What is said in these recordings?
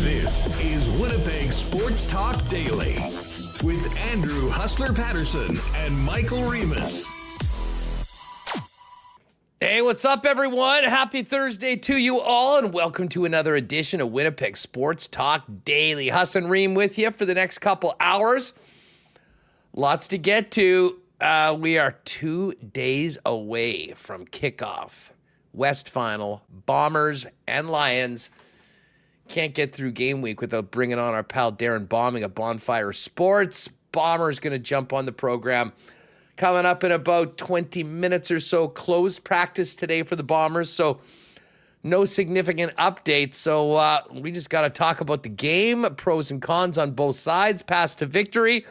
This is Winnipeg Sports Talk Daily with Andrew Hustler Paterson and Michael Remis. Hey, what's up, everyone? Happy Thursday to you all, and welcome to another edition of Winnipeg Sports Talk Daily. Huss and Ream with you for the next couple hours. Lots to get to. Uh, we are two days away from kickoff. West Final, Bombers and Lions. Can't get through game week without bringing on our pal Darrin Bauming of Bonfire Sports. Bombers going to jump on the program coming up in about 20 minutes or so. Closed practice today for the Bombers, so no significant updates. So uh, we just got to talk about the game, pros and cons on both sides, pass to victory,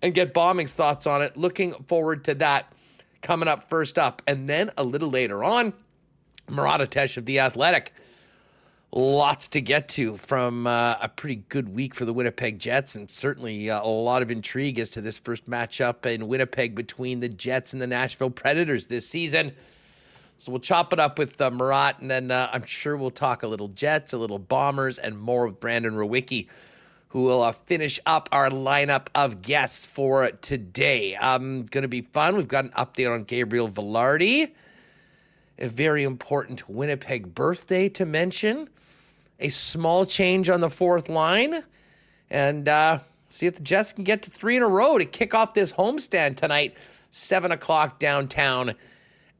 and get Bauming's thoughts on it. Looking forward to that coming up first up. And then a little later on, Murat Ates of The Athletic lots to get to from uh, a pretty good week for the Winnipeg Jets, and certainly uh, a lot of intrigue as to this first matchup in Winnipeg between the Jets and the Nashville Predators this season. So we'll chop it up with uh, Murat, and then uh, I'm sure we'll talk a little Jets, a little Bombers, and more with Brandon Rewucki, who will uh, finish up our lineup of guests for today. Um, going to be fun. We've got an update on Gabriel Vilardi. A very important Winnipeg birthday to mention. A small change on the fourth line, and uh, see if the Jets can get to three in a row to kick off this homestand tonight, 7 o'clock downtown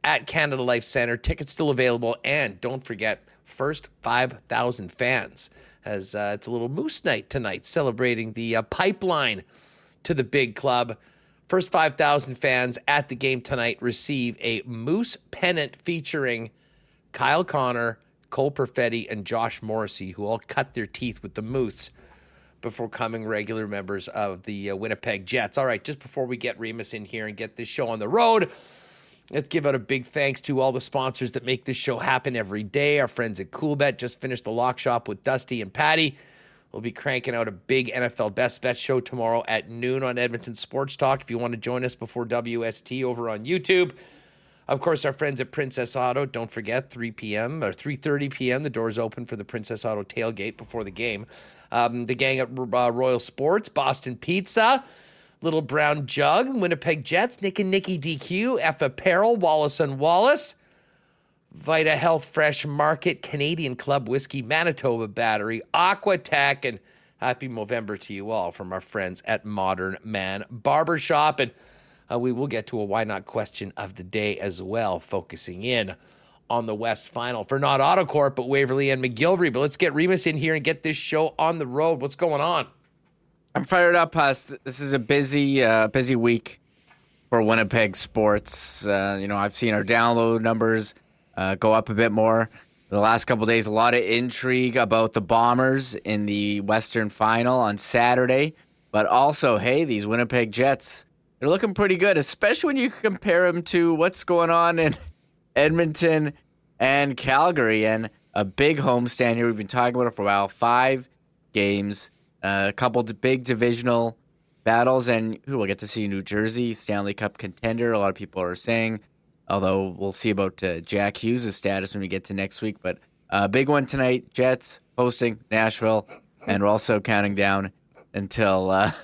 at Canada Life Center. Tickets still available, and don't forget, first 5,000 fans, as uh, it's a little Moose Night tonight, celebrating the uh, pipeline to the big club. First 5,000 fans at the game tonight receive a Moose pennant featuring Kyle Connor, Cole Perfetti, and Josh Morrissey, who all cut their teeth with the Moose before becoming regular members of the uh, Winnipeg Jets. All right, just before we get Remis in here and get this show on the road, let's give out a big thanks to all the sponsors that make this show happen every day. Our friends at Coolbet just finished the lock shop with Dusty and Patty. We'll be cranking out a big NFL Best Bet show tomorrow at noon on Edmonton Sports Talk. If you want to join us before WST over on YouTube, of course, our friends at Princess Auto. Don't forget, 3 p.m. or 3:30 p.m. The doors open for the Princess Auto tailgate before the game. Um, the gang at uh, Royal Sports, Boston Pizza, Little Brown Jug, Winnipeg Jets, Nick and Nicky DQ, F Apparel, Wallace and Wallace, Vita Health Fresh Market, Canadian Club Whiskey, Manitoba Battery, Aquatech, and happy November to you all from our friends at Modern Man Barbershop and. Uh, we will get to a why not question of the day as well, focusing in on the West Final for Nott Autocorp, but Waverley and McGillivray. But let's get Remis in here and get this show on the road. What's going on? I'm fired up, Huss. This is a busy, uh, busy week for Winnipeg sports. Uh, you know, I've seen our download numbers uh, go up a bit more the last couple days. A lot of intrigue about the Bombers in the Western Final on Saturday, but also, hey, these Winnipeg Jets they're looking pretty good, especially when you compare them to what's going on in Edmonton and Calgary and a big homestand here. We've been talking about it for a while. Five games, uh, a couple big divisional battles, and who will get to see New Jersey Stanley Cup contender. A lot of people are saying, although we'll see about uh, Jack Hughes' status when we get to next week. But a uh, big one tonight: Jets hosting Nashville, and we're also counting down until. Uh,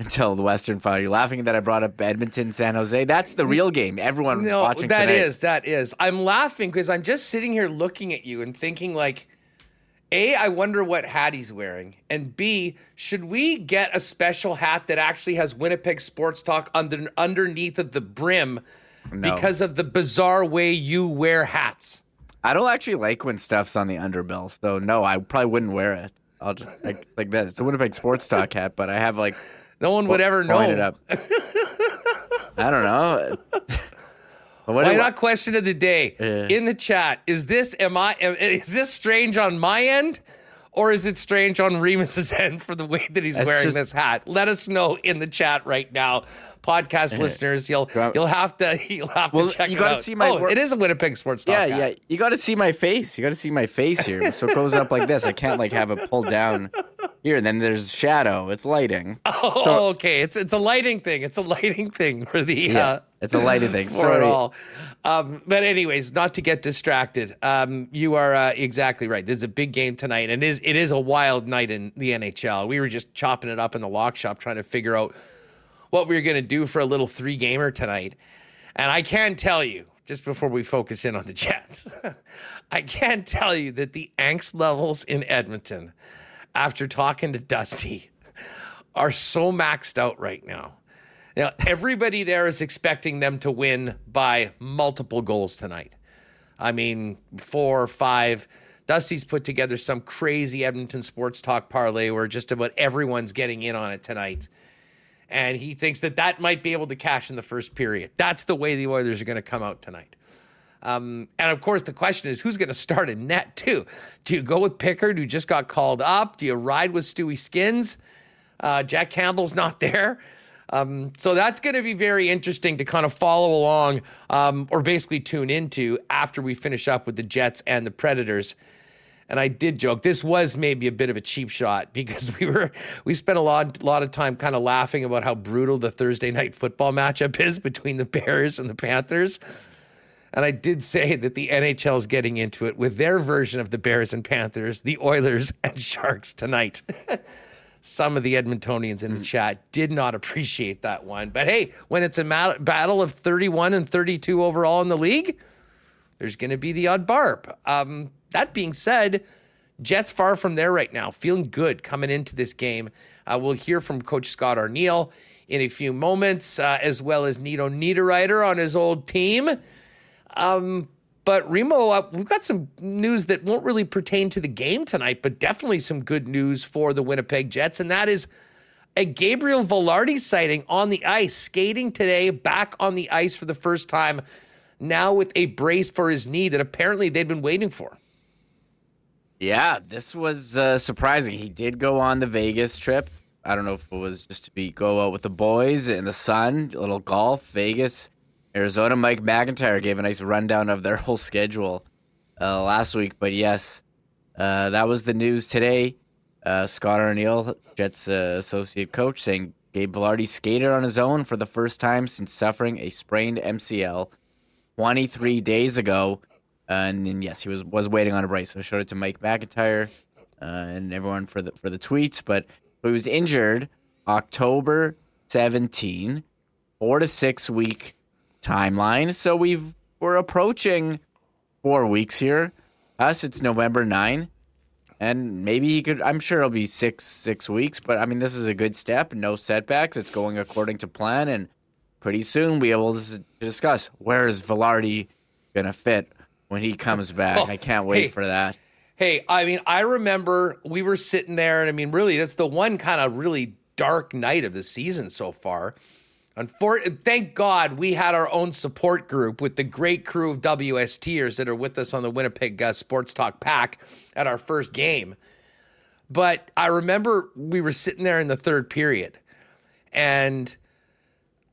until the Western Final. You're laughing that I brought up Edmonton, San Jose. That's the real game. Everyone no, watching that tonight. is, that is. I'm laughing because I'm just sitting here looking at you and thinking like, A, I wonder what hat he's wearing. And B, should we get a special hat that actually has Winnipeg Sports Talk under, underneath of the brim no. because of the bizarre way you wear hats? I don't actually like when stuff's on the underbill. So no, I probably wouldn't wear it. I'll just like like that. It's a Winnipeg Sports Talk hat, but I have like no one would ever know. It up. I don't know. What Why not question of the day uh, in the chat? Is this am I is this strange on my end, or is it strange on Remis's end for the way that he's wearing just, this hat? Let us know in the chat right now, podcast listeners. You'll you'll have to you'll have well, to check. You got to see my. Oh, it is a Winnipeg sports. Yeah, hat. yeah. You got to see my face. You got to see my face here. So it goes up like this. I can't like have it pulled down here, and then there's shadow. It's lighting. Oh, so, okay. It's it's a lighting thing. It's a lighting thing for the. Yeah, uh, it's a lighting thing. For Sorry. it all. Um, but anyways, not to get distracted. Um, you are uh, exactly right. There's a big game tonight, and it is it is a wild night in the NHL. We were just chopping it up in the lock shop trying to figure out what we were going to do for a little three gamer tonight, and I can tell you just before we focus in on the Jets, I can tell you that the angst levels in Edmonton after talking to Dusty are so maxed out right now. Now, everybody there is expecting them to win by multiple goals tonight. I mean, four, or five. Dusty's put together some crazy Edmonton sports talk parlay where just about everyone's getting in on it tonight. And he thinks that that might be able to cash in the first period. That's the way the Oilers are going to come out tonight. Um, and of course, the question is who's going to start in net, too? Do you go with Pickard, who just got called up? Do you ride with Stewie Skins? Uh, Jack Campbell's not there. Um, so that's going to be very interesting to kind of follow along um, or basically tune into after we finish up with the Jets and the Predators. And I did joke this was maybe a bit of a cheap shot because we were we spent a lot lot of time kind of laughing about how brutal the Thursday night football matchup is between the Bears and the Panthers. And I did say that the NHL is getting into it with their version of the Bears and Panthers, the Oilers and Sharks tonight. Some of the Edmontonians in the hmm. chat did not appreciate that one. But hey, when it's a battle of 31 and 32 overall in the league, there's going to be the odd barb. Um, that being said, Jets far from there right now, feeling good coming into this game. Uh, we'll hear from Coach Scott Arniel in a few moments, uh, as well as Nino Niederreiter on his old team. Um, but Remo, uh, we've got some news that won't really pertain to the game tonight, but definitely some good news for the Winnipeg Jets, and that is a Gabriel Vilardi sighting on the ice, skating today, back on the ice for the first time, now with a brace for his knee that apparently they'd been waiting for. Yeah, this was uh, surprising. He did go on the Vegas trip. I don't know if it was just to be go out with the boys in the sun, a little golf, Vegas. Arizona Mike McIntyre gave a nice rundown of their whole schedule uh, last week. But yes, uh, that was the news today. Uh, Scott Arniel, Jets uh, associate coach, saying Gabe Vilardi skated on his own for the first time since suffering a sprained MCL 23 days ago. and then yes, he was was waiting on a brace. So I showed it to Mike McIntyre uh, and everyone for the for the tweets. But he was injured October 17, four to six week timeline. So we've we're approaching four weeks here. Us, it's November nine, and maybe he could. I'm sure it'll be six six weeks, but I mean this is a good step. No setbacks. It's going according to plan, and pretty soon we will discuss where is Vilardi gonna fit when he comes back. Oh, I can't wait hey, for that. Hey, I mean, I remember we were sitting there, and I mean, really, that's the one kind of really dark night of the season so far Unfor- thank God we had our own support group with the great crew of WSTers that are with us on the Winnipeg uh, Sports Talk Pack at our first game. But I remember we were sitting there in the third period, and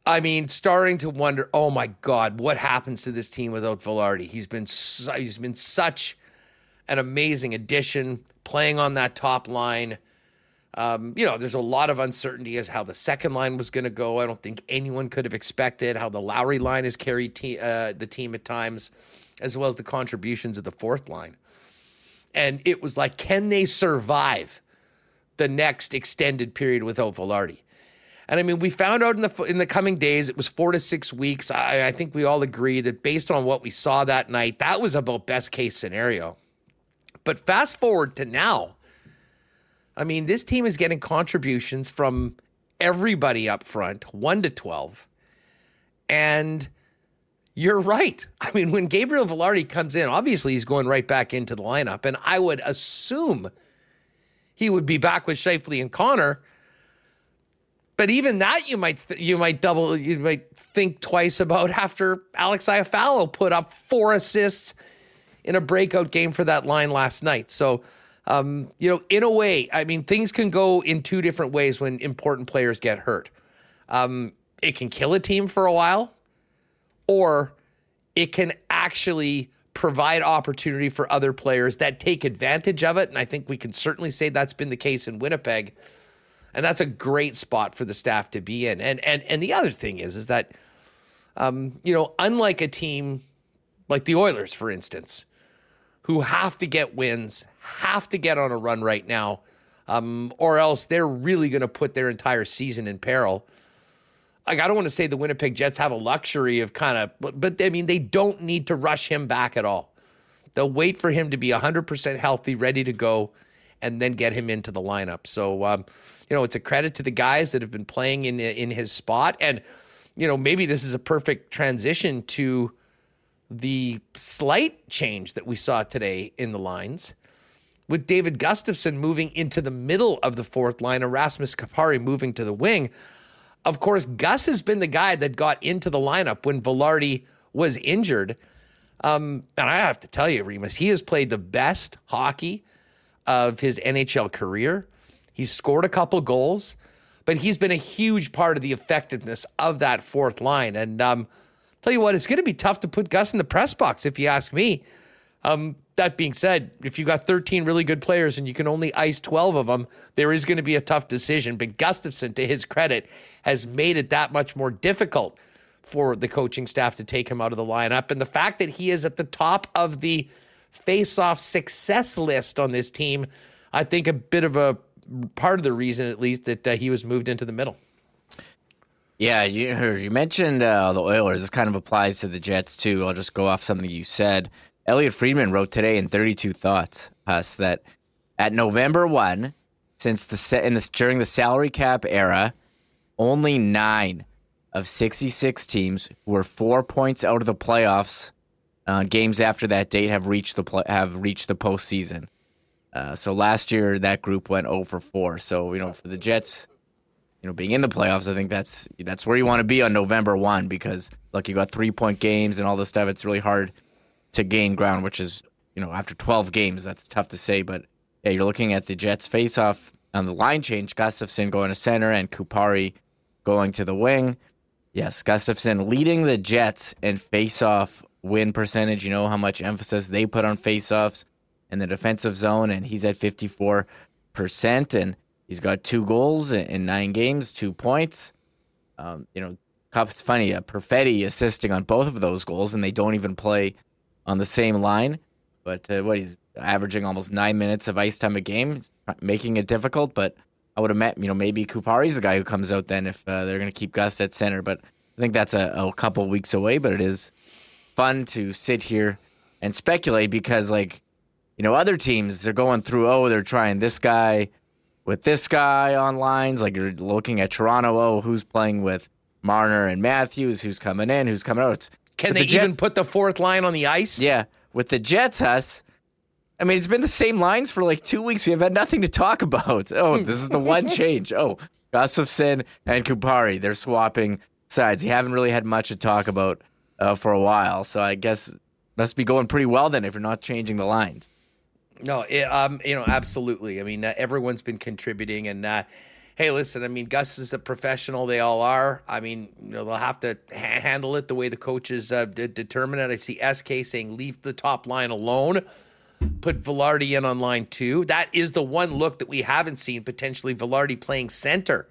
I mean, starting to wonder, oh my God, what happens to this team without Vilardi? He's been su- he's been such an amazing addition, playing on that top line. Um, you know, there's a lot of uncertainty as how the second line was going to go. I don't think anyone could have expected how the Lowry line has carried te- uh, the team at times, as well as the contributions of the fourth line. And it was like, can they survive the next extended period without Vilardi? And I mean, we found out in the in the coming days it was four to six weeks. I, I think we all agree that based on what we saw that night, that was about best case scenario. But fast forward to now, I mean, this team is getting contributions from everybody up front, 1 to 12. And you're right. I mean, when Gabriel Vilardi comes in, obviously he's going right back into the lineup. And I would assume he would be back with Scheifele and Connor. But even that, you might th- you might double you might think twice about after Alex Iafallo put up four assists in a breakout game for that line last night. So um, you know, in a way, I mean, things can go in two different ways when important players get hurt. Um, it can kill a team for a while, or it can actually provide opportunity for other players that take advantage of it. And I think we can certainly say that's been the case in Winnipeg. And that's a great spot for the staff to be in. And and and the other thing is, is that um, you know, unlike a team like the Oilers, for instance, who have to get wins, have to get on a run right now, um, or else they're really going to put their entire season in peril. Like, I don't want to say the Winnipeg Jets have a luxury of kind of, but, but I mean, they don't need to rush him back at all. They'll wait for him to be 100% healthy, ready to go, and then get him into the lineup. So, um, you know, it's a credit to the guys that have been playing in in his spot. And, you know, maybe this is a perfect transition to the slight change that we saw today in the lines with David Gustafsson moving into the middle of the fourth line, Erasmus Kupari moving to the wing. Of course, Gus has been the guy that got into the lineup when Vilardi was injured. Um, and I have to tell you, Remis, he has played the best hockey of his NHL career. He's scored a couple goals, but he's been a huge part of the effectiveness of that fourth line. And um, tell you what, it's going to be tough to put Gus in the press box, if you ask me. Um, that being said, if you've got 13 really good players and you can only ice 12 of them, there is going to be a tough decision. But Gustafsson, to his credit, has made it that much more difficult for the coaching staff to take him out of the lineup. And the fact that he is at the top of the face-off success list on this team, I think a bit of a part of the reason, at least, that uh, he was moved into the middle. Yeah, you you mentioned uh, the Oilers. This kind of applies to the Jets too. I'll just go off something you said. Elliotte Friedman wrote today in 32 Thoughts us that at November one, since the in this during the salary cap era, only nine of 66 teams were four points out of the playoffs uh, games after that date have reached the play, have reached the postseason. Uh, so last year that group went 0 for 4. So you know for the Jets, you know being in the playoffs, I think that's that's where you want to be on November one because look, you got three point games and all this stuff. It's really hard to gain ground, which is you know after 12 games that's tough to say. But yeah, you're looking at the Jets face off on the line change. Gustafsson going to center and Kupari going to the wing. Yes, Gustafsson leading the Jets in face-off win percentage. You know how much emphasis they put on faceoffs in the defensive zone, and he's at 54%. And he's got two goals in nine games, two points. Um, you know, it's funny, uh, Perfetti assisting on both of those goals, and they don't even play on the same line. But uh, what he's averaging almost nine minutes of ice time a game, making it difficult. But I would have met, you know, maybe Kupari's the guy who comes out then if uh, they're going to keep Gus at center. But I think that's a, a couple weeks away. But it is fun to sit here and speculate because, like, you know, other teams they're going through. Oh, they're trying this guy with this guy on lines. Like you're looking at Toronto. Oh, who's playing with Marner and Matthews? Who's coming in? Who's coming out? It's, Can they the Jets, even put the fourth line on the ice? Yeah, with the Jets, us I mean, it's been the same lines for like two weeks. We have had nothing to talk about. Oh, this is the one change. Oh, Gustafsson and Kupari, they're swapping sides. You haven't really had much to talk about uh, for a while. So I guess must be going pretty well then if you're not changing the lines. No, it, um, you know, absolutely. I mean, uh, everyone's been contributing, and uh, hey, listen, I mean, Gus is a professional. They all are. I mean, you know, they'll have to ha- handle it the way the coaches uh, d- determine it. I see SK saying leave the top line alone put Vilardi in on line two. That is the one look that we haven't seen potentially Vilardi playing center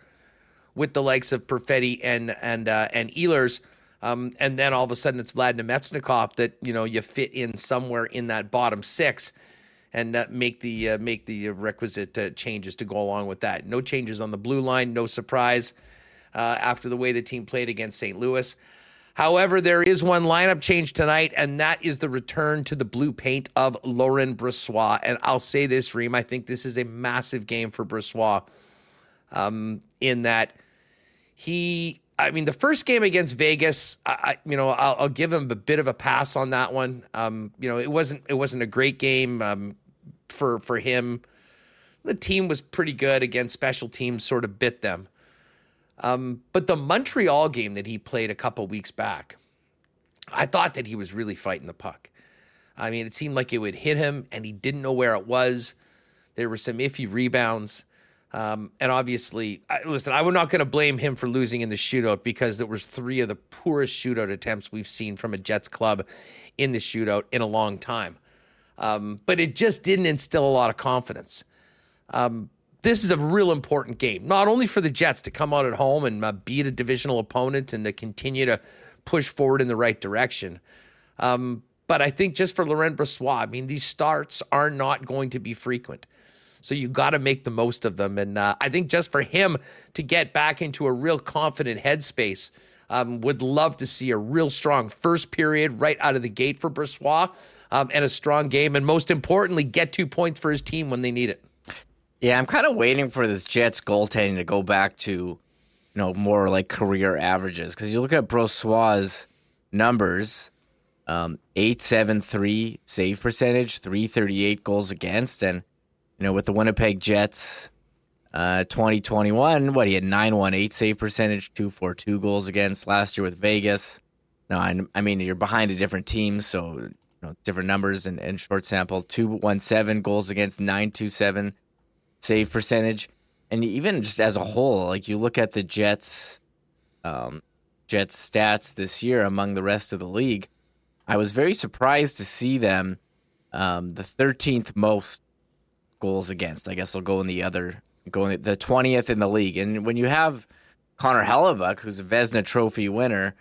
with the likes of Perfetti and and uh, and Ehlers. Um, and then all of a sudden it's Vlad Namestnikov that you know you fit in somewhere in that bottom six and uh, make the uh, make the requisite uh, changes to go along with that. No changes on the blue line, no surprise uh, after the way the team played against St. Louis. However, there is one lineup change tonight, and that is the return to the blue paint of Laurent Brossoit. And I'll say this, Reem, I think this is a massive game for Brossoit um, in that he, I mean, the first game against Vegas, I, you know, I'll, I'll, give him a bit of a pass on that one. Um, you know, it wasn't it wasn't a great game um, for for him. The team was pretty good against special teams, sort of bit them. Um, but the Montreal game that he played a couple weeks back, I thought that he was really fighting the puck. I mean, it seemed like it would hit him, and he didn't know where it was. There were some iffy rebounds. Um, and obviously, I, listen, I'm not going to blame him for losing in the shootout because there was three of the poorest shootout attempts we've seen from a Jets club in the shootout in a long time. Um, but it just didn't instill a lot of confidence. Um, this is a real important game, not only for the Jets to come out at home and uh, beat a divisional opponent and to continue to push forward in the right direction. Um, but I think just for Laurent Brossoit, I mean, these starts are not going to be frequent. So you got to make the most of them. And uh, I think just for him to get back into a real confident headspace, um, would love to see a real strong first period right out of the gate for Brossoit um, and a strong game. And most importantly, get two points for his team when they need it. Yeah, I'm kind of waiting for this Jets goaltending to go back to, you know, more like career averages. Because you look at Brossoit's numbers, um, 873 save percentage, 338 goals against. And, you know, with the Winnipeg Jets, uh, 2021, what he had 918 save percentage, 242 goals against last year with Vegas. No, I, I mean, you're behind a different team, so, you know, different numbers and, and short sample. 217 goals against, 927 save percentage. And even just as a whole, like you look at the Jets, um, Jets stats this year among the rest of the league, I was very surprised to see them um, the 13th most goals against. I guess I'll go in the other, go in the 20th in the league. And when you have Connor Hellebuyck, who's a Vezina Trophy winner,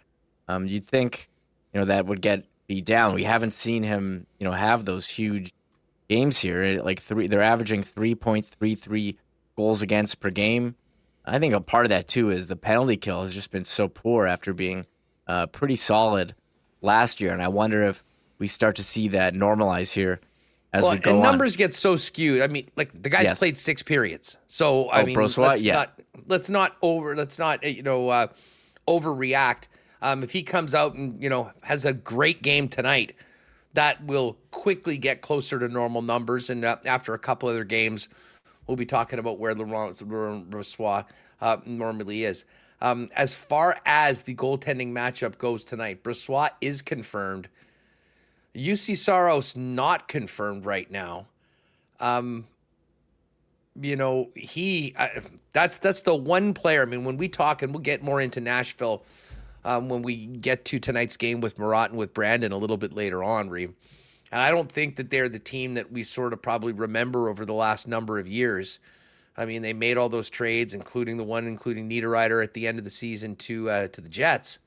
um, you'd think you know that would get beat down. We haven't seen him, you know, have those huge games here. Like three, they're averaging 3.33 goals against per game. I think a part of that too is the penalty kill has just been so poor after being uh, pretty solid last year, and I wonder if we start to see that normalize here as well, we go and on. numbers get so skewed. I mean, like the guy's Yes. played six periods, so I Oh, mean, let's Yeah. not let's not over let's not you know uh, overreact. Um, if he comes out and you know has a great game tonight, that will quickly get closer to normal numbers. And uh, after a couple other games, we'll be talking about where Laurent Brossoit uh, normally is. Um, as far as the goaltending matchup goes tonight, Brossoit is confirmed. Juuse Saros not confirmed right now. Um, you know, he uh, that's that's the one player. I mean, when we talk, and we'll get more into Nashville um, when we get to tonight's game with Murat and with Brandon a little bit later on, Reem. And I don't think that they're the team that we sort of probably remember over the last number of years. I mean, they made all those trades, including the one including Niederreiter at the end of the season to uh, to the Jets.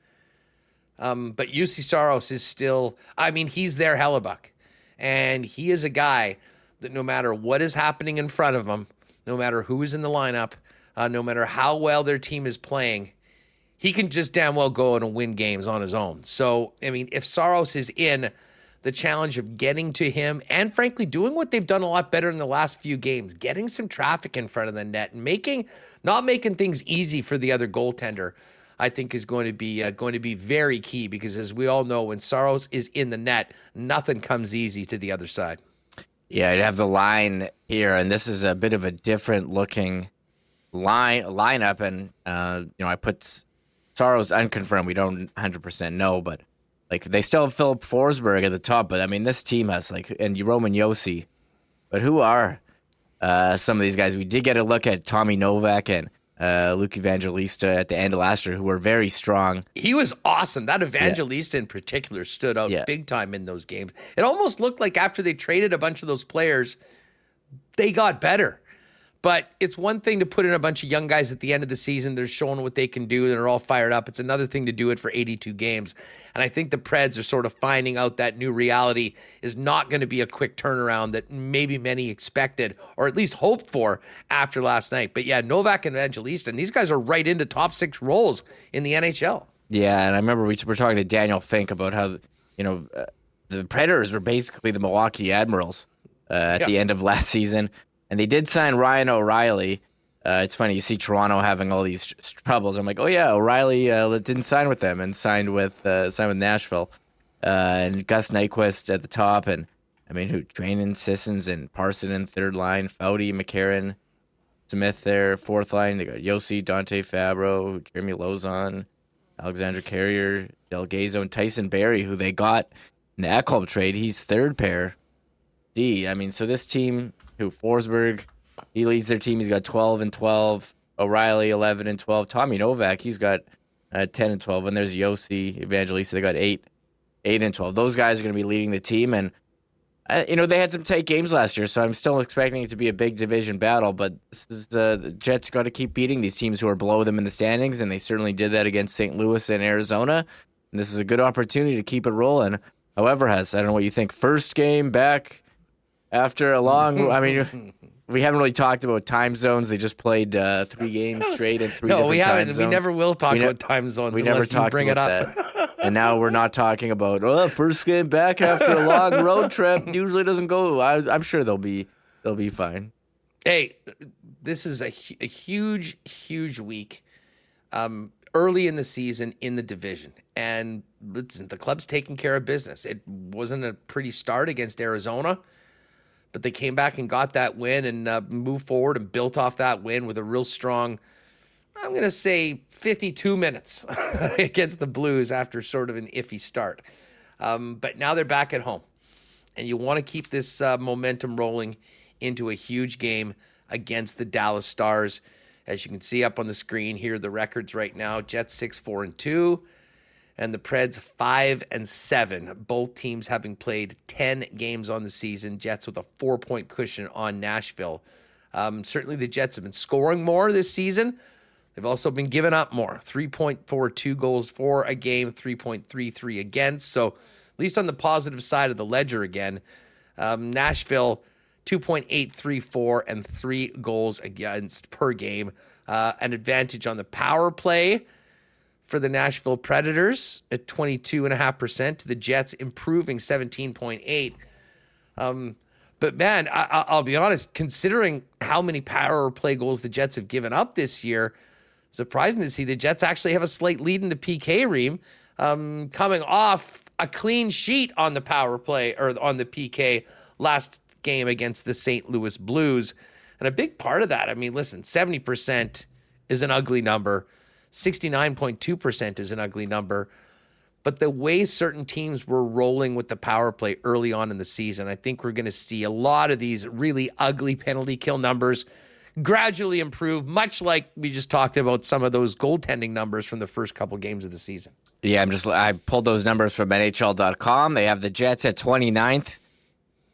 Um, but Juuse Saros is still, I mean, he's their Hellebuyck. And he is a guy that no matter what is happening in front of him, no matter who is in the lineup, uh, no matter how well their team is playing, he can just damn well go and win games on his own. So, I mean, if Saros is in, the challenge of getting to him and frankly doing what they've done a lot better in the last few games, getting some traffic in front of the net and making not making things easy for the other goaltender. I think is going to be uh, going to be very key because as we all know when Saros is in the net, nothing comes easy to the other side. Yeah, I'd have the line here, and this is a bit of a different looking line lineup. And uh, you know, I put Saros unconfirmed. We don't 100 percent know, but like they still have Filip Forsberg at the top. But I mean, this team has like and Roman Josi. But who are uh, some of these guys? We did get a look at Tommy Novak and uh, Luke Evangelista at the end of last year, who were very strong. He was awesome. That Evangelista in particular stood out Yeah. big time in those games. It almost looked like after they traded a bunch of those players, they got better. But it's one thing to put in a bunch of young guys at the end of the season. They're showing what they can do. They're all fired up. It's another thing to do it for 82 games. And I think the Preds are sort of finding out that new reality is not going to be a quick turnaround that maybe many expected or at least hoped for after last night. But yeah, Novak and Evangelista, and these guys are right into top six roles in the NHL. Yeah, and I remember we were talking to Daniel Fink about how you know uh, the Predators were basically the Milwaukee Admirals uh, at Yeah. the end of last season, and they did sign Ryan O'Reilly. Uh, it's funny you see Toronto having all these tr- troubles. I'm like, oh yeah, O'Reilly uh, didn't sign with them and signed with uh, signed with Nashville, uh, and Gus Nyquist at the top, and I mean who Drainen, Sissons, and Parson in third line, Foudy, McCarron, Smith there fourth line. They got Josi, Dante Fabbro, Jeremy Lauzon. Alexandre Carrier, Del Gaizo, and Tyson Barrie, who they got in the Ekholm trade. He's third pair D. I mean, so this team, who Forsberg, He leads their team. He's got 12 and 12. O'Reilly 11 and 12. Tommy Novak, he's got uh, 10 and 12. And there's Josi Evangelista. They got eight, eight and 12. Those guys are going to be leading the team. And uh, you know they had some tight games last year, so I'm still expecting it to be a big division battle. But is, uh, the Jets got to keep beating these teams who are below them in the standings, and they certainly did that against St. Louis and Arizona. And this is a good opportunity to keep it rolling. However, has I don't know what you think. First game back after a long. I mean, we haven't really talked about time zones. They just played uh, three games straight in three no, different we haven't. zones. We never will talk ne- about time zones. We never talked bring about it up. that. and now we're not talking about oh, first game back after a long road trip usually doesn't go. I, I'm sure they'll be they'll be fine. hey, this is a, a huge, huge week um, early in the season in the division. And listen, the club's taking care of business. It wasn't a pretty start against Arizona, but they came back and got that win and uh, moved forward and built off that win with a real strong, I'm going to say 52 minutes against the Blues after sort of an iffy start. Um, but now they're back at home and you want to keep this uh, momentum rolling into a huge game against the Dallas Stars. As you can see up on the screen here, the records right now: Jets six four and two, and the Preds five and seven. Both teams having played ten games on the season. Jets with a four point cushion on Nashville. Um, certainly, the Jets have been scoring more this season. They've also been giving up more 3.42 goals for a game, 3.33 against. So, at least on the positive side of the ledger again, um, Nashville 2.834 and three goals against per game. Uh, an advantage on the power play for the Nashville Predators at 22.5% to the Jets improving 17.8. Um, but man, I, I- I'll be honest, considering how many power play goals the Jets have given up this year, surprising to see the Jets actually have a slight lead in the PK ream, um, coming off a clean sheet on the power play or on the PK last game against the St. Louis Blues. And a big part of that, I mean, listen, 70% is an ugly number, 69.2% is an ugly number. But the way certain teams were rolling with the power play early on in the season, I think we're going to see a lot of these really ugly penalty kill numbers gradually improve, much like we just talked about some of those goaltending numbers from the first couple games of the season. Yeah, I'm just I pulled those numbers from NHL.com. They have the Jets at 29th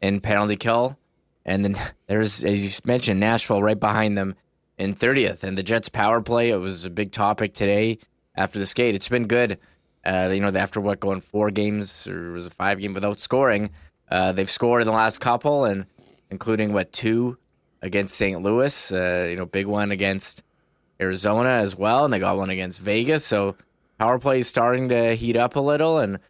in penalty kill, and then there's as you mentioned Nashville right behind them in 30th. And the Jets power play it was a big topic today after the skate. It's been good. Uh, you know, after what going four games or was it five game without scoring, uh, they've scored in the last couple, and including what two against St. Louis. Uh, you know, big one against Arizona as well, and they got one against Vegas. So power play is starting to heat up a little, and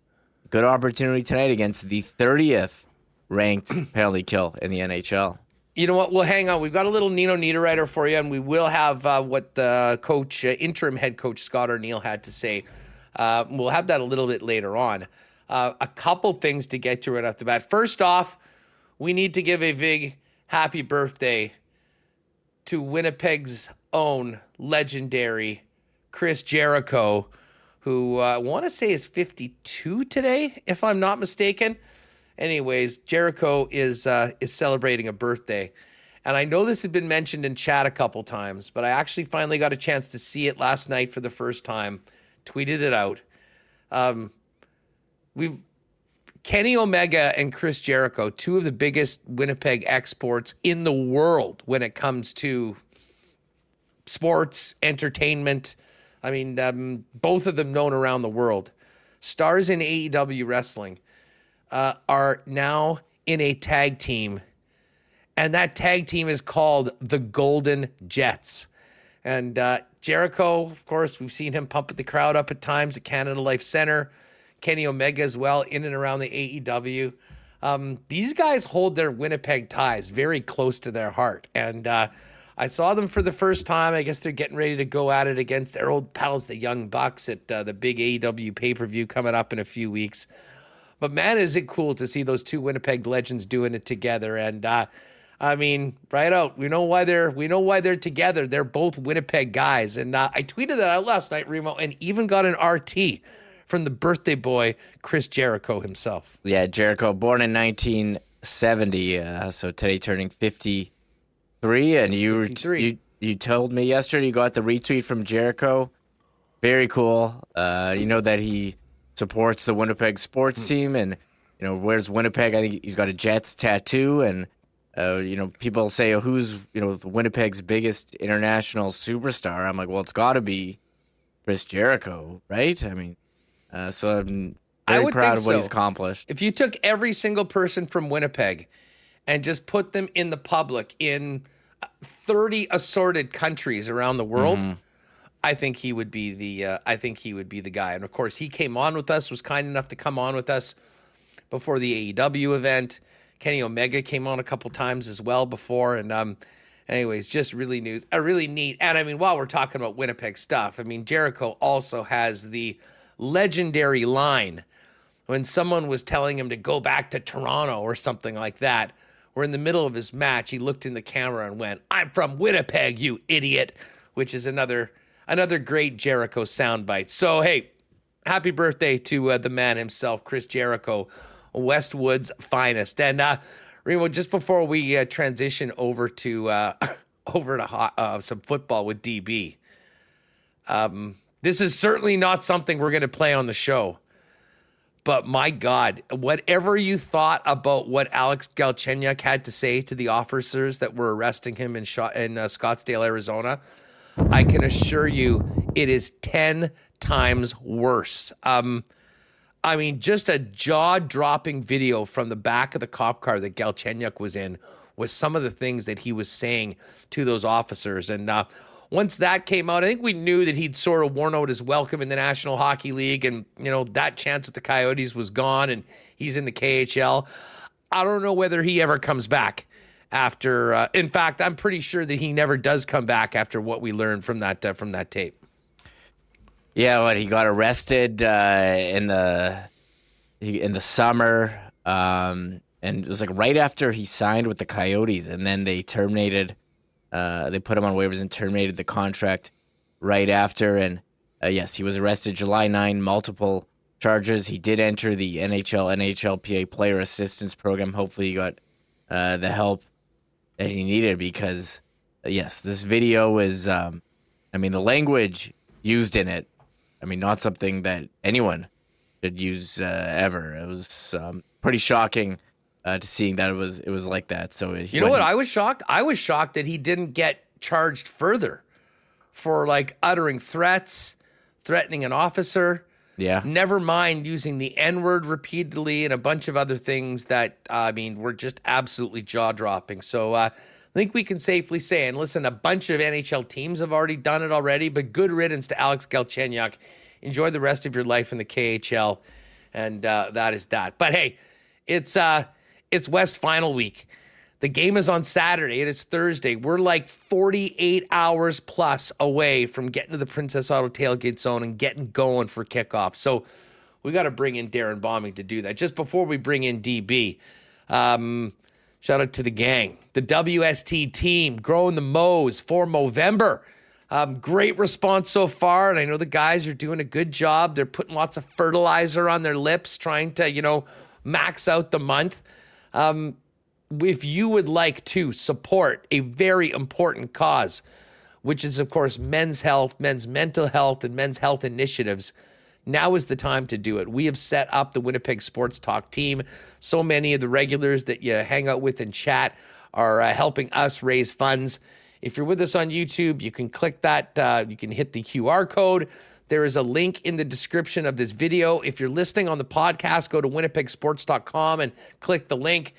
good opportunity tonight against the 30th ranked penalty kill in the NHL. You know what? We'll hang on. We've got a little Nino Niederreiter for you, and we will have uh, what the coach, uh, interim head coach Scott Arniel had to say. Uh, we'll have that a little bit later on. Uh, a couple things to get to right off the bat. First off, we need to give a big happy birthday to Winnipeg's own legendary Chris Jericho, who uh, I want to say is 52 today, if I'm not mistaken. Anyways, Jericho is uh, is celebrating a birthday, and I know this had been mentioned in chat a couple times, but I actually finally got a chance to see it last night for the first time. Tweeted it out. Um, we've Kenny Omega and Chris Jericho, two of the biggest Winnipeg exports in the world when it comes to sports, entertainment. I mean, um, both of them known around the world. Stars in AEW wrestling uh, are now in a tag team, and that tag team is called the Golden Jets. And uh, Jericho, of course, we've seen him pump the crowd up at times at Canada Life Center. Kenny Omega as well, in and around the AEW. Um, these guys hold their Winnipeg ties very close to their heart. And uh, I saw them for the first time. I guess they're getting ready to go at it against their old pals, the Young Bucks, at uh, the big AEW pay per view coming up in a few weeks. But man, is it cool to see those two Winnipeg legends doing it together. And uh, I mean, right out, we know why they're we know why they're together. They're both Winnipeg guys. And uh, I tweeted that out last night, Remo, and even got an RT from the birthday boy Chris Jericho himself. Yeah, Jericho, born in 1970, uh, so today turning 53, and you 53. you you told me yesterday you got the retweet from Jericho. Very cool. Uh, you know that he supports the Winnipeg sports Hmm. team, and you know where's Winnipeg? I think he's got a Jets tattoo, and uh, you know people say oh, who's you know Winnipeg's biggest international superstar. I'm like, well, it's got to be Chris Jericho, right? I mean, uh, so I'm I very would proud of what he's accomplished. If you took every single person from Winnipeg and just put them in the public in uh, 30 assorted countries around the world, I think he would be the uh, I think he would be the guy. And of course, he came on with us, was kind enough to come on with us before the AEW event. Kenny Omega came on a couple times as well before, and um, anyways, just really news, uh, really neat. And I mean, while we're talking about Winnipeg stuff, I mean, Jericho also has the legendary line when someone was telling him to go back to Toronto or something like that. Where in the middle of his match, he looked in the camera and went, "I'm from Winnipeg, you idiot," which is another another great Jericho soundbite. So hey, happy birthday to uh, the man himself, Chris Jericho, Westwood's finest. And uh, Remo, just before we uh, transition over to uh, over to uh, some football with DB, um, this is certainly not something we're going to play on the show. But my God, whatever you thought about what Alex Galchenyuk had to say to the officers that were arresting him in, shot, in uh, Scottsdale, Arizona, I can assure you it is 10 times worse. Um, I mean, just a jaw dropping video from the back of the cop car that Galchenyuk was in was some of the things that he was saying to those officers. And uh, once that came out, I think we knew that he'd sort of worn out his welcome in the National Hockey League. And, you know, that chance with the Coyotes was gone and he's in the KHL. I don't know whether he ever comes back after. Uh, in fact, I'm pretty sure that he never does come back after what we learned from that uh, from that tape. Yeah, what he got arrested uh, in the in the summer, um, and it was like right after he signed with the Coyotes, and then they terminated. Uh, they put him on waivers and terminated the contract right after. And uh, yes, he was arrested July 9, multiple charges. He did enter the NHL NHLPA Player Assistance Program. Hopefully, he got uh, the help that he needed because uh, yes, this video is. Um, I mean, the language used in it I mean, not something that anyone should use uh, ever. It was um, pretty shocking uh, to seeing that it was it was like that. So You know what? I was shocked. I was shocked that he didn't get charged further for like uttering threats, threatening an officer. Yeah, Never mind using the N word repeatedly and a bunch of other things that, uh, I mean, were just absolutely jaw dropping. So uh, I think we can safely say, and listen, a bunch of NHL teams have already done it already, but good riddance to Alex Galchenyuk. Enjoy the rest of your life in the KHL. And uh, that is that. But hey, it's uh, it's West Final Week. The game is on Saturday. It is Thursday. We're like 48 hours plus away from getting to the Princess Auto tailgate zone and getting going for kickoff. So we got to bring in Darrin Bauming to do that. Just before we bring in DB, um, shout out to the gang, the WST team, growing the Mows for Movember. Um, great response so far, and I know the guys are doing a good job. They're putting lots of fertilizer on their lips, trying to, you know, max out the month. Um, if you would like to support a very important cause, which is, of course, men's health, men's mental health, and men's health initiatives, now is the time to do it. We have set up the Winnipeg Sports Talk team. So many of the regulars that you hang out with and chat are uh, helping us raise funds. If you're with us on YouTube, you can click that, uh, you can hit the QR code. There is a link in the description of this video. If you're listening on the podcast, go to winnipegsports.com and click the link.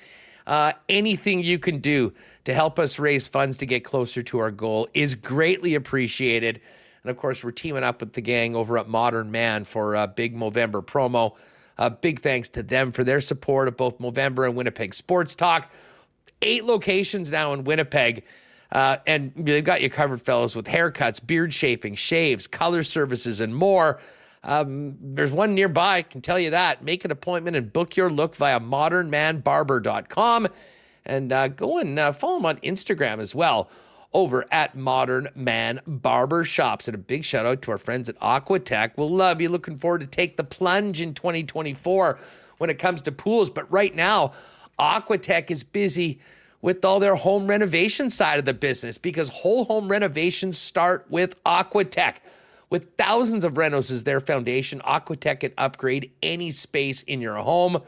Uh, anything you can do to help us raise funds to get closer to our goal is greatly appreciated. And of course, we're teaming up with the gang over at Modern Man for a big Movember promo. Uh, big thanks to them for their support of both Movember and Winnipeg Sports Talk. Eight locations now in Winnipeg. Uh, and they've got you covered, fellas, with haircuts, beard shaping, shaves, color services, and more. Um, there's one nearby, can tell you that. Make an appointment and book your look via modernmanbarber.com. And uh, go and uh, follow them on Instagram as well over at Modern Man Barber Shops. And a big shout out to our friends at Aquatech. We'll love you. Looking forward to take the plunge in 2024 when it comes to pools. But right now, Aquatech is busy with all their home renovation side of the business because whole home renovations start with Aquatech. With thousands of renos as their foundation, Aquatech can upgrade any space in your home.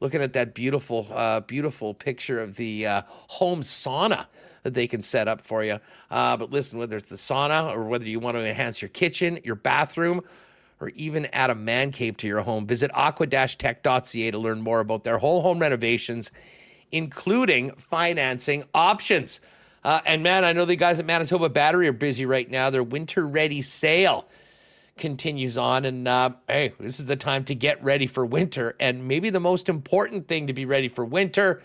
Looking at that beautiful, uh, beautiful picture of the uh, home sauna that they can set up for you. Uh, but listen, whether it's the sauna or whether you want to enhance your kitchen, your bathroom, or even add a man cave to your home, visit aqua-tech.ca to learn more about their whole home renovations, including financing options. Uh, and man, I know the guys at Manitoba Battery are busy right now. Their winter ready sale continues on. And uh, hey, this is the time to get ready for winter. And maybe the most important thing to be ready for winter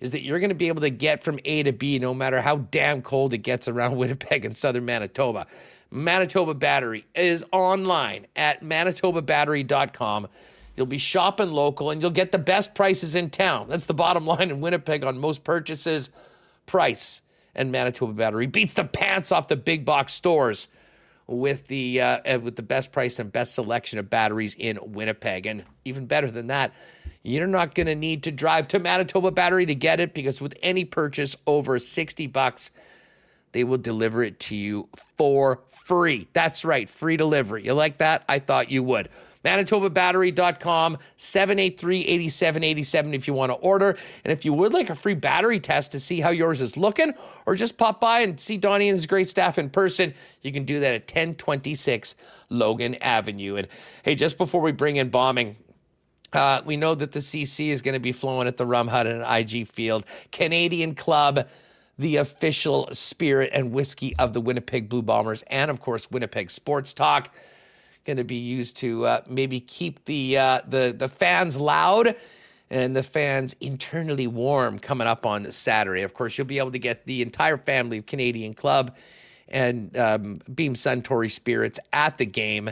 is that you're going to be able to get from A to B no matter how damn cold it gets around Winnipeg and southern Manitoba. Manitoba Battery is online at manitobabattery.com. You'll be shopping local and you'll get the best prices in town. That's the bottom line in Winnipeg on most purchases. Price and Manitoba Battery beats the pants off the big box stores with the uh, with the best price and best selection of batteries in Winnipeg. And even better than that, you're not going to need to drive to Manitoba Battery to get it because with any purchase over 60 bucks, they will deliver it to you for free. That's right, free delivery. You like that? I thought you would. ManitobaBattery.com, 783-8787 if you want to order. And if you would like a free battery test to see how yours is looking, or just pop by and see Donnie and his great staff in person, you can do that at 1026 Logan Avenue. And hey, just before we bring in Bauming, uh, we know that the CC is going to be flowing at the Rum Hut and IG Field. Canadian Club the official spirit and whiskey of the Winnipeg Blue Bombers, and of course, Winnipeg Sports Talk. Going to be used to uh, maybe keep the uh, the the fans loud and the fans internally warm coming up on Saturday. Of course, you'll be able to get the entire family of Canadian Club and um, Beam Suntory Spirits at the game.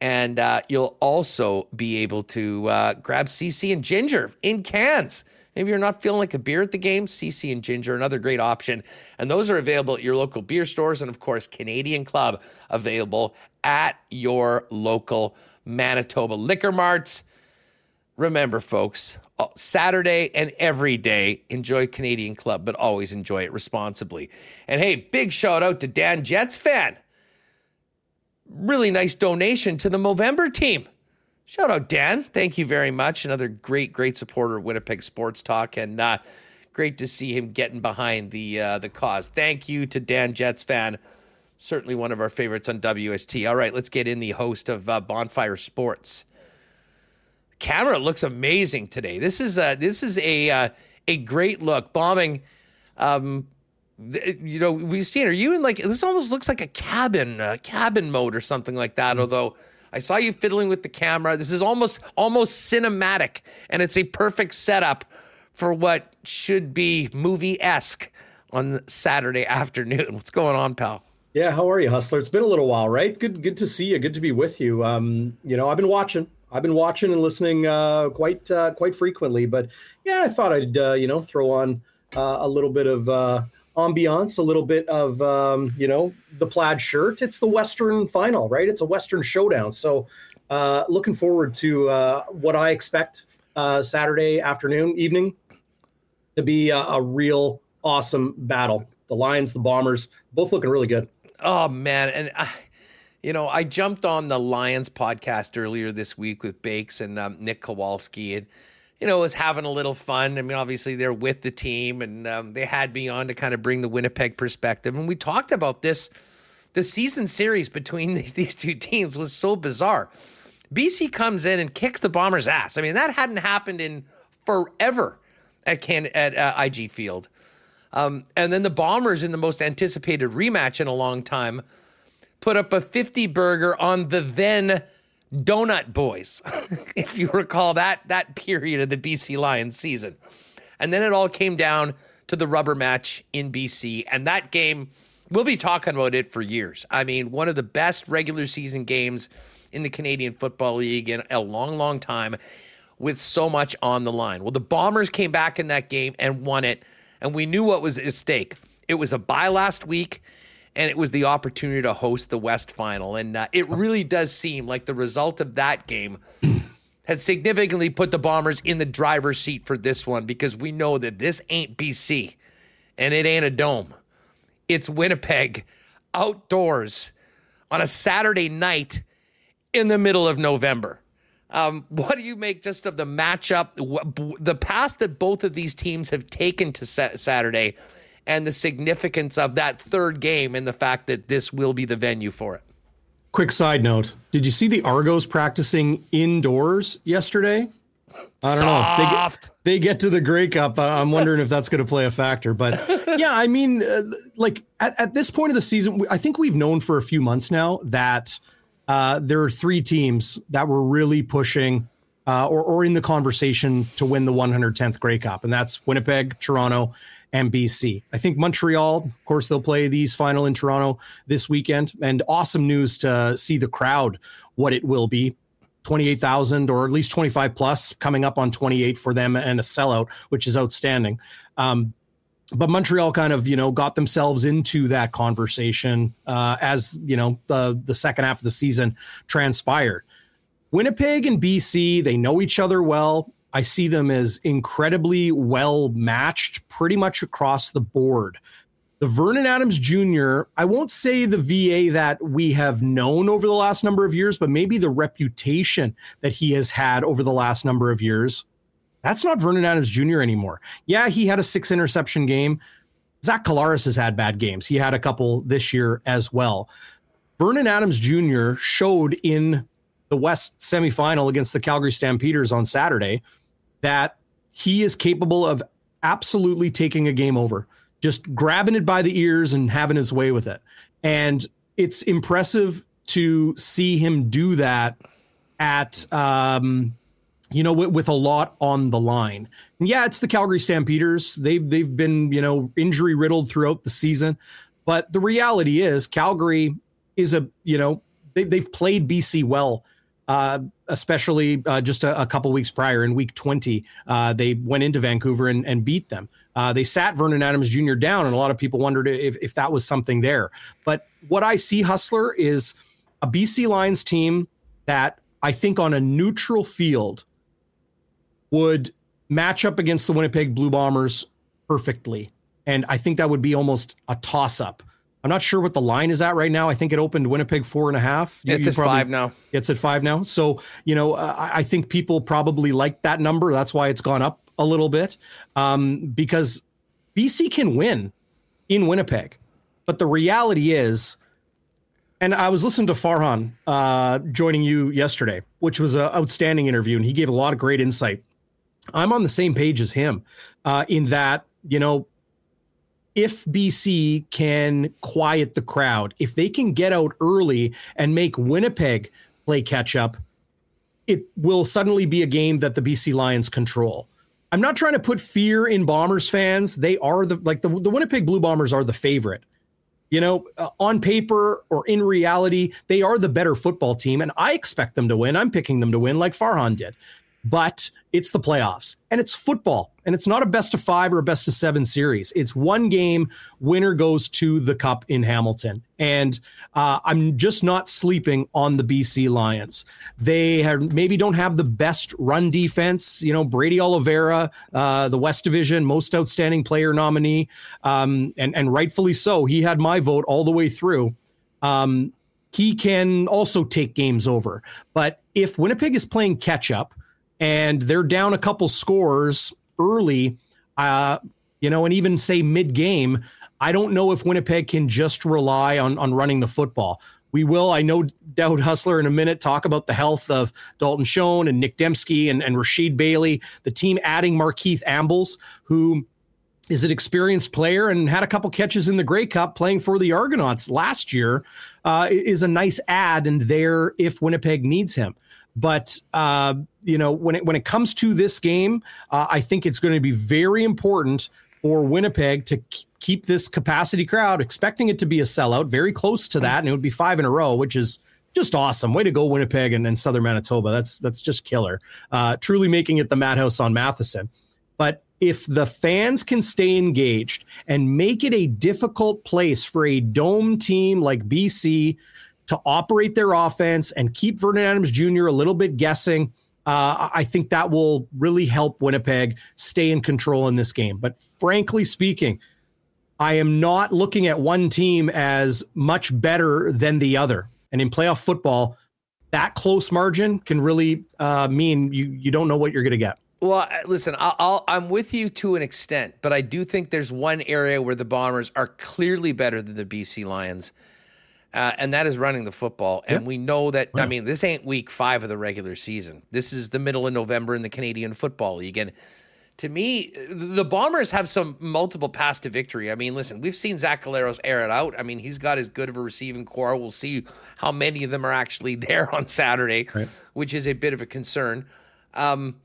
And uh, you'll also be able to uh, grab CC and Ginger in cans Maybe you're not feeling like a beer at the game. CC and Ginger, another great option. And those are available at your local beer stores. And of course, Canadian Club available at your local Manitoba liquor marts. Remember, folks, uh, Saturday and every day, enjoy Canadian Club, but always enjoy it responsibly. And hey, big shout out to Dan Jets fan. Really nice donation to the Movember team. Shout out, Dan. Thank you very much. Another great, great supporter of Winnipeg Sports Talk, and uh, great to see him getting behind the uh, the cause. Thank you to Dan Jets fan. Certainly one of our favorites on WST. All right, let's get in the host of uh, Bonfire Sports. Camera looks amazing today. This is a, this is a uh, a great look. Bauming. Um, you know, we've seen. Are you in like this? Almost looks like a cabin, uh, cabin mode or something like that. Mm-hmm. Although I saw you fiddling with the camera. This is almost almost cinematic, and it's a perfect setup for what should be movie esque on Saturday afternoon. What's going on, pal? Yeah, how are you, Hustler? It's been a little while, right? Good, good to see you. Good to be with you. Um, you know, I've been watching. I've been watching and listening uh, quite uh, quite frequently, but yeah, I thought I'd uh, you know throw on uh, a little bit of uh, ambiance, a little bit of um, you know the plaid shirt. It's the Western final, right? It's a Western showdown. So uh, looking forward to uh, what I expect uh, Saturday afternoon, evening to be a, a, real awesome battle. The Lions, the Bombers, both looking really good. Oh man, and. I- you know, I jumped on the Lions podcast earlier this week with Bakes and um, Nick Kowalski, and you know, was having a little fun. I mean, obviously they're with the team, and um, they had me on to kind of bring the Winnipeg perspective. And we talked about this. The season series between these, these two teams was so bizarre. BC comes in and kicks the Bombers' ass. I mean, that hadn't happened in forever at Can at uh, IG Field. Um, and then the Bombers, in the most anticipated rematch in a long time, put up a 50 burger on the then Donut Boys, if you recall that that period of the BC Lions season. And then it all came down to the rubber match in BC, and that game we'll be talking about it for years. I mean, one of the best regular season games in the Canadian Football League in a long, long time with so much on the line. Well, the Bombers came back in that game and won it, and we knew what was at stake. It was a bye last week and it was the opportunity to host the West Final. And uh, it really does seem like the result of that game has significantly put the Bombers in the driver's seat for this one because we know that this ain't BC and it ain't a dome. It's Winnipeg outdoors on a Saturday night in the middle of November. Um, what do you make just of the matchup, the path that both of these teams have taken to Saturday, and the significance of that third game and the fact that this will be the venue for it? Quick side note: Did you see the Argos practicing indoors yesterday? I don't Soft. know. They get, they get to the Grey Cup. I'm wondering if that's going to play a factor. But yeah, I mean, uh, like at, at this point of the season, I think we've known for a few months now that uh, there are three teams that were really pushing uh, or, or in the conversation to win the 110th Grey Cup, and that's Winnipeg, Toronto, and BC. I think Montreal, of course, they'll play these final in Toronto this weekend. And awesome news to see the crowd, what it will be. 28,000 or at least 25 plus coming up on 28 for them and a sellout, which is outstanding. Um, but Montreal kind of, you know, got themselves into that conversation uh, as, you know, the, the second half of the season transpired. Winnipeg and BC, they know each other well. I see them as incredibly well matched pretty much across the board. The Vernon Adams Jr., I won't say the VA that we have known over the last number of years, but maybe the reputation that he has had over the last number of years. That's not Vernon Adams Jr. anymore. Yeah, he had a six interception game. Zach Collaros has had bad games. He had a couple this year as well. Vernon Adams Jr. showed in the West semifinal against the Calgary Stampeders on Saturday that he is capable of absolutely taking a game over, just grabbing it by the ears and having his way with it. And it's impressive to see him do that at, um, you know, with, with, a lot on the line. And yeah, it's the Calgary Stampeders. They've they've been you know injury riddled throughout the season, but the reality is Calgary is a you know they, they've played BC well uh, especially uh, just a, a, couple weeks prior in week 20. Uh, they went into Vancouver and, and beat them. Uh, they sat Vernon Adams Jr. down, and a lot of people wondered if, if that was something there. But what I see, Hustler, is a BC Lions team that I think on a neutral field would match up against the Winnipeg Blue Bombers perfectly. And I think that would be almost a toss up. I'm not sure what the line is at right now. I think it opened Winnipeg four and a half. You, it's you at five now. It's at five now. So you know, uh, I think people probably like that number. That's why it's gone up a little bit um, because BC can win in Winnipeg, but the reality is. And I was listening to Farhan uh, joining you yesterday, which was an outstanding interview, and he gave a lot of great insight. I'm on the same page as him uh, in that you know if BC can quiet the crowd, if they can get out early and make Winnipeg play catch up, it will suddenly be a game that the BC Lions control. I'm not trying to put fear in Bombers fans. They are the like the, the Winnipeg Blue Bombers are the favorite. You know, uh, on paper or in reality, they are the better football team, and I expect them to win. I'm picking them to win, like Farhan did but it's the playoffs and it's football and it's not a best of five or a best of seven series. It's one game. Winner goes to the cup in Hamilton. And uh, I'm just not sleeping on the BC Lions. They have, maybe don't have the best run defense. You know, Brady Oliveira, uh, the West Division most outstanding player nominee, um, and and rightfully so. He had my vote all the way through. Um, he can also take games over. But if Winnipeg is playing catch up, and they're down a couple scores early, uh, you know, and even say mid game, I don't know if Winnipeg can just rely on on running the football. We will, I know, doubt Hustler in a minute talk about the health of Dalton Schoen and Nick Demski and, and Rasheed Bailey, the team adding Markeith Ambles, who is an experienced player and had a couple catches in the Grey Cup playing for the Argonauts last year, uh, is a nice add and there if Winnipeg needs him. But uh, you know, when it when it comes to this game, uh, I think it's going to be very important for Winnipeg to keep this capacity crowd, expecting it to be a sellout, very close to that, and it would be five in a row, which is just awesome. Way to go, Winnipeg and, and Southern Manitoba. That's that's just killer. Uh, truly making it the madhouse on Matheson. But if the fans can stay engaged and make it a difficult place for a dome team like BC to operate their offense and keep Vernon Adams Jr. a little bit guessing. Uh, I think that will really help Winnipeg stay in control in this game. But frankly speaking, I am not looking at one team as much better than the other. And in playoff football, that close margin can really uh, mean you you don't know what you're going to get. Well, listen, I'll, i am with you to an extent, but I do think there's one area where the Bombers are clearly better than the BC Lions, uh, and that is running the football. And we know that. I mean, this ain't week five of the regular season. This is the middle of November in the Canadian Football League, and to me, the Bombers have some multiple paths to victory. I mean, listen, we've seen Zach Collaros air it out. I mean, he's got as good of a receiving corps. We'll see how many of them are actually there on Saturday, right. which is a bit of a concern. Um,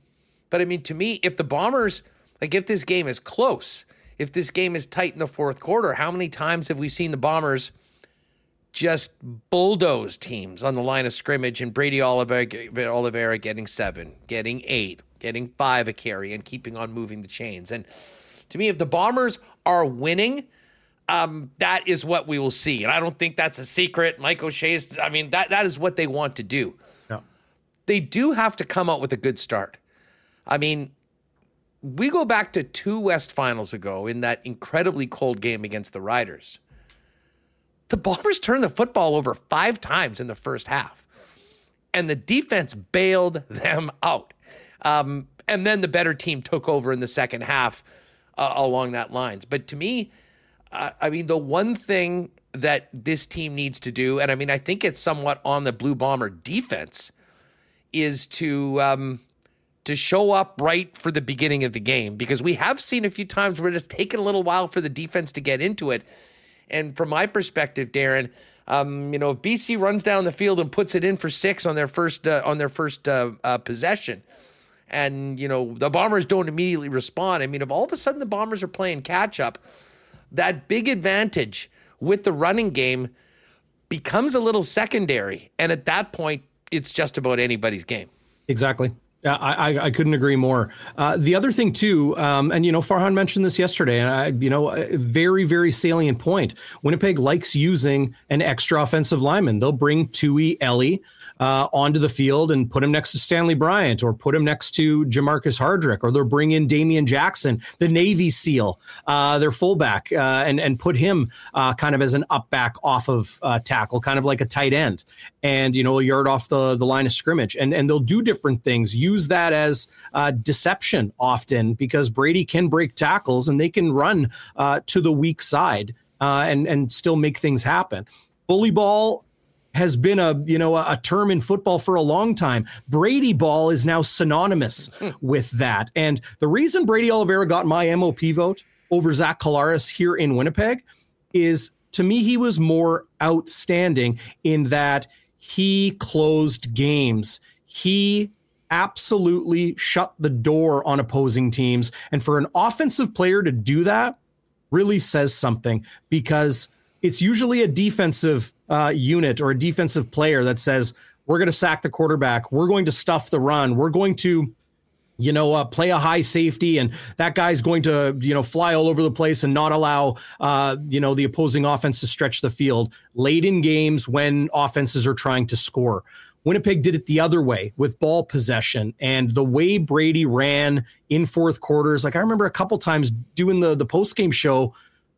but I mean, to me, if the Bombers, like if this game is close, if this game is tight in the fourth quarter, how many times have we seen the Bombers just bulldoze teams on the line of scrimmage and Brady Oliveira, Oliveira getting seven, getting eight, getting five a carry, and keeping on moving the chains? And to me, if the Bombers are winning, um, that is what we will see. And I don't think that's a secret. Mike O'Shea's, I mean, that that is what they want to do. Yeah. They do have to come out with a good start. I mean, we go back to two West finals ago in that incredibly cold game against the Riders. The Bombers turned the football over five times in the first half, and the defense bailed them out. Um, and then the better team took over in the second half uh, along that lines. But to me, uh, I mean, the one thing that this team needs to do, and I mean, I think it's somewhat on the Blue Bomber defense, is to um, to show up right for the beginning of the game because we have seen a few times where it's taken a little while for the defense to get into it. And from my perspective, Darrin, um, you know, if BC runs down the field and puts it in for six on their first uh, on their first uh, uh, possession, and you know the Bombers don't immediately respond. I mean, if all of a sudden the Bombers are playing catch up, that big advantage with the running game becomes a little secondary, and at that point, it's just about anybody's game. Exactly. I, I, couldn't agree more. Uh, the other thing too, um, and you know, Farhan mentioned this yesterday, and I, you know, a very very salient point. Winnipeg likes using an extra offensive lineman. They'll bring Tui Eli uh, onto the field and put him next to Stanley Bryant, or put him next to Jermarcus Hardrick, or they'll bring in Damian Jackson, the Navy SEAL, uh, their fullback, uh, and and put him uh, kind of as an up back off of uh, tackle, kind of like a tight end, and you know, a yard off the the line of scrimmage, and and they'll do different things. Use that as uh, deception often because Brady can break tackles and they can run uh, to the weak side uh, and and still make things happen. Bully ball has been a you know a, term in football for a long time. Brady ball is now synonymous with that. And the reason Brady Oliveira got my MOP vote over Zach Collaros here in Winnipeg is to me he was more outstanding in that he closed games. He absolutely shut the door on opposing teams. And for an offensive player to do that really says something because it's usually a defensive uh, unit or a defensive player that says, we're going to sack the quarterback. We're going to stuff the run. We're going to you know, uh, play a high safety, and that guy's going to, you know, fly all over the place and not allow, uh, you know, the opposing offense to stretch the field late in games when offenses are trying to score. Winnipeg did it the other way with ball possession and the way Brady ran in fourth quarters. Like I remember a couple times doing the the post game show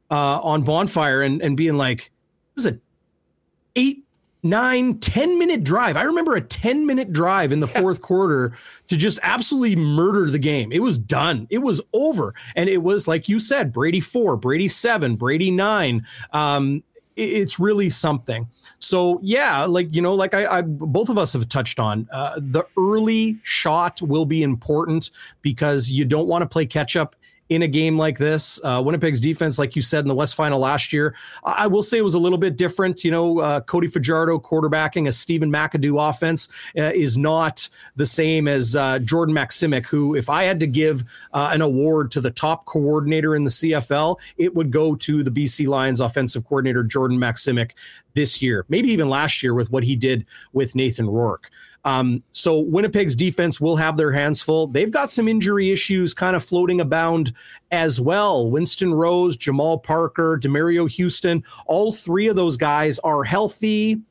uh, on Bonfire and and being like, it was a eight, nine, ten minute drive. I remember a ten minute drive in the fourth quarter to just absolutely murder the game. It was done. It was over, and it was like you said, Brady four, Brady seven, Brady nine. Um, it's really something. So yeah, like you know, like I, I both of us have touched on, uh, the early shot will be important because you don't want to play catch up in a game like this. Uh, Winnipeg's defense, like you said in the West Final last year, I, I will say it was a little bit different. You know, uh, Cody Fajardo quarterbacking a Stephen McAdoo offense uh, is not the same as uh, Jordan Maksymic, who, if I had to give uh, an award to the top coordinator in the CFL, it would go to the BC Lions offensive coordinator, Jordan Maksymic, this year, maybe even last year with what he did with Nathan Rourke. Um, so Winnipeg's defense will have their hands full. They've got some injury issues kind of floating abound as well. Winston Rose, Jamal Parker, Demerio Houston, all three of those guys are healthy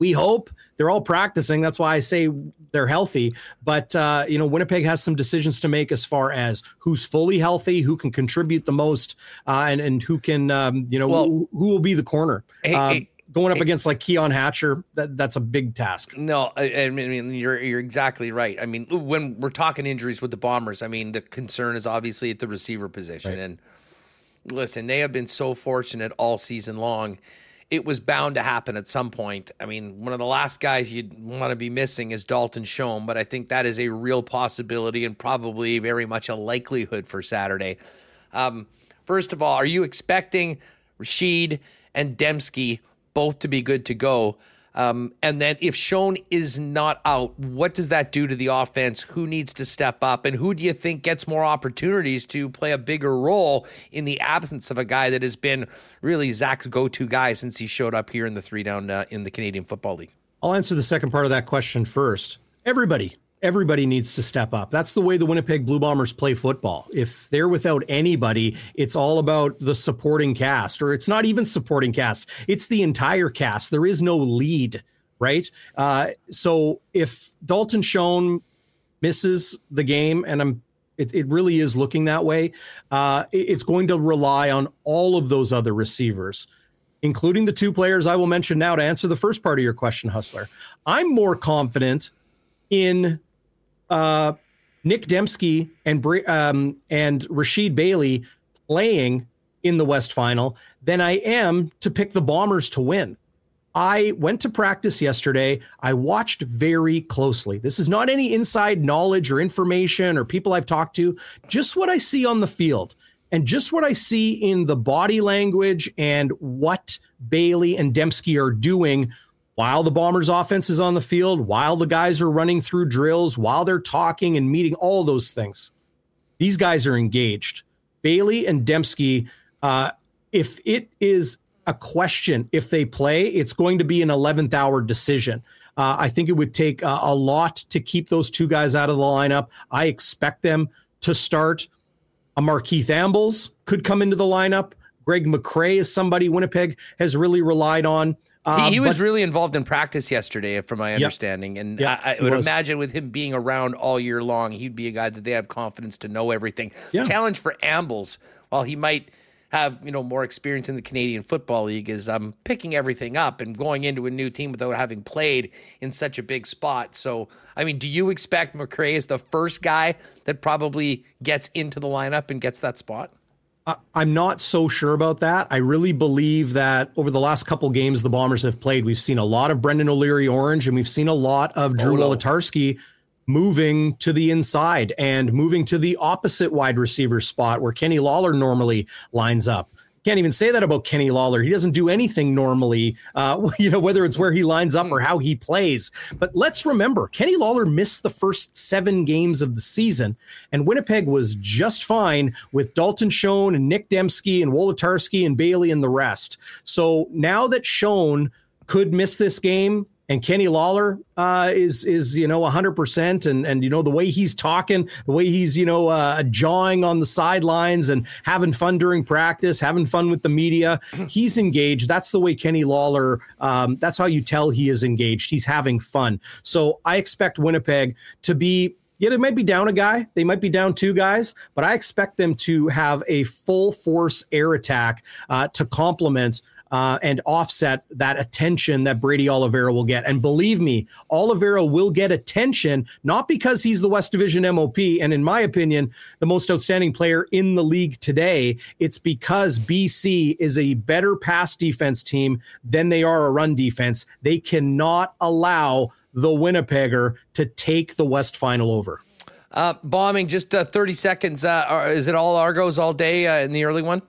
we hope they're all practicing. That's why I say they're healthy. But uh, you know, Winnipeg has some decisions to make as far as who's fully healthy, who can contribute the most, uh, and and who can um, you know well, who, who, will be the corner. Hey, um, hey, going up against like Keon Hatcher, that that's a big task. No, I, I, mean you're you're exactly right. I mean, when we're talking injuries with the Bombers, I mean the concern is obviously at the receiver position. Right. And listen, they have been so fortunate all season long it was bound to happen at some point. I mean, one of the last guys you'd want to be missing is Dalton Schoen, but I think that is a real possibility and probably very much a likelihood for Saturday. Um, first of all, are you expecting Rasheed and Demski both to be good to go? Um, and then if Schoen is not out, what does that do to the offense? Who needs to step up? And who do you think gets more opportunities to play a bigger role in the absence of a guy that has been really Zach's go to guy since he showed up here in the three down uh, in the Canadian Football League? I'll answer the second part of that question first. Everybody, everybody needs to step up. That's the way the Winnipeg Blue Bombers play football. If they're without anybody, it's all about the supporting cast, or it's not even supporting cast, it's the entire cast. There is no lead, right? Uh, so if Dalton Schoen misses the game, and I'm it, it really is looking that way. Uh, it's going to rely on all of those other receivers, including the two players I will mention now to answer the first part of your question, Hustler. I'm more confident in uh, Nick Demski and um, and Rasheed Bailey playing in the West Final than I am to pick the Bombers to win. I went to practice yesterday. I watched very closely. This is not any inside knowledge or information or people I've talked to, just what I see on the field and just what I see in the body language and what Bailey and Demski are doing while the Bombers offense is on the field, while the guys are running through drills, while they're talking and meeting, all those things. These guys are engaged. Bailey and Demski, uh, if it is a question if they play, it's going to be an 11th hour decision. Uh, I think it would take uh, a lot to keep those two guys out of the lineup. I expect them to start. A Markeith Ambles could come into the lineup. Greg McCrae is somebody Winnipeg has really relied on. Um, he, he, was but, really involved in practice yesterday, from my understanding, yep, and yep, I, I would was. imagine with him being around all year long, he'd be a guy that they have confidence to know everything. Yeah. Challenge for Ambles, while he might have you know more experience in the Canadian Football League, is um, picking everything up and going into a new team without having played in such a big spot. So, I mean, do you expect McCrae is the first guy that probably gets into the lineup and gets that spot? I'm not so sure about that. I really believe that over the last couple games the Bombers have played, we've seen a lot of Brendan O'Leary Orange and we've seen a lot of oh, Drew oh, no. moving to the inside and moving to the opposite wide receiver spot where Kenny Lawler normally lines up can't even say that about Kenny Lawler. He doesn't do anything normally, uh, you know, whether it's where he lines up or how he plays. But let's remember, Kenny Lawler missed the first seven games of the season, and Winnipeg was just fine with Dalton Schoen and Nick Demski and Wolitarski and Bailey and the rest. So now that Schoen could miss this game, and Kenny Lawler uh, is is you know hundred percent, and and you know the way he's talking, the way he's you know uh, jawing on the sidelines and having fun during practice, having fun with the media. He's engaged. That's the way Kenny Lawler. Um, that's how you tell he is engaged. He's having fun. So I expect Winnipeg to be yeah, they might be down a guy. They might be down two guys, but I expect them to have a full force air attack uh, to complement uh, and offset that attention that Brady Oliveira will get. And believe me, Oliveira will get attention, not because he's the West Division MOP, and in my opinion, the most outstanding player in the league today. It's because BC is a better pass defense team than they are a run defense. They cannot allow the Winnipegger to take the West final over. Uh, Bauming, just uh, 30 seconds. Uh, is it all Argos all day uh, in the early one?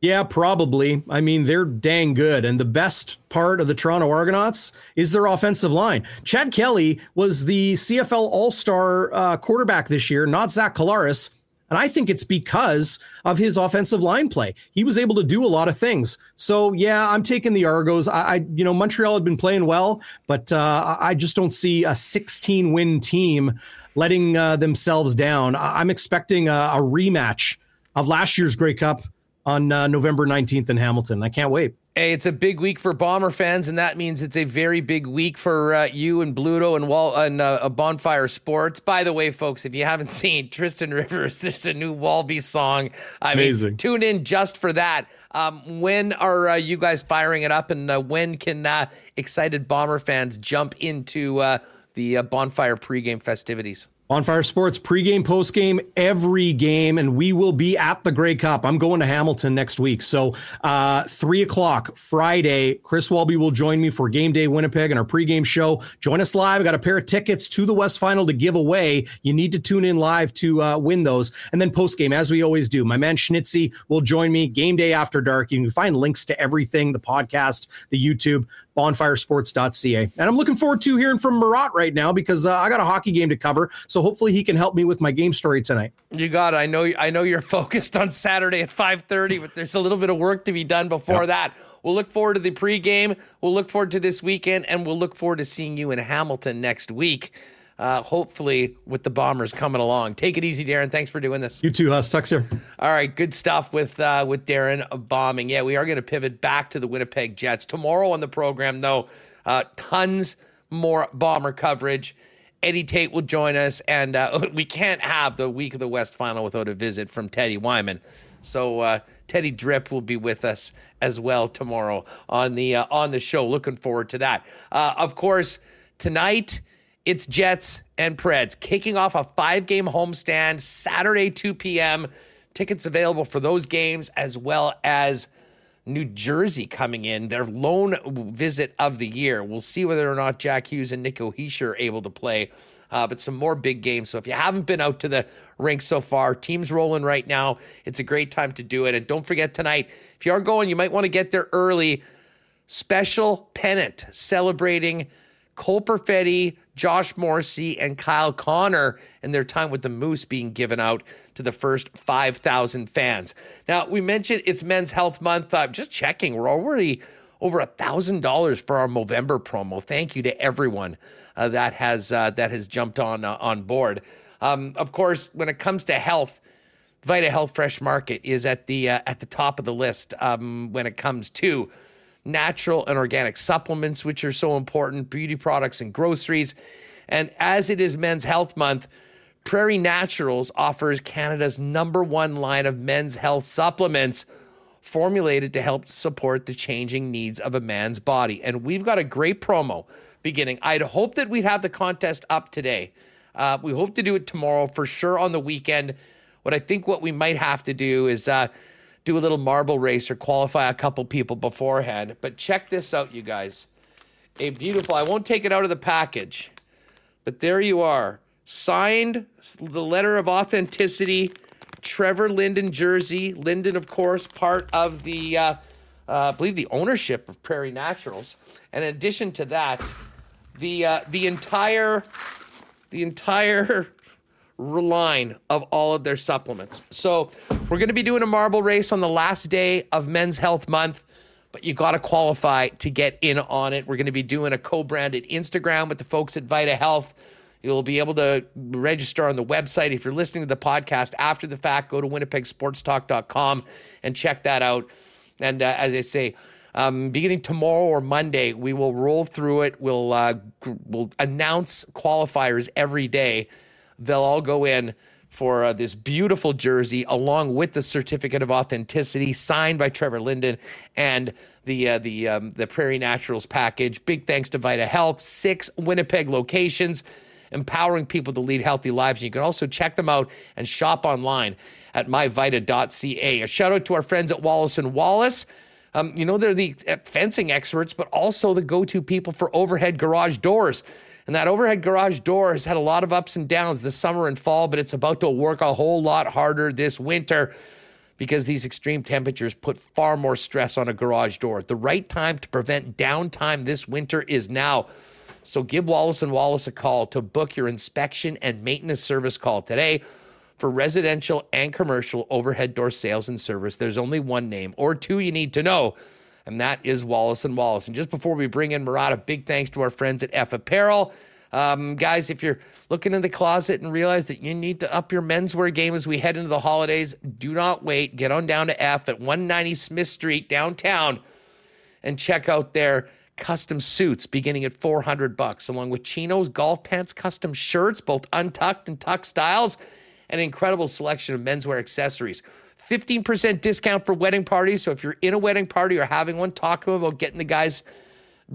Yeah, probably. I mean, they're dang good. And the best part of the Toronto Argonauts is their offensive line. Chad Kelly was the CFL All Star uh, quarterback this year, not Zach Collaros. And I think it's because of his offensive line play. He was able to do a lot of things. So yeah, I'm taking the Argos. I, I you know, Montreal had been playing well, but uh, I just don't see a 16 win team letting uh, themselves down. I'm expecting a, a rematch of last year's Grey Cup on uh, November 19th in Hamilton. I can't wait. Hey, it's a big week for Bomber fans, and that means it's a very big week for uh, you and Bluto and Wall and uh, Bonfire Sports. By the way, folks, if you haven't seen Tristan Rivers, there's a new Walby song. I Amazing. Mean, tune in just for that. Um, when are uh, you guys firing it up, and uh, when can uh, excited Bomber fans jump into uh, the Bonfire pregame festivities? Bonfire Sports pregame, postgame, every game, and we will be at the Grey Cup. I'm going to Hamilton next week, so uh, three o'clock Friday. Chris Walby will join me for Game Day Winnipeg and our pregame show. Join us live. I got a pair of tickets to the West Final to give away. You need to tune in live to uh, win those, and then postgame, as we always do. My man Schnitzy will join me. Game Day after dark. You can find links to everything: the podcast, the YouTube, bonfiresports.ca. And I'm looking forward to hearing from Murat right now because uh, I got a hockey game to cover. So hopefully he can help me with my game story tonight. You got it. I know. I know you're focused on Saturday at 5:30, but there's a little bit of work to be done before yep. that. We'll look forward to the pregame. We'll look forward to this weekend, and we'll look forward to seeing you in Hamilton next week. Uh, hopefully, with the Bombers coming along. Take it easy, Darrin. Thanks for doing this. You too, Huss. Here. All right, good stuff with uh, with Darrin Bauming. Yeah, we are going to pivot back to the Winnipeg Jets tomorrow on the program, though. Uh, tons more bomber coverage. Eddie Tait will join us, and uh, we can't have the week of the West final without a visit from Teddy Wyman. So uh, Teddy Drip will be with us as well tomorrow on the uh, on the show. Looking forward to that. Uh, of course, tonight it's Jets and Preds kicking off a five game homestand Saturday 2 p.m. Tickets available for those games as well as New Jersey coming in, their lone visit of the year. We'll see whether or not Jack Hughes and Nico Hischier are able to play. Uh, but some more big games. So if you haven't been out to the rink so far, teams rolling right now. It's a great time to do it. And don't forget tonight, if you are going, you might want to get there early. Special pennant celebrating Cole Perfetti, Josh Morrissey, and Kyle Connor and their time with the Moose being given out to the first 5,000 fans. Now, we mentioned it's Men's Health Month. I'm just checking. We're already over a thousand dollars for our Movember promo. Thank you to everyone uh, that has uh, that has jumped on uh, on board. Um, of course, when it comes to health, Vita Health Fresh Market is at the uh, at the top of the list um, when it comes to natural and organic supplements, which are so important, beauty products and groceries. And as it is Men's Health Month, Prairie Naturals offers Canada's number one line of men's health supplements formulated to help support the changing needs of a man's body. And we've got a great promo beginning. I'd hope that we'd have the contest up today. Uh, we hope to do it tomorrow for sure on the weekend. What I think what we might have to do is uh, do a little marble race or qualify a couple people beforehand. But check this out, you guys. A beautiful, I won't take it out of the package, but there you are. Signed the letter of authenticity, Trevor Linden jersey. Linden, of course, part of the, uh, uh, I believe, the ownership of Prairie Naturals. And in addition to that, the uh, the entire the entire line of all of their supplements. So we're going to be doing a marble race on the last day of Men's Health Month, but you got to qualify to get in on it. We're going to be doing a co-branded Instagram with the folks at Vita Health. You'll be able to register on the website. If you're listening to the podcast after the fact, go to winnipegsportstalk.com and check that out. And uh, as I say, um, beginning tomorrow or Monday, we will roll through it. We'll uh, we'll announce qualifiers every day they'll all go in for uh, this beautiful jersey along with the certificate of authenticity signed by Trevor Linden and the uh, the um, the Prairie Naturals package. Big thanks to Vita Health, six Winnipeg locations, empowering people to lead healthy lives. And you can also check them out and shop online at myvita.ca. A shout out to our friends at Wallace and Wallace. Um, you know they're the uh, fencing experts, but also the go-to people for overhead garage doors. And that overhead garage door has had a lot of ups and downs this summer and fall, but it's about to work a whole lot harder this winter because these extreme temperatures put far more stress on a garage door. The right time to prevent downtime this winter is now. So give Wallace and Wallace a call to book your inspection and maintenance service call today. For residential and commercial overhead door sales and service, there's only one name or two you need to know and that is Wallace and Wallace. And just before we bring in Murata, big thanks to our friends at F Apparel. Um, guys, if you're looking in the closet and realize that you need to up your menswear game as we head into the holidays, do not wait. Get on down to F at 190 Smith Street downtown. and check out their custom suits beginning at 400 bucks, along with chinos, golf pants, custom shirts, both untucked and tucked styles, and an incredible selection of menswear accessories. 15% discount for wedding parties. So if you're in a wedding party or having one, talk to them about getting the guys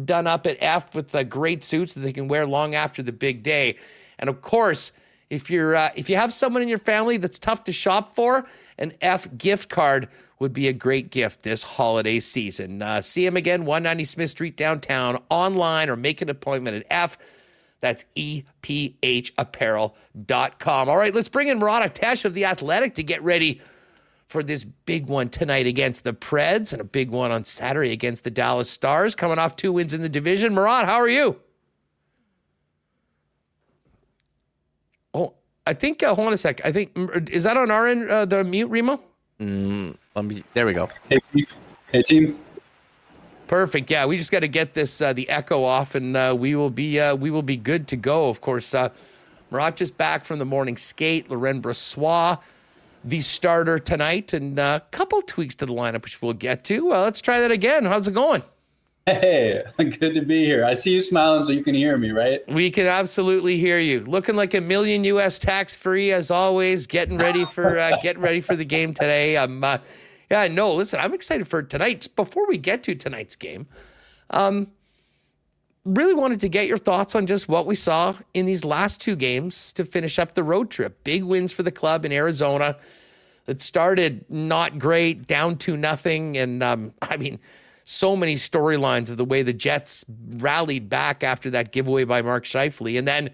done up at F with the great suits that they can wear long after the big day. And of course, if you're uh, if you have someone in your family that's tough to shop for, an F gift card would be a great gift this holiday season. Uh, see him again, 190 Smith Street downtown, online, or make an appointment at F. That's EPHapparel.com. All right, let's bring in Murat Ates of The Athletic to get ready for this big one tonight against the Preds and a big one on Saturday against the Dallas Stars, coming off two wins in the division. Murat, how are you? Oh, I think, uh, hold on a sec. I think, is that on our end, uh, the mute, Remo? Mm, let me, there we go. Hey, team. Hey, team. Perfect. Yeah, we just got to get this uh, the echo off, and uh, we will be uh, we will be good to go. Of course, uh, Murat just back from the morning skate. Laurent Brossoit the starter tonight, and a couple tweaks to the lineup, which we'll get to. Uh, let's try that again. How's it going? Hey, good to be here. I see you smiling, so you can hear me, right? We can absolutely hear you. Looking like a million U.S. tax free as always. Getting ready for uh, getting ready for the game today. I'm, uh, yeah, no. Listen, I'm excited for tonight. Before we get to tonight's game, um, really wanted to get your thoughts on just what we saw in these last two games to finish up the road trip. Big wins for the club in Arizona. It started not great, down to nothing, and um, I mean, so many storylines of the way the Jets rallied back after that giveaway by Mark Scheifele, and then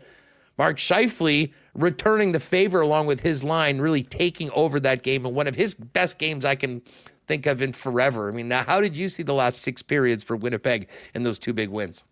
Mark Scheifele returning the favor along with his line, really taking over that game and one of his best games I can think of in forever. I mean, now how did you see the last six periods for Winnipeg in those two big wins?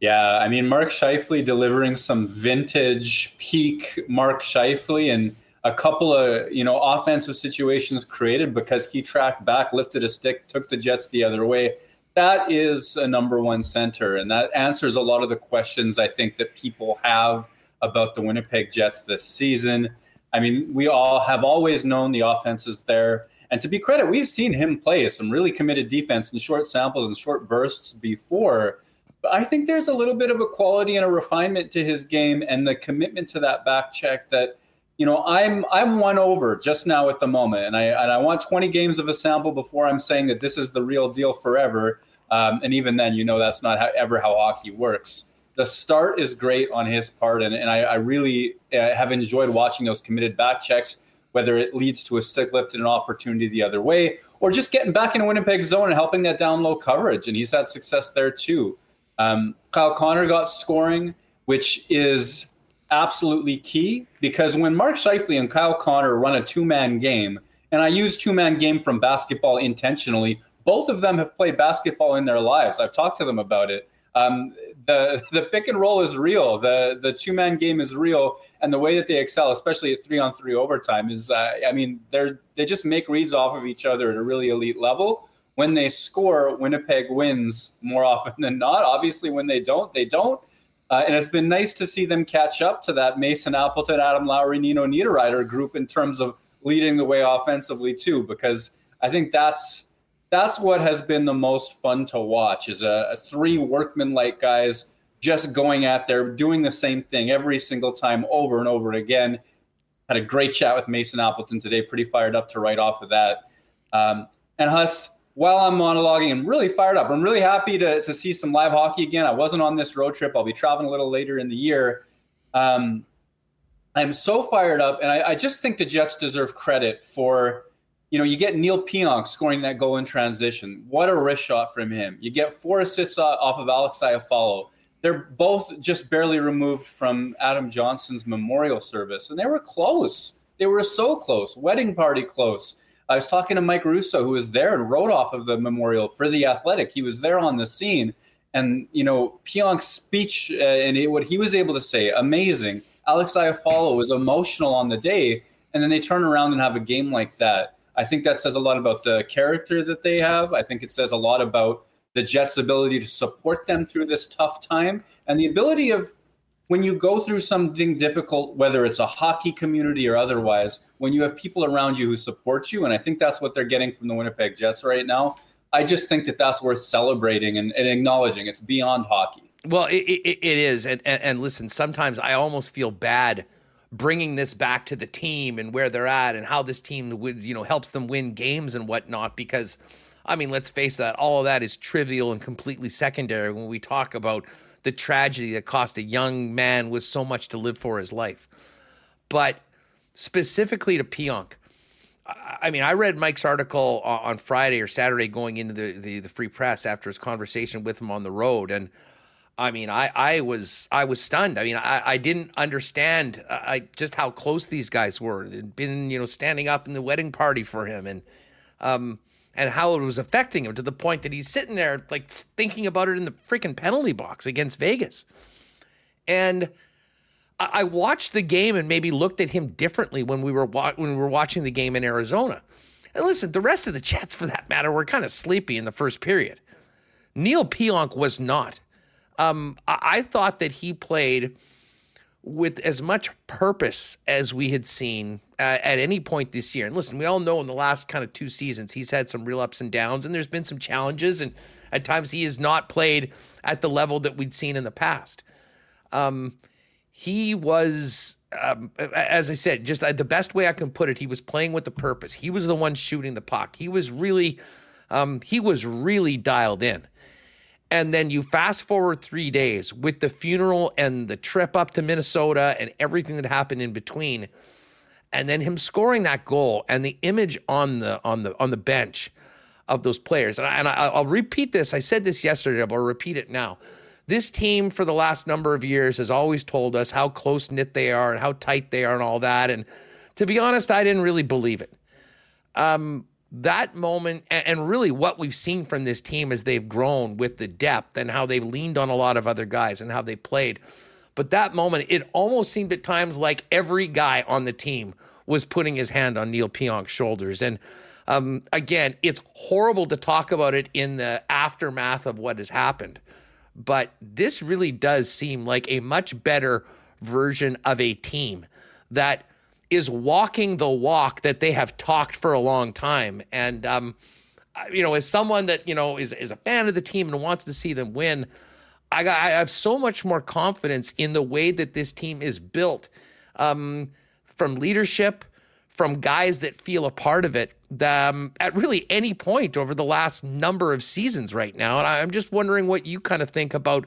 Yeah, I mean, Mark Scheifele delivering some vintage peak Mark Scheifele and a couple of you know offensive situations created because he tracked back, lifted a stick, took the Jets the other way. That is a number one center, and that answers a lot of the questions I think that people have about the Winnipeg Jets this season. I mean, we all have always known the offense is there. And to be credit, we've seen him play some really committed defense in short samples and short bursts before. But I think there's a little bit of a quality and a refinement to his game and the commitment to that back check that you know, I'm I'm one over just now at the moment, and I and I want 20 games of a sample before I'm saying that this is the real deal forever. Um, and even then, you know, that's not how, ever how hockey works. The start is great on his part, and, and I, I really uh, have enjoyed watching those committed back checks, whether it leads to a stick lift and an opportunity the other way, or just getting back in Winnipeg zone and helping that down low coverage. And he's had success there too. Um, Kyle Connor got scoring, which is absolutely key because when Mark Scheifele and Kyle Connor run a two man game, and I use two man game from basketball intentionally, both of them have played basketball in their lives. I've talked to them about it. Um, the the pick and roll is real. The the two man game is real, and the way that they excel, especially at three on three overtime, is uh, I mean they're they just make reads off of each other at a really elite level. When they score, Winnipeg wins more often than not. Obviously, when they don't, they don't. Uh, and it's been nice to see them catch up to that Mason Appleton, Adam Lowry, Nino Niederreiter group in terms of leading the way offensively too, because I think that's that's what has been the most fun to watch is a, a three workman-like guys just going at there, doing the same thing every single time over and over again. Had a great chat with Mason Appleton today, pretty fired up to write off of that. Um, and Huss, while I'm monologuing, I'm really fired up. I'm really happy to, to see some live hockey again. I wasn't on this road trip. I'll be traveling a little later in the year. Um, I'm so fired up, and I, I, just think the Jets deserve credit for, you know, you get Neal Pionk scoring that goal in transition. What a wrist shot from him. You get four assists off of Alex Iafallo. They're both just barely removed from Adam Johnson's memorial service, and they were close. They were so close. Wedding party close. I was talking to Mike Russo, who was there and wrote off of the memorial for the Athletic. He was there on the scene, and you know Pionk's speech uh, and it, what he was able to say, amazing. Alex Iafallo was emotional on the day, and then they turn around and have a game like that. I think that says a lot about the character that they have. I think it says a lot about the Jets' ability to support them through this tough time and the ability of when you go through something difficult, whether it's a hockey community or otherwise, when you have people around you who support you, and I think that's what they're getting from the Winnipeg Jets right now. I just think that that's worth celebrating and, and acknowledging. It's beyond hockey. Well, it, it, it is, and, and and listen, sometimes I almost feel bad bringing this back to the team and where they're at and how this team would you know helps them win games and whatnot because I mean let's face that all of that is trivial and completely secondary when we talk about the tragedy that cost a young man with so much to live for his life. But specifically to Pionk, I mean, I read Mike's article on Friday or Saturday going into the, the, the free press after his conversation with him on the road, and I mean, I, I was I was stunned. I mean, I, I didn't understand uh, I, just how close these guys were. They'd been you know standing up in the wedding party for him, and um, and how it was affecting him to the point that he's sitting there like thinking about it in the freaking penalty box against Vegas. And I, watched the game and maybe looked at him differently when we were wa- when we were watching the game in Arizona. And listen, the rest of the Jets, for that matter, were kind of sleepy in the first period. Neal Pionk was not. Um, I, I thought that he played with as much purpose as we had seen uh, at any point this year. And listen, we all know in the last kind of two seasons, he's had some real ups and downs, and there's been some challenges, and at times he has not played at the level that we'd seen in the past. Um, he was, um, as I said, just uh, the best way I can put it, he was playing with the purpose. He was the one shooting the puck. He was really, um, he was really dialed in. And then you fast forward three days with the funeral and the trip up to Minnesota and everything that happened in between, and then him scoring that goal and the image on the on the on the bench of those players. And, I, and I, will repeat this. I said this yesterday, but I'll repeat it now. This team, for the last number of years, has always told us how close knit they are and how tight they are and all that. And to be honest, I didn't really believe it. Um, that moment and really what we've seen from this team as they've grown with the depth and how they've leaned on a lot of other guys and how they played. But that moment, it almost seemed at times like every guy on the team was putting his hand on Neal Pionk's shoulders. And um, again, it's horrible to talk about it in the aftermath of what has happened. But this really does seem like a much better version of a team that – is walking the walk that they have talked for a long time. And, um, you know, as someone that, you know, is, is a fan of the team and wants to see them win, I, got, I have so much more confidence in the way that this team is built um, from leadership, from guys that feel a part of it um, at really any point over the last number of seasons right now. And I'm just wondering what you kind of think about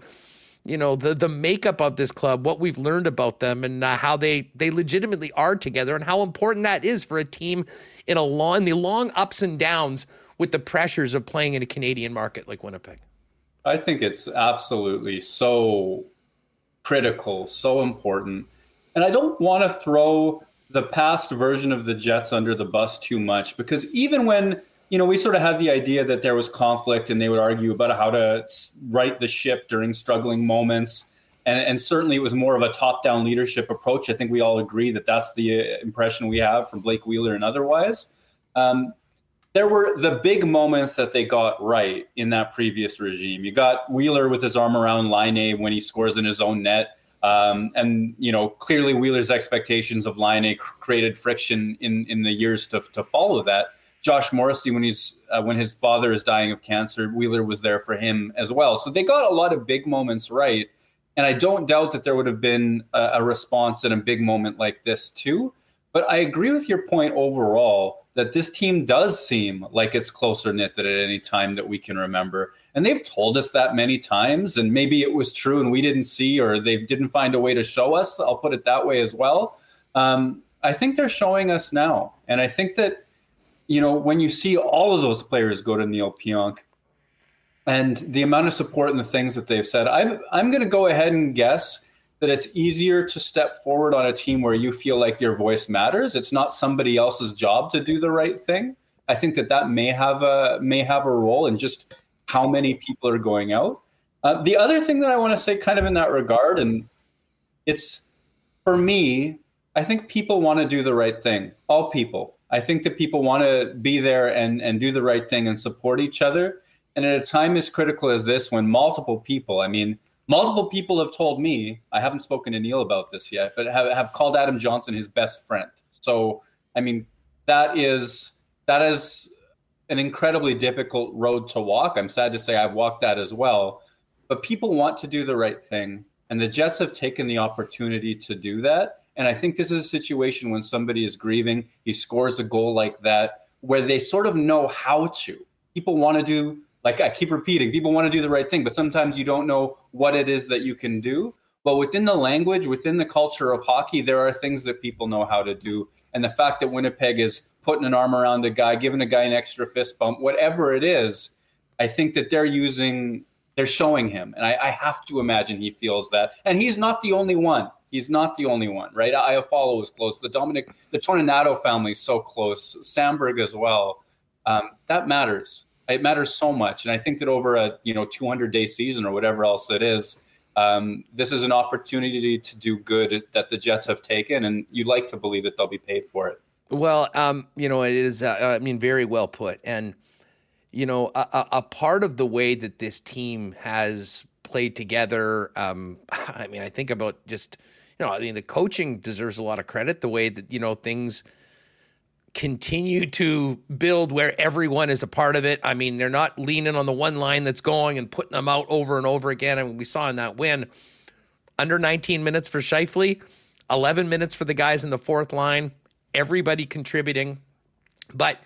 you know the the makeup of this club, what we've learned about them, and uh, how they they legitimately are together, and how important that is for a team in a long the long ups and downs with the pressures of playing in a Canadian market like Winnipeg. I think it's absolutely so critical, so important, and I don't want to throw the past version of the Jets under the bus too much because even when you know, we sort of had the idea that there was conflict and they would argue about how to right the ship during struggling moments. And, and certainly it was more of a top down leadership approach. I think we all agree that that's the uh, impression we have from Blake Wheeler and otherwise. Um, there were the big moments that they got right in that previous regime. You got Wheeler with his arm around Laine when he scores in his own net. Um, and you know clearly Wheeler's expectations of Laine created friction in in the years to, to follow that. Josh Morrissey when he's uh, when his father is dying of cancer. Wheeler was there for him as well. So they got a lot of big moments right, and I don't doubt that there would have been a, a response in a big moment like this too. But I agree with your point overall that this team does seem like it's closer knit than at any time that we can remember. And they've told us that many times, and maybe it was true and we didn't see, or they didn't find a way to show us. I'll put it that way as well. Um, I think they're showing us now, and I think that you know, when you see all of those players go to Neal Pionk and the amount of support and the things that they've said, I'm, I'm going to go ahead and guess that it's easier to step forward on a team where you feel like your voice matters. It's not somebody else's job to do the right thing. I think that that may have a may have a role in just how many people are going out. Uh, the other thing that I want to say, kind of in that regard, and it's for me, I think people want to do the right thing. All people, I think that people want to be there and, and do the right thing and support each other. And at a time as critical as this, when multiple people, I mean, multiple people have told me, I haven't spoken to Neal about this yet, but have, have called Adam Johnson his best friend. So, I mean, that is, that is an incredibly difficult road to walk. I'm sad to say I've walked that as well. But people want to do the right thing. And the Jets have taken the opportunity to do that. And I think this is a situation when somebody is grieving, he scores a goal like that, where they sort of know how to. People want to do, like I keep repeating, people want to do the right thing, but sometimes you don't know what it is that you can do. But within the language, within the culture of hockey, there are things that people know how to do. And the fact that Winnipeg is putting an arm around a guy, giving a guy an extra fist bump, whatever it is, I think that they're using, they're showing him. And I, I have to imagine he feels that. And he's not the only one. He's not the only one, right? Iafallo is close. The Dominic, the Toninato family is so close. Samberg as well. Um, that matters. It matters so much. And I think that over a you know 200 day season or whatever else it is, um, this is an opportunity to do good that the Jets have taken, and you'd like to believe that they'll be paid for it. Well, um, you know, it is. Uh, I mean, very well put. And you know, a, a, part of the way that this team has played together. Um, I mean, I think about just you know, I mean, the coaching deserves a lot of credit. The way that you know things continue to build where everyone is a part of it. I mean, they're not leaning on the one line that's going and putting them out over and over again. Mean, we saw in that win under 19 minutes for Scheifele, 11 minutes for the guys in the fourth line, everybody contributing. But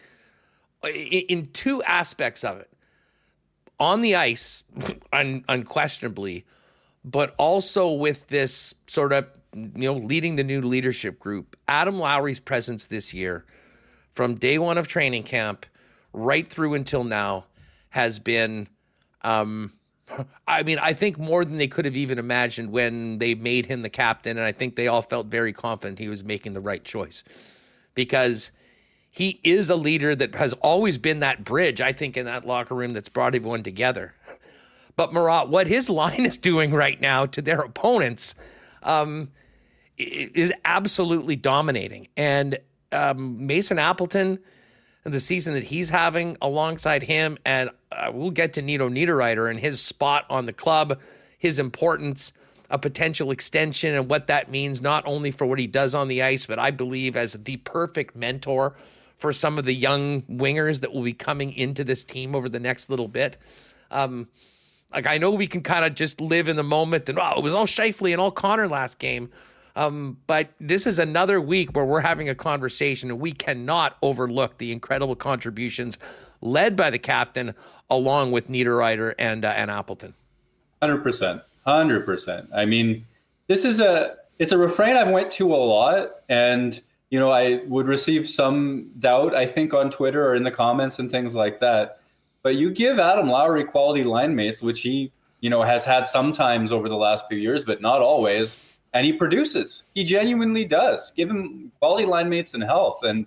uh, in two aspects of it, on the ice, un- unquestionably, but also with this sort of you know leading the new leadership group, Adam Lowry's presence this year from day one of training camp right through until now has been um, I mean, I think more than they could have even imagined when they made him the captain. And I think they all felt very confident he was making the right choice because he is a leader that has always been that bridge, I think, in that locker room that's brought everyone together. But Murat, what his line is doing right now to their opponents um, is absolutely dominating. And um, Mason Appleton and the season that he's having alongside him, and uh, we'll get to Nino Niederreiter and his spot on the club, his importance, a potential extension, and what that means not only for what he does on the ice, but I believe as the perfect mentor for some of the young wingers that will be coming into this team over the next little bit. Um, like I know we can kind of just live in the moment and oh, it was all Scheifele and all Connor last game. Um, but this is another week where we're having a conversation, and we cannot overlook the incredible contributions led by the captain, along with Niederreiter and uh, and Appleton. Hundred percent, hundred percent. I mean, this is a it's a refrain I've went to a lot, and you know I would receive some doubt, I think, on Twitter or in the comments and things like that. But you give Adam Lowry quality line mates, which he you know has had sometimes over the last few years, but not always and he produces. He genuinely does. Give him quality line mates and health. And,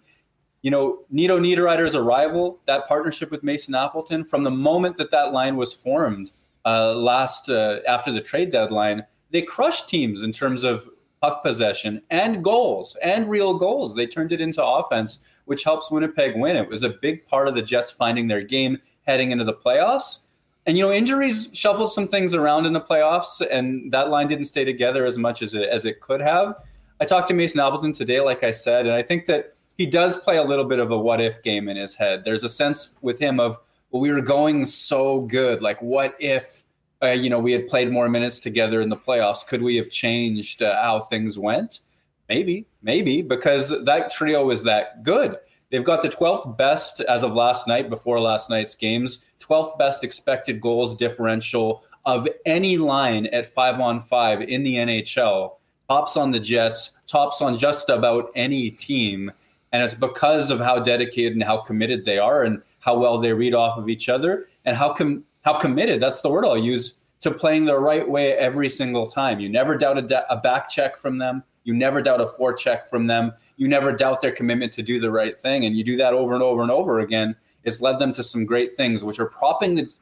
you know, Nino Niederreiter's arrival, that partnership with Mason Appleton, from the moment that that line was formed uh, last uh, after the trade deadline, they crushed teams in terms of puck possession and goals and real goals. They turned it into offense, which helps Winnipeg win. It was a big part of the Jets finding their game heading into the playoffs. And you know, injuries shuffled some things around in the playoffs, and that line didn't stay together as much as it as it could have. I talked to Mason Appleton today, like I said, and I think that he does play a little bit of a what if game in his head. There's a sense with him of, well, we were going so good. Like, what if, uh, you know, we had played more minutes together in the playoffs? Could we have changed uh, how things went? Maybe, maybe, because that trio was that good. They've got the 12th best as of last night, before last night's games, 12th best expected goals differential of any line at five on five in the NHL. Tops on the Jets, tops on just about any team. And it's because of how dedicated and how committed they are and how well they read off of each other and how com- how committed, that's the word I'll use, to playing the right way every single time. You never doubt a, a back check from them. You never doubt a forecheck from them. You never doubt their commitment to do the right thing. And you do that over and over and over again. It's led them to some great things, which are propping the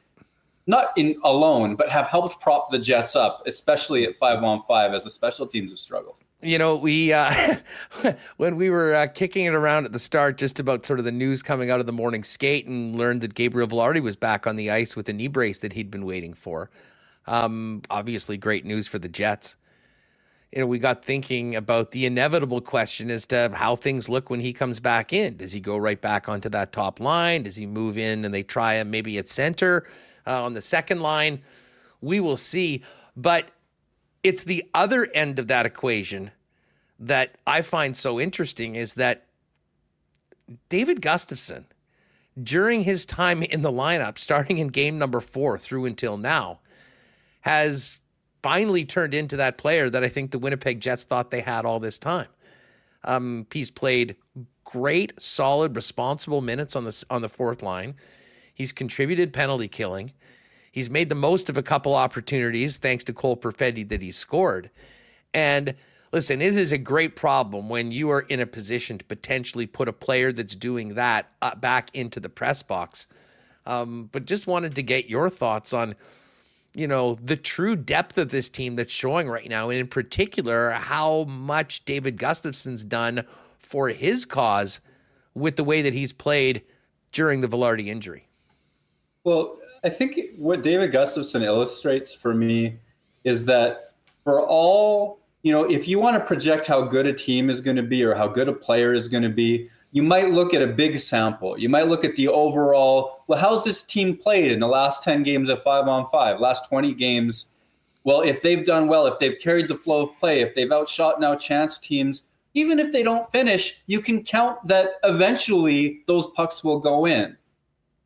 not in alone, but have helped prop the Jets up, especially at five on five as the special teams have struggled. You know, we uh, when we were uh, kicking it around at the start, just about sort of the news coming out of the morning skate, and learned that Gabriel Vilardi was back on the ice with a knee brace that he'd been waiting for. Um, obviously, great news for the Jets you know, we got thinking about the inevitable question as to how things look when he comes back in. Does he go right back onto that top line? Does he move in and they try him maybe at center uh, on the second line? We will see. But it's the other end of that equation that I find so interesting is that David Gustafsson, during his time in the lineup, starting in game number four through until now, has finally turned into that player that I think the Winnipeg Jets thought they had all this time. Um, he's played great, solid, responsible minutes on the on the fourth line. He's contributed penalty killing. He's made the most of a couple opportunities thanks to Cole Perfetti that he scored. And listen, it is a great problem when you are in a position to potentially put a player that's doing that uh, back into the press box. Um, but just wanted to get your thoughts on you know, the true depth of this team that's showing right now, and in particular, how much David Gustafsson's done for his cause with the way that he's played during the Vilardi injury. Well, I think what David Gustafsson illustrates for me is that for all, you know, if you want to project how good a team is going to be or how good a player is going to be, you might look at a big sample. You might look at the overall, well, how's this team played in the last 10 games of five on five, last 20 games? Well, if they've done well, if they've carried the flow of play, if they've outshot and outchanced teams, even if they don't finish, you can count that eventually those pucks will go in.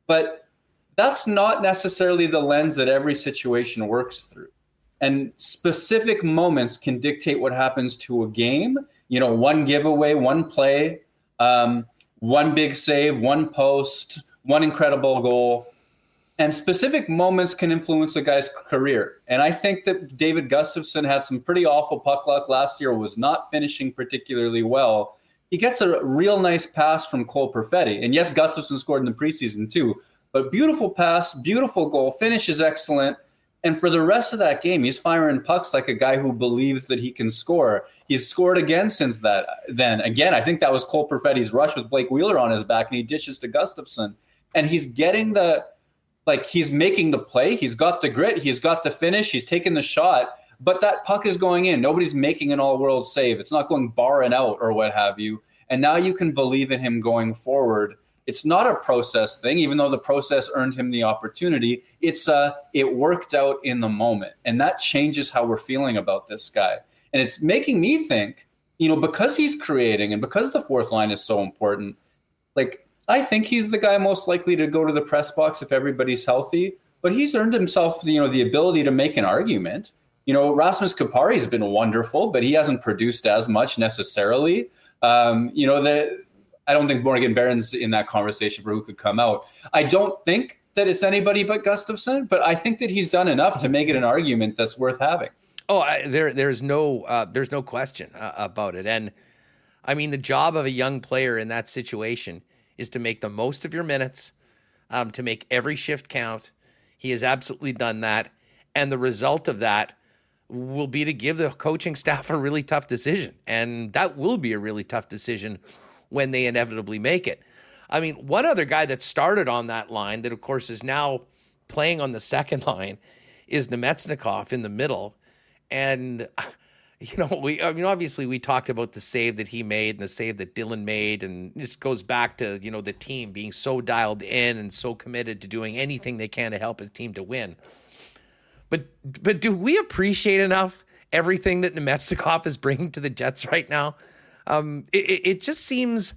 But that's not necessarily the lens that every situation works through. And specific moments can dictate what happens to a game. You know, one giveaway, one play, um, one big save, one post, one incredible goal. And specific moments can influence a guy's career. And I think that David Gustafsson had some pretty awful puck luck last year, was not finishing particularly well. He gets a real nice pass from Cole Perfetti. And yes, Gustafsson scored in the preseason too, but beautiful pass, beautiful goal, finish is excellent. And for the rest of that game, he's firing pucks like a guy who believes that he can score. He's scored again since that. Then again, I think that was Cole Perfetti's rush with Blake Wheeler on his back, and he dishes to Gustafsson, and he's getting the like he's making the play. He's got the grit. He's got the finish. He's taking the shot, but that puck is going in. Nobody's making an all-world save. It's not going bar and out or what have you. And now you can believe in him going forward it's not a process thing, even though the process earned him the opportunity. It's uh, it worked out in the moment, and that changes how we're feeling about this guy. And it's making me think, you know, because he's creating and because the fourth line is so important. Like I think he's the guy most likely to go to the press box if everybody's healthy. But he's earned himself, you know, the ability to make an argument. You know, Rasmus Kupari's been wonderful, but he hasn't produced as much necessarily. Um, you know, the I don't think Morgan Barron's in that conversation for who could come out. I don't think that it's anybody but Gustafsson, but I think that he's done enough to make it an argument that's worth having. Oh, I, there, there's no, uh, there's no question uh, about it. And I mean, the job of a young player in that situation is to make the most of your minutes, um, to make every shift count. He has absolutely done that, and the result of that will be to give the coaching staff a really tough decision, and that will be a really tough decision when they inevitably make it. I mean, one other guy that started on that line, that of course is now playing on the second line, is Namestnikov in the middle. And, you know, we, I mean, obviously we talked about the save that he made and the save that Dillon made. And this goes back to, you know, the team being so dialed in and so committed to doing anything they can to help his team to win. But, but do we appreciate enough everything that Namestnikov is bringing to the Jets right now? Um, it, it just seems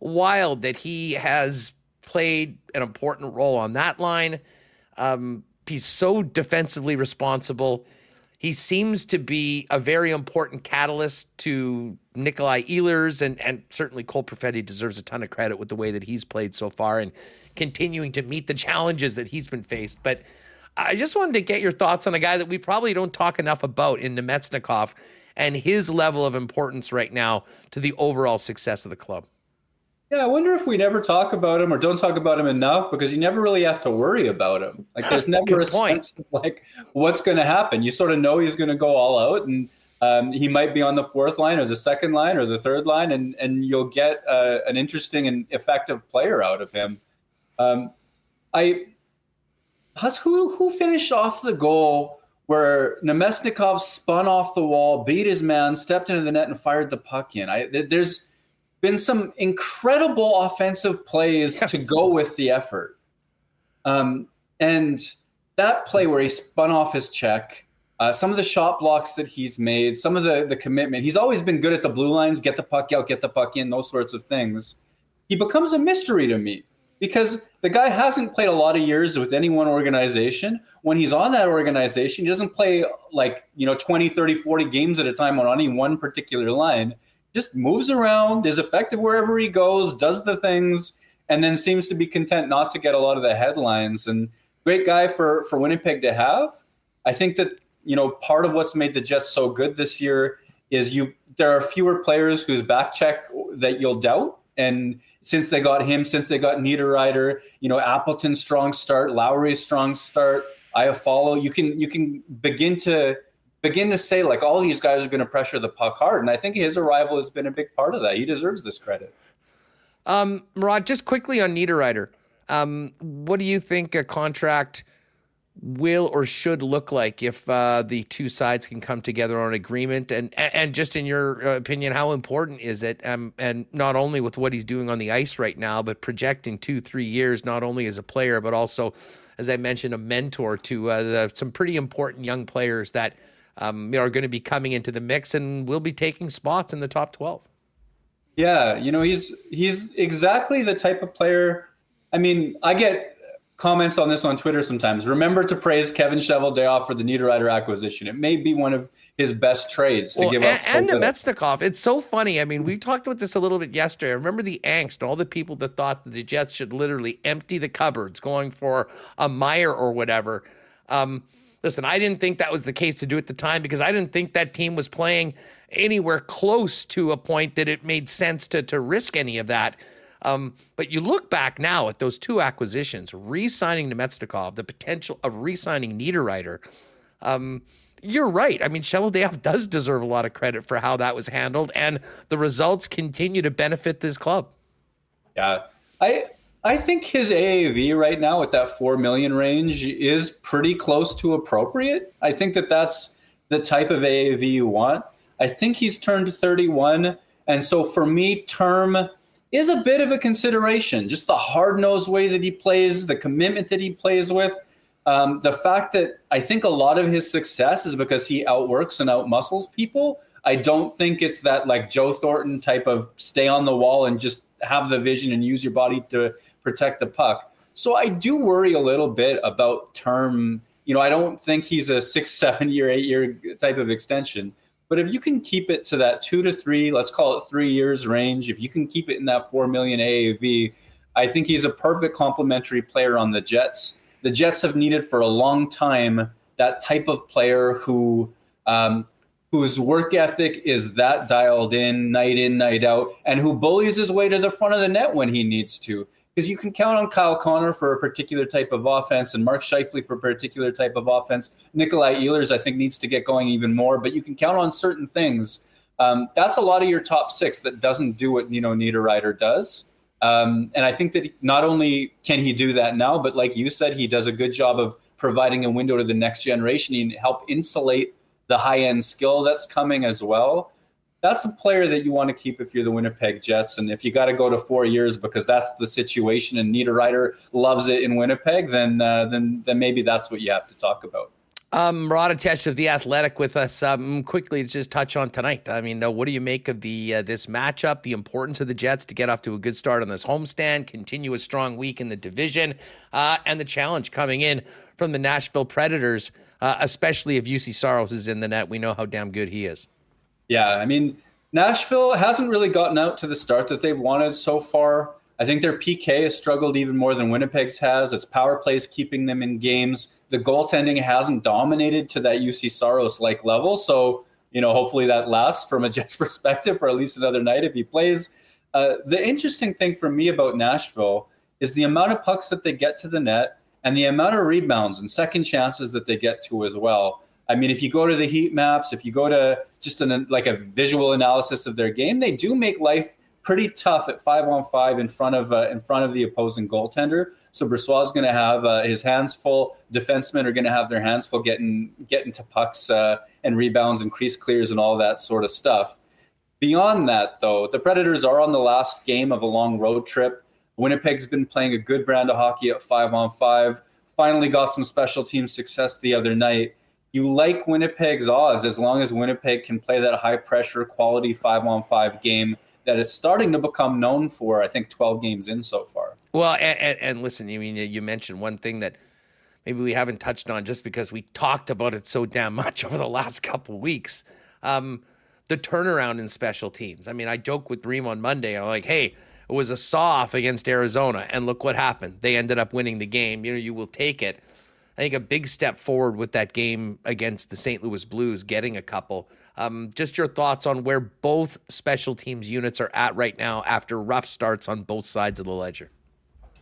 wild that he has played an important role on that line. Um, he's so defensively responsible. He seems to be a very important catalyst to Nikolai Ehlers, and, and certainly Cole Perfetti deserves a ton of credit with the way that he's played so far and continuing to meet the challenges that he's been faced. But I just wanted to get your thoughts on a guy that we probably don't talk enough about in Namestnikov and his level of importance right now to the overall success of the club. Yeah, I wonder if we never talk about him or don't talk about him enough because you never really have to worry about him. Like there's never a point. sense of like what's going to happen. You sort of know he's going to go all out, and um, he might be on the fourth line or the second line or the third line, and and you'll get uh, an interesting and effective player out of him. Um, I, Hus, who who finished off the goal where Namestnikov spun off the wall, beat his man, stepped into the net, and fired the puck in. I, there's been some incredible offensive plays to go with the effort. Um, and that play where he spun off his check, uh, some of the shot blocks that he's made, some of the the commitment. He's always been good at the blue lines, get the puck out, get the puck in, those sorts of things. He becomes a mystery to me because the guy hasn't played a lot of years with any one organization. When he's on that organization, he doesn't play like, you know, 20, 30, 40 games at a time on any one particular line. Just moves around, is effective wherever he goes, does the things, and then seems to be content not to get a lot of the headlines. And great guy for for Winnipeg to have. I think that, you know, part of what's made the Jets so good this year is you there are fewer players whose back check that you'll doubt and since they got him, since they got Niederreiter, you know, Appleton's strong start, Lowry's strong start, Iafallo, you can you can begin to begin to say like all these guys are going to pressure the puck hard, and I think his arrival has been a big part of that. He deserves this credit. Um, just quickly on Niederreiter, um, what do you think a contract? Will or should look like if uh, the two sides can come together on agreement? And and just in your opinion how important is it um, and not only with what he's doing on the ice right now but projecting two three years not only as a player but also as I mentioned a mentor to uh, the, some pretty important young players that um, are going to be coming into the mix and will be taking spots in the top 12 yeah you know he's he's exactly the type of player I mean I get comments on this on Twitter sometimes. Remember to praise Kevin Cheveldayoff for the Niederreiter acquisition. It may be one of his best trades to well, give up. And, and Namestnikov. It's so funny. I mean, we talked about this a little bit yesterday. I remember the angst, and all the people that thought that the Jets should literally empty the cupboards going for a Meier or whatever. Um, listen, I didn't think that was the case to do at the time because I didn't think that team was playing anywhere close to a point that it made sense to to risk any of that. Um, but you look back now at those two acquisitions, re-signing Namestnikov, the potential of re-signing Niederreiter. Um, you're right. I mean, Cheveldayoff does deserve a lot of credit for how that was handled, and the results continue to benefit this club. Yeah, I I think his AAV right now at that four million range is pretty close to appropriate. I think that that's the type of AAV you want. I think he's turned 31, and so for me, term is a bit of a consideration. Just the hard nosed way that he plays, the commitment that he plays with. Um, the fact that I think a lot of his success is because he outworks and outmuscles people. I don't think it's that like Joe Thornton type of stay on the wall and just have the vision and use your body to protect the puck. So I do worry a little bit about term. You know, I don't think he's a six, seven year, eight year type of extension. But if you can keep it to that two to three, let's call it three years range, if you can keep it in that four million AAV, I think he's a perfect complementary player on the Jets. The Jets have needed for a long time that type of player who um, whose work ethic is that dialed in night in night out and who bullies his way to the front of the net when he needs to because you can count on Kyle Connor for a particular type of offense and Mark Scheifele for a particular type of offense. Nikolai Ehlers, I think, needs to get going even more, but you can count on certain things. Um, that's a lot of your top six that doesn't do what Nino Niederreiter does. Um, and I think that not only can he do that now, but like you said, he does a good job of providing a window to the next generation and help insulate the high end skill that's coming as well that's a player that you want to keep if you're the Winnipeg Jets. And if you got to go to four years because that's the situation and Niederreiter loves it in Winnipeg, then uh, then then maybe that's what you have to talk about. Um, Murat Ates of the Athletic with us. Um, quickly, just touch on tonight. I mean, uh, what do you make of the uh, this matchup? The importance of the Jets to get off to a good start on this homestand, continue a strong week in the division, uh, and the challenge coming in from the Nashville Predators, uh, especially if Juuse Saros is in the net. We know how damn good he is. Yeah, I mean, Nashville hasn't really gotten out to the start that they've wanted so far. I think their PK has struggled even more than Winnipeg's has. Its power plays keeping them in games. The goaltending hasn't dominated to that Juuse Saros like level. So, you know, hopefully that lasts from a Jets perspective for at least another night if he plays. Uh, the interesting thing for me about Nashville is the amount of pucks that they get to the net and the amount of rebounds and second chances that they get to as well. I mean, if you go to the heat maps, if you go to just an, like a visual analysis of their game, they do make life pretty tough at five on five in front of uh, in front of the opposing goaltender. So Brossoit is going to have uh, his hands full. Defensemen are going to have their hands full getting getting to pucks uh, and rebounds and crease clears and all that sort of stuff. Beyond that, though, the Predators are on the last game of a long road trip. Winnipeg's been playing a good brand of hockey at five on five. Finally, got some special team success the other night you like Winnipeg's odds as long as Winnipeg can play that high pressure, quality five on five game that it's starting to become known for. I think 12 games in so far. Well, and, and, and listen, you mean you mentioned one thing that maybe we haven't touched on just because we talked about it so damn much over the last couple weeks. Um, the turnaround in special teams. I mean, I joke with Dream on Monday. I'm like, hey, it was a saw off against Arizona, and look what happened. They ended up winning the game. You know, you will take it. I think a big step forward with that game against the St. Louis Blues, getting a couple. Um, just your thoughts on where both special teams units are at right now after rough starts on both sides of the ledger.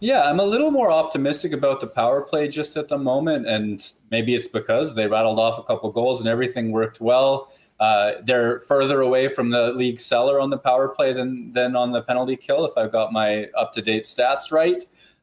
Yeah, I'm a little more optimistic about the power play just at the moment, and maybe it's because they rattled off a couple goals and everything worked well. Uh, they're further away from the league cellar on the power play than than on the penalty kill, if I've got my up to date stats right.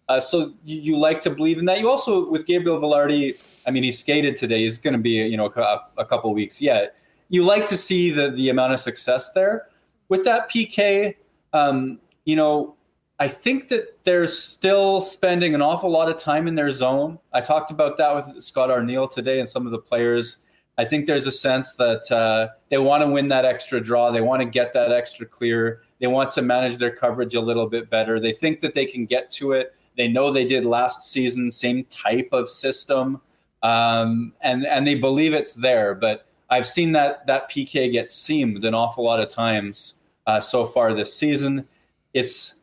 Uh, so you, you, like to believe in that. You also with Gabriel Vilardi. I mean, he skated today. He's going to be you know a, a couple weeks yet. You like to see the the amount of success there with that PK. Um, you know, I think that they're still spending an awful lot of time in their zone. I talked about that with Scott Arniel today and some of the players. I think there's a sense that uh, they want to win that extra draw. They want to get that extra clear. They want to manage their coverage a little bit better. They think that they can get to it they know they did last season, same type of system, um, and and they believe it's there. But I've seen that that PK get seamed an awful lot of times uh, so far this season. It's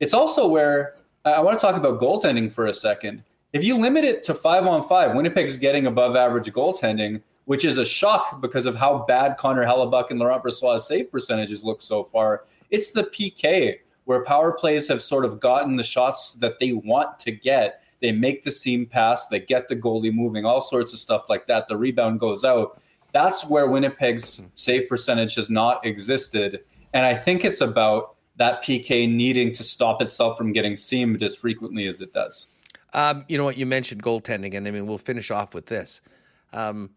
it's also where I want to talk about goaltending for a second. If you limit it to five on five, Winnipeg's getting above average goaltending, which is a shock because of how bad Connor Hellebuyck and Laurent Brossoit's save percentages look so far. It's the PK where power plays have sort of gotten the shots that they want to get. They make the seam pass, they get the goalie moving, all sorts of stuff like that. The rebound goes out. That's where Winnipeg's save percentage has not existed. And I think it's about that PK needing to stop itself from getting seamed as frequently as it does. Um, you know what? You mentioned goaltending, and I mean, we'll finish off with this. Um,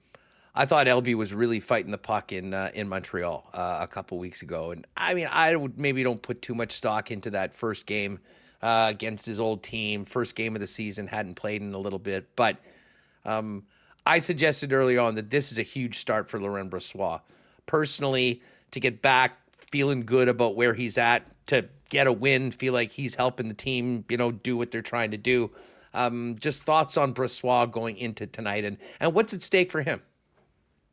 I thought LB was really fighting the puck in uh, in Montreal uh, a couple weeks ago, and I mean, I would maybe don't put too much stock into that first game uh, against his old team. First game of the season, hadn't played in a little bit, but um, I suggested early on that this is a huge start for Laurent Brossoit. Personally, to get back feeling good about where he's at, to get a win, feel like he's helping the team, you know, do what they're trying to do. Um, just thoughts on Brossoit going into tonight, and and what's at stake for him.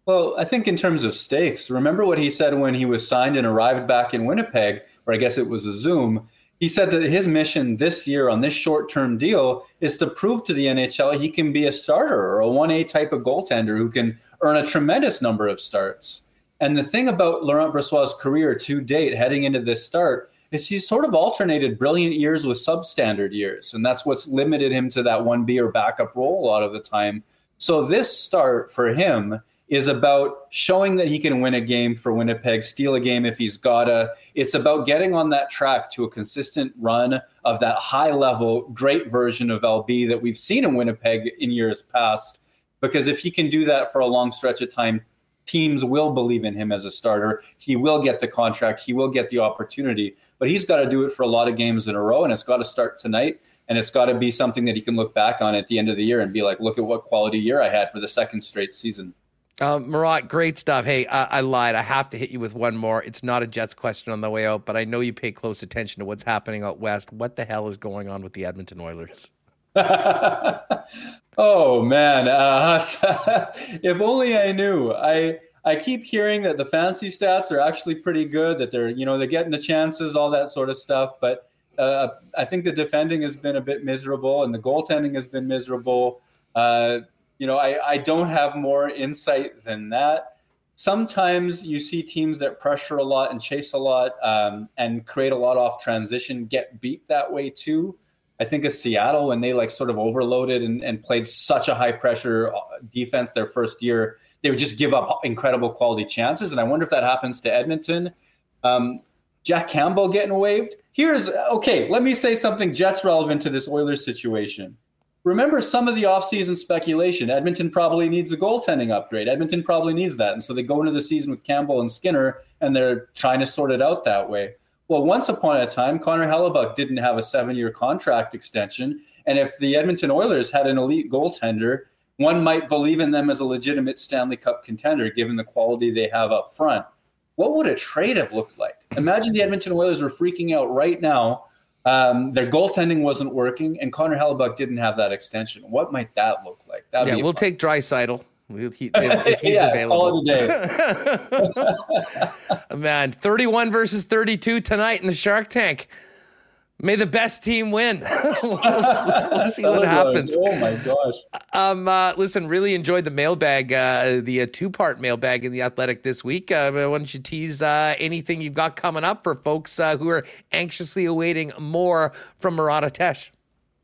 Well, I think in terms of stakes, remember what he said when he was signed and arrived back in Winnipeg, or I guess it was a Zoom. He said that his mission this year on this short term deal is to prove to the NHL he can be a starter or a 1A type of goaltender who can earn a tremendous number of starts. And the thing about Laurent Brossoit's career to date, heading into this start, is he's sort of alternated brilliant years with substandard years. And that's what's limited him to that 1B or backup role a lot of the time. So this start for him is about showing that he can win a game for Winnipeg, steal a game if he's gotta. It's about getting on that track to a consistent run of that high level, great version of LB that we've seen in Winnipeg in years past. Because if he can do that for a long stretch of time, teams will believe in him as a starter. He will get the contract, he will get the opportunity, but he's got to do it for a lot of games in a row, and it's got to start tonight. And it's got to be something that he can look back on at the end of the year and be like, look at what quality year I had for the second straight season. Uh, Murat, great stuff. Hey, I, I, lied. I have to hit you with one more. It's not a Jets question on the way out, but I know you pay close attention to what's happening out west. What the hell is going on with the Edmonton Oilers? oh man, uh, if only I knew. I I keep hearing that the fancy stats are actually pretty good. That they're you know they're getting the chances, all that sort of stuff. But uh, I think the defending has been a bit miserable, and the goaltending has been miserable. Uh, you know, I, I don't have more insight than that. Sometimes you see teams that pressure a lot and chase a lot um, and create a lot off transition get beat that way too. I think of Seattle when they like sort of overloaded and, and played such a high pressure uh, defense their first year, they would just give up incredible quality chances. And I wonder if that happens to Edmonton. Um, Jack Campbell getting waived. Here's okay, let me say something Jets relevant to this Oilers situation. Remember some of the offseason speculation. Edmonton probably needs a goaltending upgrade. Edmonton probably needs that. And so they go into the season with Campbell and Skinner and they're trying to sort it out that way. Well, once upon a time, Connor Hellebuyck didn't have a seven year contract extension. And if the Edmonton Oilers had an elite goaltender, one might believe in them as a legitimate Stanley Cup contender given the quality they have up front. What would a trade have looked like? Imagine the Edmonton Oilers were freaking out right now. Um, their goaltending wasn't working, and Connor Hellebuyck didn't have that extension. What might that look like? That'd yeah, we'll fun. take Draisaitl. If, he, if he's yeah, available. Man, 31 versus 32 tonight in the Shark Tank. May the best team win. we'll, we'll, see what happens. Oh my gosh. Um, uh, listen, really enjoyed the mailbag, uh, the uh, two-part mailbag in the Athletic this week. Uh, why don't you tease uh, anything you've got coming up for folks uh, who are anxiously awaiting more from Murat Ates?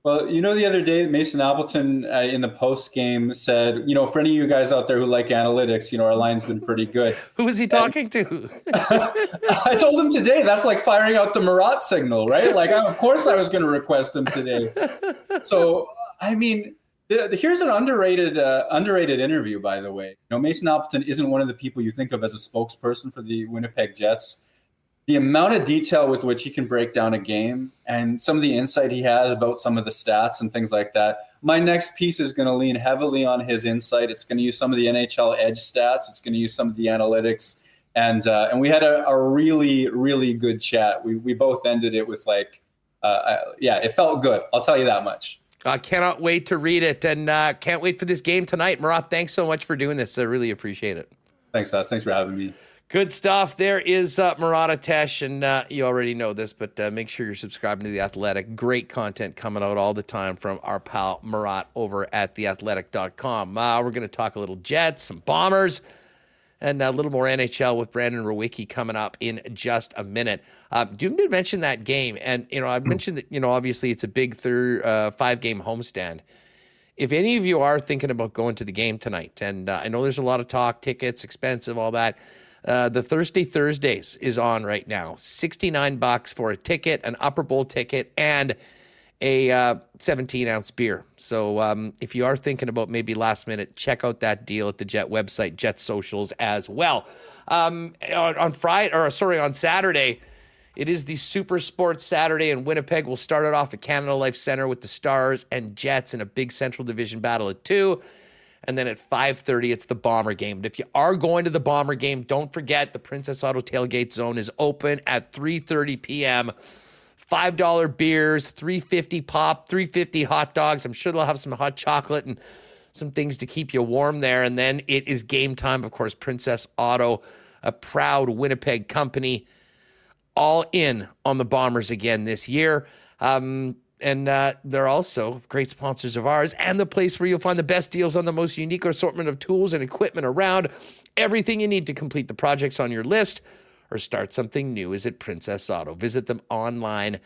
Well, you know, the other day, Mason Appleton uh, in the post game said, you know, for any of you guys out there who like analytics, you know, our line's been pretty good. who was he talking and, to? I told him today that's like firing out the Murat signal, right? Like, I, of course, I was going to request him today. So, I mean, the, the, here's an underrated uh, underrated interview, by the way. You know, Mason Appleton isn't one of the people you think of as a spokesperson for the Winnipeg Jets the amount of detail with which he can break down a game and some of the insight he has about some of the stats and things like that. My next piece is going to lean heavily on his insight. It's going to use some of the NHL edge stats. It's going to use some of the analytics. And uh, and we had a, a, really really good chat. We we both ended it with like, uh, uh yeah, it felt good. I'll tell you that much. I cannot wait to read it and uh, can't wait for this game tonight. Murat, thanks so much for doing this. I really appreciate it. Thanks, us. Thanks for having me. Good stuff. There is uh, Murat Ates, and uh, you already know this, but uh, make sure you're subscribing to The Athletic. Great content coming out all the time from our pal Murat over at theathletic.com. Uh, we're going to talk a little Jets, some Bombers, and a little more NHL with Brandon Rewucki coming up in just a minute. Uh, do you mention that game? And, you know, I mentioned that, you know, obviously it's a big third, uh, five game homestand. If any of you are thinking about going to the game tonight, and uh, I know there's a lot of talk, tickets, expensive, all that – uh, the Thursday Thursdays is on right now. 69 bucks for a ticket, an upper bowl ticket, and a uh, 17 ounce beer. So um, if you are thinking about maybe last minute, check out that deal at the Jet website, Jet Socials as well. Um, on, on Friday, or sorry, on Saturday, it is the Super Sports Saturday in Winnipeg. We'll start it off at Canada Life Center with the Stars and Jets in a big Central Division battle at two and then at 5:30 it's the Bomber game. But if you are going to the Bomber game, don't forget the Princess Auto Tailgate Zone is open at 3:30 p.m. $5 beers, 350 pop, 350 hot dogs. I'm sure they'll have some hot chocolate and some things to keep you warm there. And then it is game time. Of course, Princess Auto, a proud Winnipeg company, all in on the Bombers again this year. Um, and uh, they're also great sponsors of ours and the place where you'll find the best deals on the most unique assortment of tools and equipment around. Everything you need to complete the projects on your list or start something new is at Princess Auto. Visit them online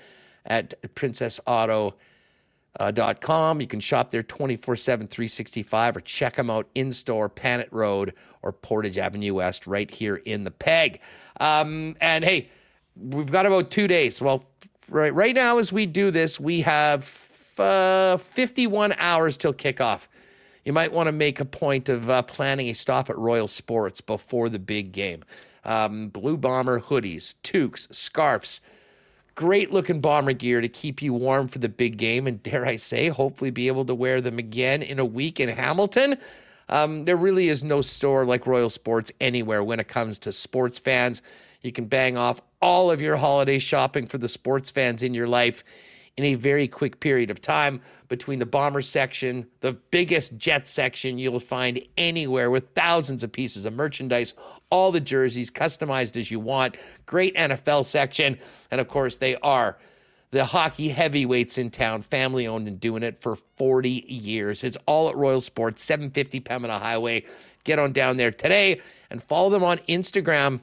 at princessauto.com. You can shop there 24 7, 365, or check them out in store, Panet Road or Portage Avenue West, right here in the Peg. Um, and hey, we've got about two days. Well, right right now as we do this, we have uh, 51 hours till kickoff. You might want to make a point of uh, planning a stop at Royal Sports before the big game. Um, Blue Bomber hoodies, toques, scarves, great looking bomber gear to keep you warm for the big game. And dare I say, hopefully be able to wear them again in a week in Hamilton. Um, there really is no store like Royal Sports anywhere when it comes to sports fans. You can bang off all of your holiday shopping for the sports fans in your life in a very quick period of time between the bomber section, the biggest jet section you'll find anywhere with thousands of pieces of merchandise, all the jerseys customized as you want, great NFL section, and of course, they are the hockey heavyweights in town, family owned and doing it for 40 years. It's all at Royal Sports, 750 Pembina Highway. Get on down there today and follow them on Instagram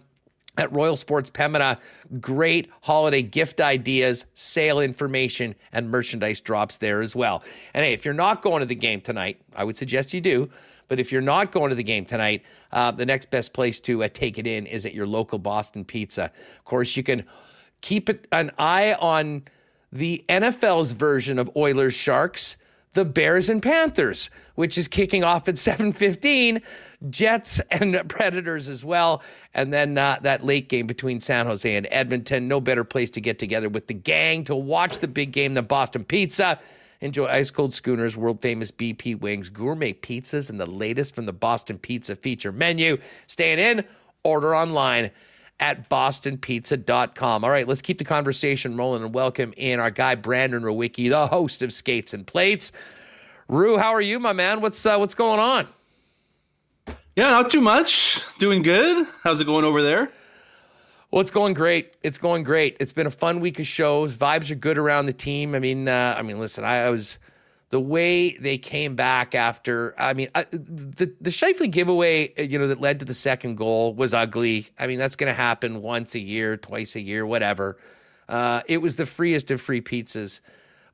at Royal Sports Pembina. Great holiday gift ideas, sale information, and merchandise drops there as well. And hey, if you're not going to the game tonight, I would suggest you do. But if you're not going to the game tonight, uh, the next best place to uh, take it in is at your local Boston Pizza. Of course, you can keep an eye on the NFL's version of Oilers Sharks, the Bears and Panthers, which is kicking off at 7:15. Jets and Predators as well, and then uh, that late game between San Jose and Edmonton. No better place to get together with the gang to watch the big game than Boston Pizza. Enjoy ice cold schooners, world famous BP wings, gourmet pizzas, and the latest from the Boston Pizza feature menu. Staying in, order online at bostonpizza.com. All right, let's keep the conversation rolling and welcome in our guy Brandon Rewucki, the host of Skates and Plates. Rue, how are you, my man? What's uh, what's going on? Yeah, not too much. Doing good. How's it going over there? Well, it's going great. It's going great. It's been a fun week of shows. Vibes are good around the team. I mean, uh, I mean, listen, I, I, was the way they came back after. I mean, I, the the Scheifele giveaway, uh, you know, that led to the second goal was ugly. I mean, that's going to happen once a year, twice a year, whatever. Uh, it was the freest of free pizzas.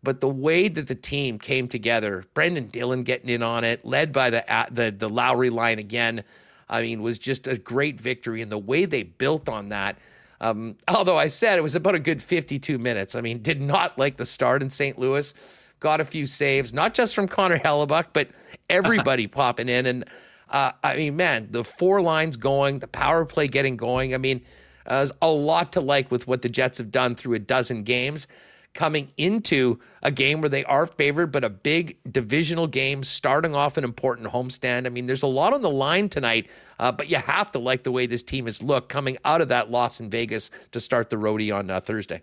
But the way that the team came together, Brendan Dillon getting in on it, led by the the the Lowry line again. I mean, was just a great victory. And the way they built on that, um, although I said it was about a good 52 minutes. I mean, did not like the start in St. Louis. Got a few saves, not just from Connor Hellebuyck, but everybody popping in. And uh, I mean, man, the four lines going, the power play getting going. I mean, uh, there's a lot to like with what the Jets have done through a dozen games coming into a game where they are favored, but a big divisional game, starting off an important homestand. I mean, there's a lot on the line tonight, uh, but you have to like the way this team has looked coming out of that loss in Vegas to start the roadie on uh, Thursday.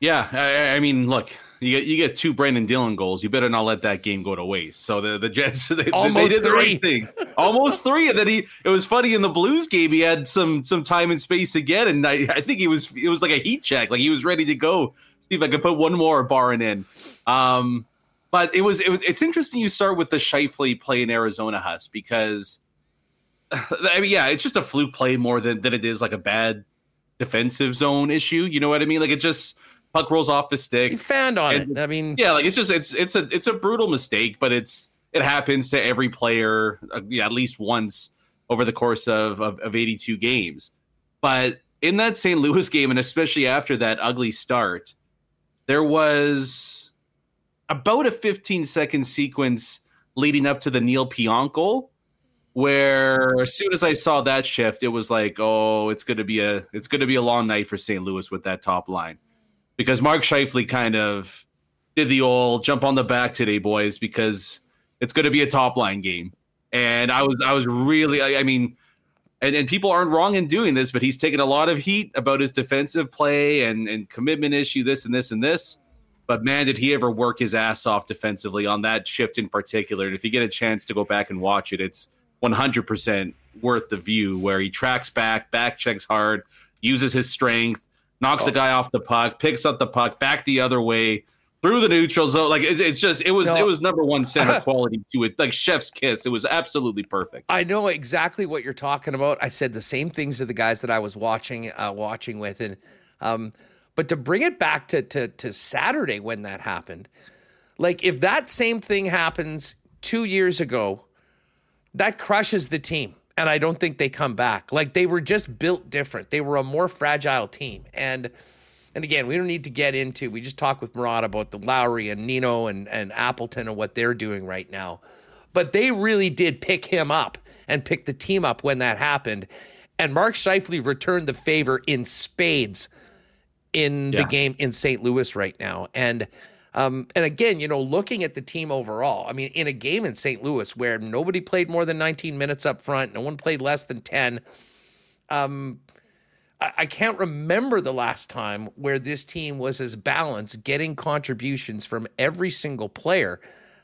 Yeah, I, I, mean, look, you get you get two Brenden Dillon goals. You better not let that game go to waste. So the the Jets they, they did the right thing, almost three. And then he it was funny in the Blues game. He had some some time and space again, and I, I think he was it was like a heat check, like he was ready to go see if I could put one more barring in. Um, but it was, it was it's interesting you start with the Scheifele play in Arizona Huss because I mean yeah it's just a fluke play more than, than it is like a bad defensive zone issue you know what I mean like it just puck rolls off the stick you found on and, it I mean yeah like it's just it's it's a it's a brutal mistake but it's it happens to every player uh, yeah, at least once over the course of, of of 82 games but in that St. Louis game and especially after that ugly start there was about a 15 second sequence leading up to the Neal Pionk goal where as soon as I saw that shift, it was like, oh, it's gonna be a it's gonna be a long night for St. Louis with that top line. Because Mark Scheifele kind of did the old jump on the back today, boys, because it's gonna be a top line game. And I was I was really I, I mean and, and people aren't wrong in doing this, but he's taken a lot of heat about his defensive play and, and commitment issue, this and this and this. But man, did he ever work his ass off defensively on that shift in particular. And if you get a chance to go back and watch it, it's 100% worth the view where he tracks back, back checks hard, uses his strength, knocks oh. the guy off the puck, picks up the puck back the other way, through the neutral zone. Like it's, it's just it was no. it was number one center quality to it, like chef's kiss. It was absolutely perfect. I know exactly what you're talking about. I said the same things to the guys that I was watching uh, watching with, and um, but to bring it back to to to Saturday when that happened, like if that same thing happens two years ago, that crushes the team. And I don't think they come back. Like they were just built different. They were a more fragile team. And and again, we don't need to get into. We just talked with Murat about the Lowry and Nino and and Appleton and what they're doing right now, but they really did pick him up and pick the team up when that happened. And Mark Scheifele returned the favor in spades in yeah. the game in St. Louis right now. And um, and again, you know, looking at the team overall, I mean, in a game in St. Louis where nobody played more than 19 minutes up front, no one played less than 10. Um, I can't remember the last time where this team was as balanced, getting contributions from every single player.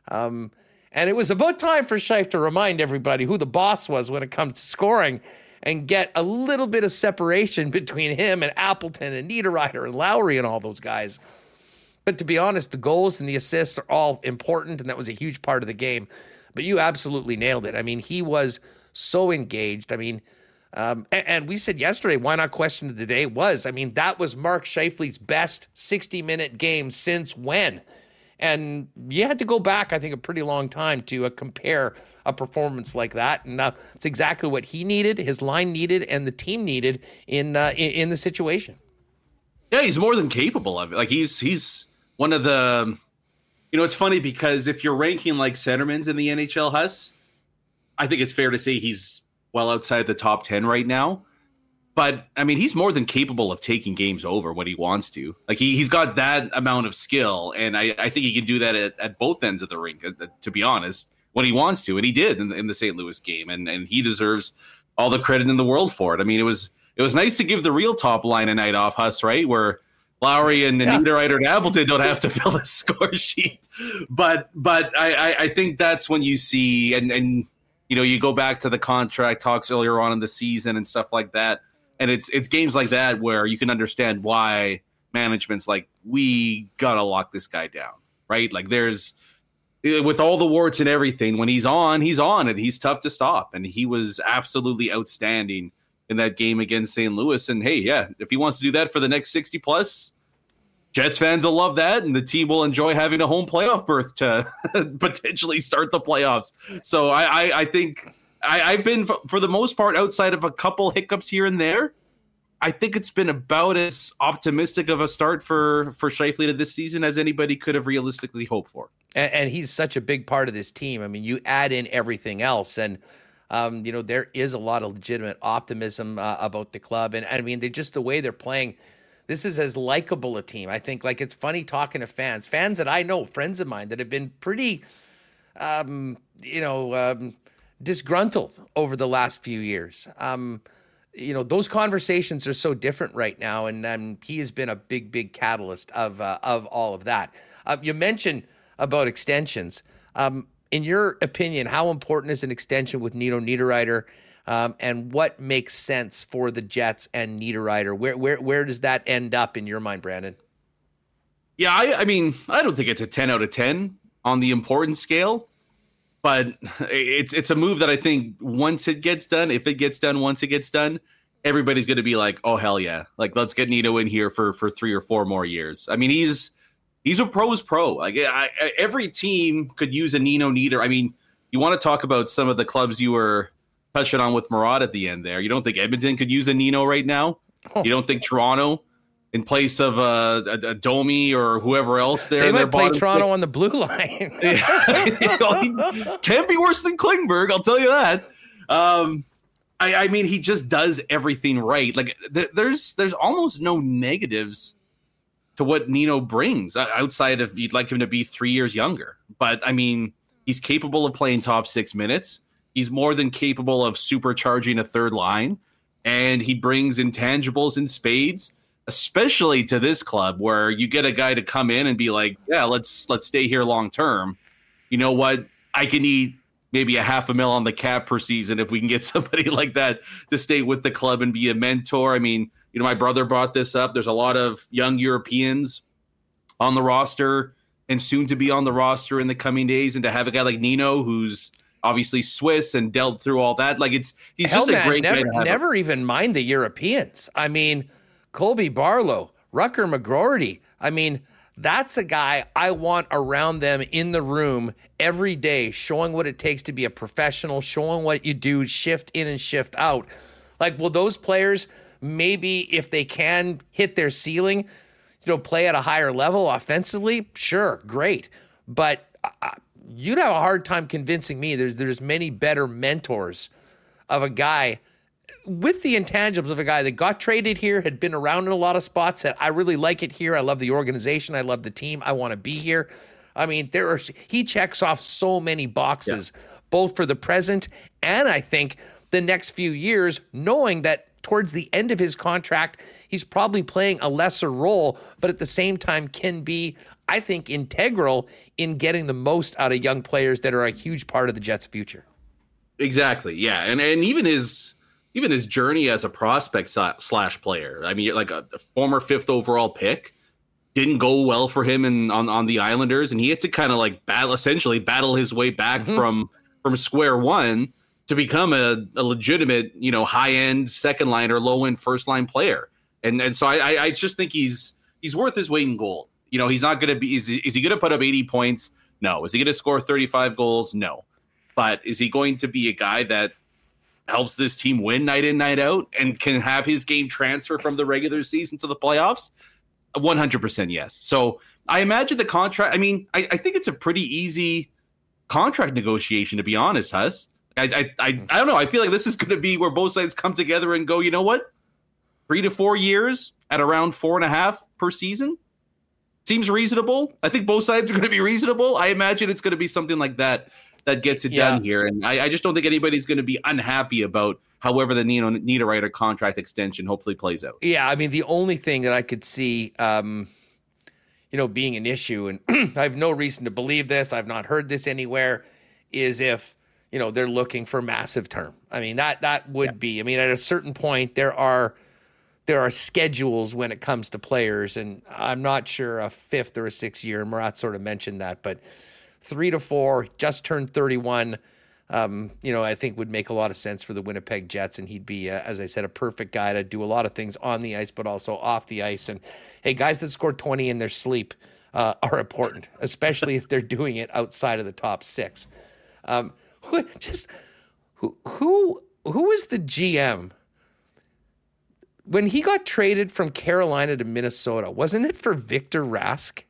Um, and it was about time for Scheif to remind everybody who the boss was when it comes to scoring and get a little bit of separation between him and Appleton and Niederreiter and Lowry and all those guys. But to be honest, the goals and the assists are all important, and that was a huge part of the game. But you absolutely nailed it. I mean, he was so engaged. I mean, um, and, and, we said yesterday, why not question of the day was, I mean, that was Mark Scheifele's best 60 minute game since when? And you had to go back, I think, a pretty long time to uh, compare a performance like that. And uh, it's exactly what he needed, his line needed, and the team needed in, uh, in, in the situation. Yeah, he's more than capable of it. Like he's he's one of the you know, it's funny because if you're ranking like centermans in the NHL Huss, I think it's fair to say he's well outside the top 10 right now. But I mean, he's more than capable of taking games over when he wants to. Like he, he's got that amount of skill. And I, I think he can do that at, at both ends of the rink, uh, to be honest, when he wants to. And he did in the, in the St. Louis game. And, and he deserves all the credit in the world for it. I mean, it was, it was nice to give the real top line a night off, Huss, right? Where Lowry and, yeah. Niederreiter and Appleton don't have to fill the score sheet. But but I, I, I think that's when you see and and you know you go back to the contract talks earlier on in the season and stuff like that. And it's it's games like that where you can understand why management's like, we gotta lock this guy down. Right? Like there's eh, with all the warts and everything, when he's on, he's on and he's tough to stop. And he was absolutely outstanding in that game against St. Louis. And hey, yeah, if he wants to do that for the next 60 plus, Jets fans will love that, and the team will enjoy having a home playoff berth to potentially start the playoffs. So I, I, I think I, have been, for the most part, outside of a couple hiccups here and there. I think it's been about as optimistic of a start for for Scheifele to this season as anybody could have realistically hoped for. And, and he's such a big part of this team. I mean, you add in everything else, and um, you know, there is a lot of legitimate optimism uh, about the club. And, I mean, they just the way they're playing. This is as likable a team. I think like it's funny talking to fans, fans that I know, friends of mine that have been pretty, um, you know, um, disgruntled over the last few years. Um, you know, those conversations are so different right now, and he has been a big, big catalyst of uh, of all of that. Uh, you mentioned about extensions. Um, in your opinion, how important is an extension with Nino Niederreiter? Um, and what makes sense for the Jets and Niederreiter? Where where where does that end up in your mind, Brandon? Yeah, I, I mean, I don't think it's a ten out of ten on the importance scale, but it's it's a move that I think once it gets done, if it gets done, once it gets done, everybody's going to be like, oh hell yeah, like let's get Nino in here for for three or four more years. I mean, he's he's a pro's pro. Like I, I, every team could use a Nino Nieder. I mean, you want to talk about some of the clubs you were touching on with Murat at the end there. You don't think Edmonton could use a Nino right now? Oh. You don't think Toronto, in place of uh, a, a Domi or whoever else there, they might play Toronto pick. on the blue line. can't be worse than Klingberg. I'll tell you that. Um, I, I, mean, he just does everything right. Like th- there's there's almost no negatives to what Nino brings outside of you'd like him to be three years younger. But I mean, he's capable of playing top six minutes. He's more than capable of supercharging a third line, and he brings intangibles in spades, especially to this club where you get a guy to come in and be like, "Yeah, let's let's stay here long term." You know what? I can eat maybe a half a mil on the cap per season if we can get somebody like that to stay with the club and be a mentor. I mean, you know, my brother brought this up. There's a lot of young Europeans on the roster and soon to be on the roster in the coming days. And to have a guy like Nino, who's obviously Swiss and dealt through all that, like it's he's Hell, just man, a great never, guy. never even mind the Europeans. I mean, Colby Barlow, Rutger McGroarty. I mean, that's a guy I want around them in the room every day, showing what it takes to be a professional, showing what you do, shift in and shift out. Like, will those players maybe if they can hit their ceiling, you know, play at a higher level offensively, sure, great. But uh, you'd have a hard time convincing me there's there's many better mentors of a guy with the intangibles of a guy that got traded here, had been around in a lot of spots, said, I really like it here. I love the organization. I love the team. I want to be here. I mean, there are he checks off so many boxes, yeah. both for the present and I think the next few years, knowing that towards the end of his contract, he's probably playing a lesser role, but at the same time can be, I think, integral in getting the most out of young players that are a huge part of the Jets' future. Exactly. Yeah, and and even his even his journey as a prospect slash player. I mean, like a, a former fifth overall pick didn't go well for him in on on the Islanders, and he had to kind of like battle essentially battle his way back mm-hmm. from from square one to become a, a legitimate, you know, high end second line or low end first line player. And and so I, I just think he's he's worth his weight in gold. You know, he's not going to be. Is, is he going to put up 80 points? No. Is he going to score 35 goals? No. But is he going to be a guy that helps this team win night in night out and can have his game transfer from the regular season to the playoffs? 100% yes. So I imagine the contract. I mean, I, I think it's a pretty easy contract negotiation, to be honest, Huss. I, I, I, I don't know. I feel like this is going to be where both sides come together and go, you know what? Three to four years at around four and a half per season seems reasonable. I think both sides are going to be reasonable. I imagine it's going to be something like that that gets it yeah. done here. And I, I, just don't think anybody's going to be unhappy about however the Nino Niederreiter contract extension hopefully plays out. Yeah, I mean the only thing that I could see, um, you know, being an issue, and I have no reason to believe this. I've not heard this anywhere. Is if you know they're looking for massive term. I mean that that would yeah. be. I mean at a certain point there are there are schedules when it comes to players, and I'm not sure a fifth or a sixth year. Murat sort of mentioned that, but three to four, just turned 31. Um, you know, I think would make a lot of sense for the Winnipeg Jets, and he'd be, uh, as I said, a perfect guy to do a lot of things on the ice, but also off the ice. And hey, guys that score 20 in their sleep uh, are important, especially if they're doing it outside of the top six. Um, just who who who is the GM when he got traded from Carolina to Minnesota? Wasn't it for Victor Rask?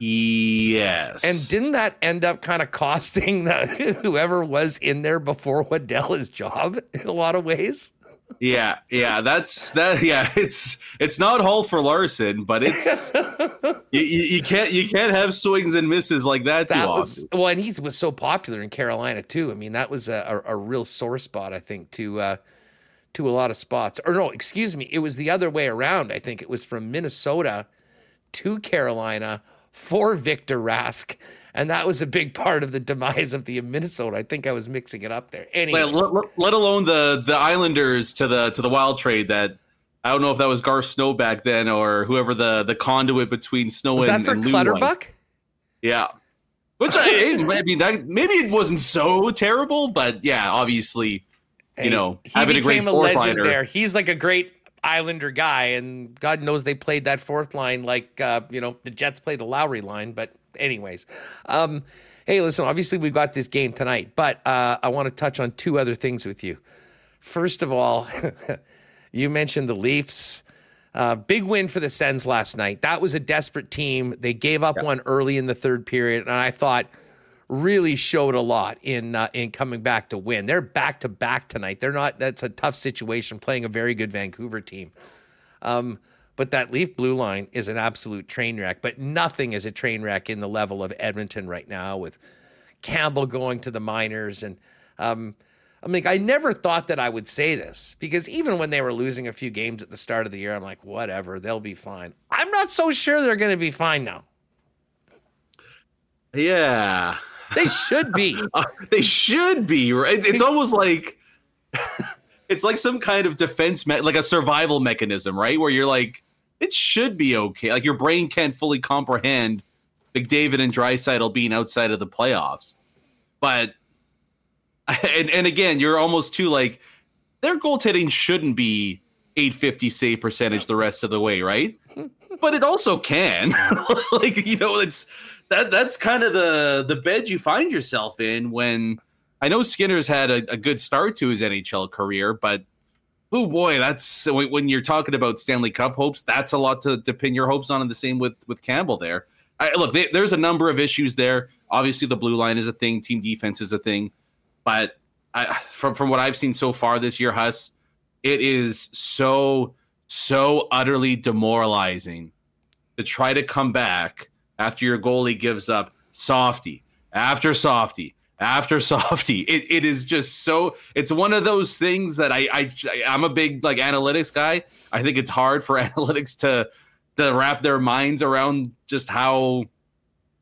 Yes. And didn't that end up kind of costing the, whoever was in there before Waddell his job in a lot of ways? Yeah, yeah, that's that. Yeah, it's it's not Hall for Larsson, but it's you, you, can't you can't have swings and misses like that. That was often. well, and he was so popular in Carolina too. I mean, that was a, a, a real sore spot, I think, to uh, to a lot of spots. Or no, excuse me, it was the other way around. I think it was from Minnesota to Carolina for Victor Rask. And that was a big part of the demise of the Minnesota. I think I was mixing it up there. Anyway, let, let, let, alone the the Islanders to the to the Wild trade that I don't know if that was Garth Snow back then or whoever the the conduit between Snow was and, that for and Clutterbuck? Yeah, which I, I mean that maybe it wasn't so terrible, but yeah, obviously, you know, he having a great a legend there. He's like a great Islander guy, and God knows they played that fourth line like uh, you know the Jets play the Lowry line. But anyways, um, hey, listen. Obviously, we've got this game tonight, but uh, I want to touch on two other things with you. First of all, you mentioned the Leafs. Uh, big win for the Sens last night. That was a desperate team. They gave up yep. one early in the third period, and I thought really showed a lot in uh, in coming back to win. They're back to back tonight. They're not. That's a tough situation playing a very good Vancouver team. Um, but that Leaf blue line is an absolute train wreck. But nothing is a train wreck in the level of Edmonton right now with Campbell going to the minors and. Um, I mean, I never thought that I would say this because even when they were losing a few games at the start of the year, I'm like, whatever, they'll be fine. I'm not so sure they're going to be fine now. Yeah, they should be. Uh, they should be. Right? It's almost like it's like some kind of defense, me- like a survival mechanism, right? Where you're like, it should be okay. Like your brain can't fully comprehend McDavid and Draisaitl being outside of the playoffs, but and and again, you're almost too like their goaltending shouldn't be 850 save percentage the rest of the way, right? But it also can. like you know, it's that that's kind of the the bed you find yourself in when I know Skinner's had a, a good start to his NHL career, but oh boy, that's when you're talking about Stanley Cup hopes. That's a lot to, to pin your hopes on, and the same with with Campbell there. I, look, they, there's a number of issues there. Obviously, the blue line is a thing, team defense is a thing, but I, from from what I've seen so far this year, Huss, it is so so utterly demoralizing to try to come back after your goalie gives up softy after softy after softy. It, it is just so it's one of those things that I, I I'm a big like analytics guy. I think it's hard for analytics to to wrap their minds around just how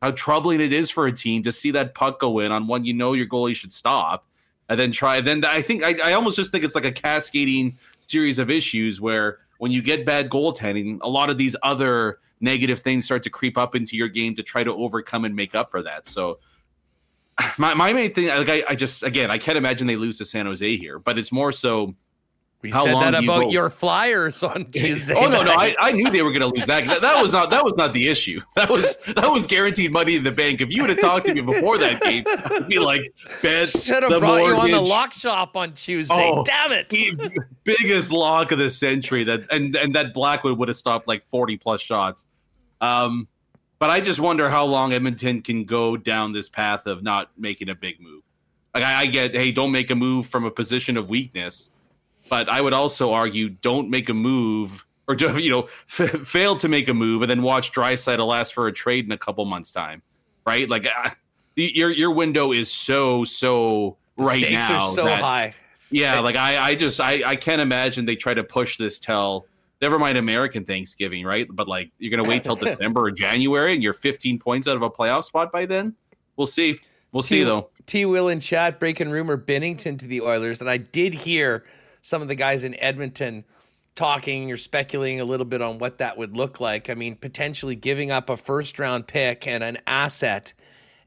how troubling it is for a team to see that puck go in on one you know your goalie should stop and then try then I think I, I almost just think it's like a cascading series of issues where when you get bad goaltending, a lot of these other negative things start to creep up into your game to try to overcome and make up for that. So my, my main thing, like I, I just again I can't imagine they lose to San Jose here, but it's more so We How said long that do you about your Flyers on Tuesday. Oh no, no, I. I knew they were going to lose that. that. That was not that was not the issue. That was that was guaranteed money in the bank. If you would have talked to me before that game, I'd be like, bet should have brought you on the lock shop on Tuesday. Oh. Damn it! the biggest lock of the century that and and that Blackwood would have stopped like 40 plus shots. Um but I just wonder how long Edmonton can go down this path of not making a big move. Like I, I get, hey, don't make a move from a position of weakness, but I would also argue don't make a move or do- you know f- fail to make a move and then watch Draisaitl last for a trade in a couple months time, right? Like uh, your your window is so so right Stakes now are so that- high. yeah, like I, I just I, I can't imagine they try to push this till never mind American Thanksgiving, right? But like you're gonna wait till December or January and you're 15 points out of a playoff spot by then. We'll see. We'll see though. T. Will in chat breaking rumor Binnington to the Oilers, and I did hear some of the guys in Edmonton talking or speculating a little bit on what that would look like. I mean, potentially giving up a first round pick and an asset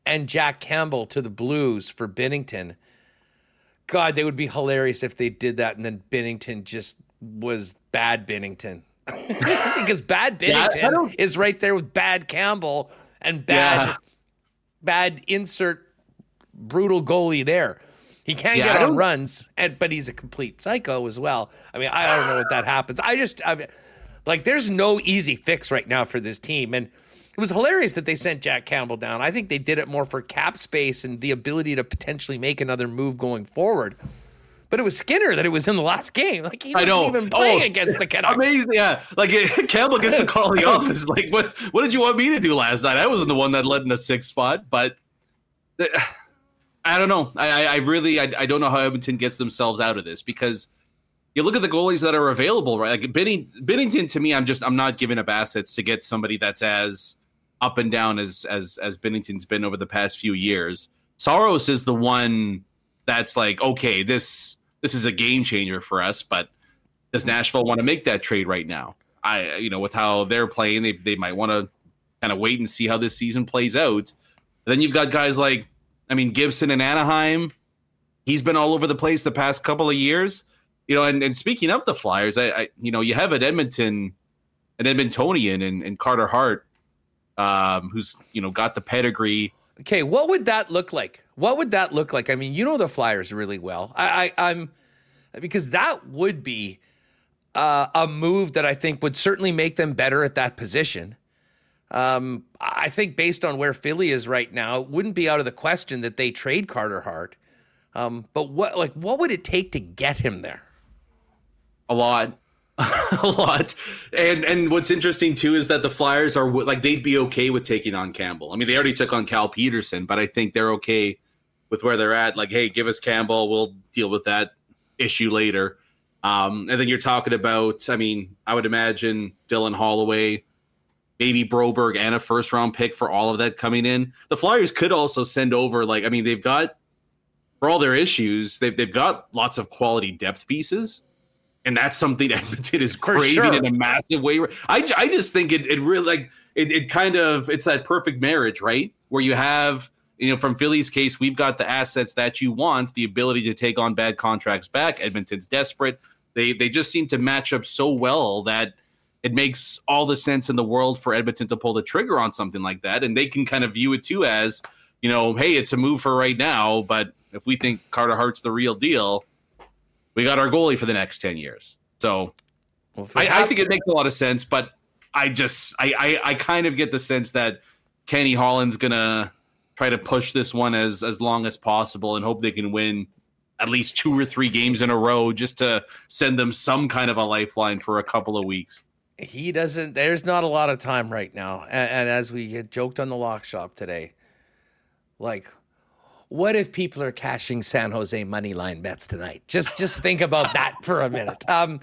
and Jack Campbell to the Blues for Binnington. God, they would be hilarious if they did that and then Binnington just was bad Binnington. because bad Yeah, Binnington don't- is right there with bad Campbell and bad Yeah. bad insert brutal goalie there. He can't Yeah, get on runs, and but he's a complete psycho as well. I mean, I don't know what that happens. I just, I mean, like, there's no easy fix right now for this team, and it was hilarious that they sent Jack Campbell down. I think they did it more for cap space and the ability to potentially make another move going forward. But it was Skinner that it was in the last game. Like he wasn't even playing Oh, against the Canucks. Amazing, yeah. Like Campbell gets to call the office. Like, what? What did you want me to do last night? I wasn't the one that led in the sixth spot, but I don't know. I, I, I really, I, I don't know how Edmonton gets themselves out of this because you look at the goalies that are available, right? Like Benning, Binnington, to me, I'm just, I'm not giving up assets to get somebody that's as up and down as as as Binnington's been over the past few years. Saros is the one that's like, okay, this this is a game changer for us, but does Nashville want to make that trade right now? I, you know, with how they're playing, they they might want to kind of wait and see how this season plays out. then you've got guys like, I mean, Gibson in Anaheim. He's been all over the place the past couple of years. You know, and, and speaking of the Flyers, I, I you know, you have at Edmonton, an Edmontonian and, and Carter Hart, um, who's you know got the pedigree. Okay, what would that look like? What would that look like? I mean, you know the Flyers really well. I, I I'm because that would be uh, a move that I think would certainly make them better at that position. Um, I think based on where Philly is right now, it wouldn't be out of the question that they trade Carter Hart. Um, but what like what would it take to get him there? a lot a lot. And and what's interesting too is that the flyers are like they'd be okay with taking on campbell. I mean they already took on cal petersen but i think they're okay with where they're at. Like hey give us campbell. We'll deal with that issue later. Um, and then you're talking about i mean i would imagine dylan holloway maybe broberg and a first round pick for all of that coming in. The flyers could also send over like i mean they've got for all their issues they've, they've got lots of quality depth pieces and that's something Edmonton is craving sure. in a massive way. I, I just think it, it really like it, it kind of it's that perfect marriage, right? Where you have you know from Philly's case, we've got the assets that you want, the ability to take on bad contracts back. Edmonton's desperate. They they just seem to match up so well that it makes all the sense in the world for Edmonton to pull the trigger on something like that, and they can kind of view it too as you know, hey, it's a move for right now, but if we think Carter Hart's the real deal, we got our goalie for the next 10 years. So Well, I, I think it makes a lot of sense, but I just I, I I kind of get the sense that Kenny Holland's gonna try to push this one as as long as possible and hope they can win at least two or three games in a row just to send them some kind of a lifeline for a couple of weeks. he doesn't there's not a lot of time right now and, and as we had joked on the lock shop today like what if people are cashing san jose money line bets tonight? Just just think about that for a minute. Um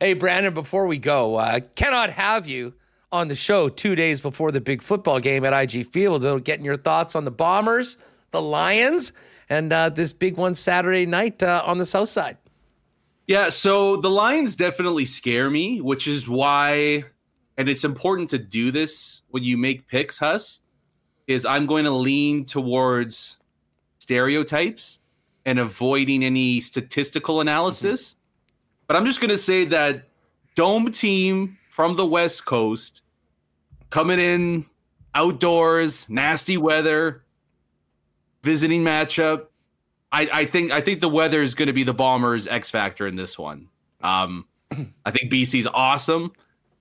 hey brandon before we go uh cannot have you on the show two days before the big football game at ig field. Though getting your thoughts on the bombers the lions and uh this big one saturday night uh, on the south side. Yeah, so the Lions definitely scare me, which is why, and it's important to do this when you make picks, Huss, is I'm going to lean towards stereotypes and avoiding any statistical analysis. but I'm just gonna say that dome team from the West Coast coming in outdoors, nasty weather, visiting matchup. I, I think I think the weather is going to be the Bombers' X factor in this one. Um, I think BC's awesome,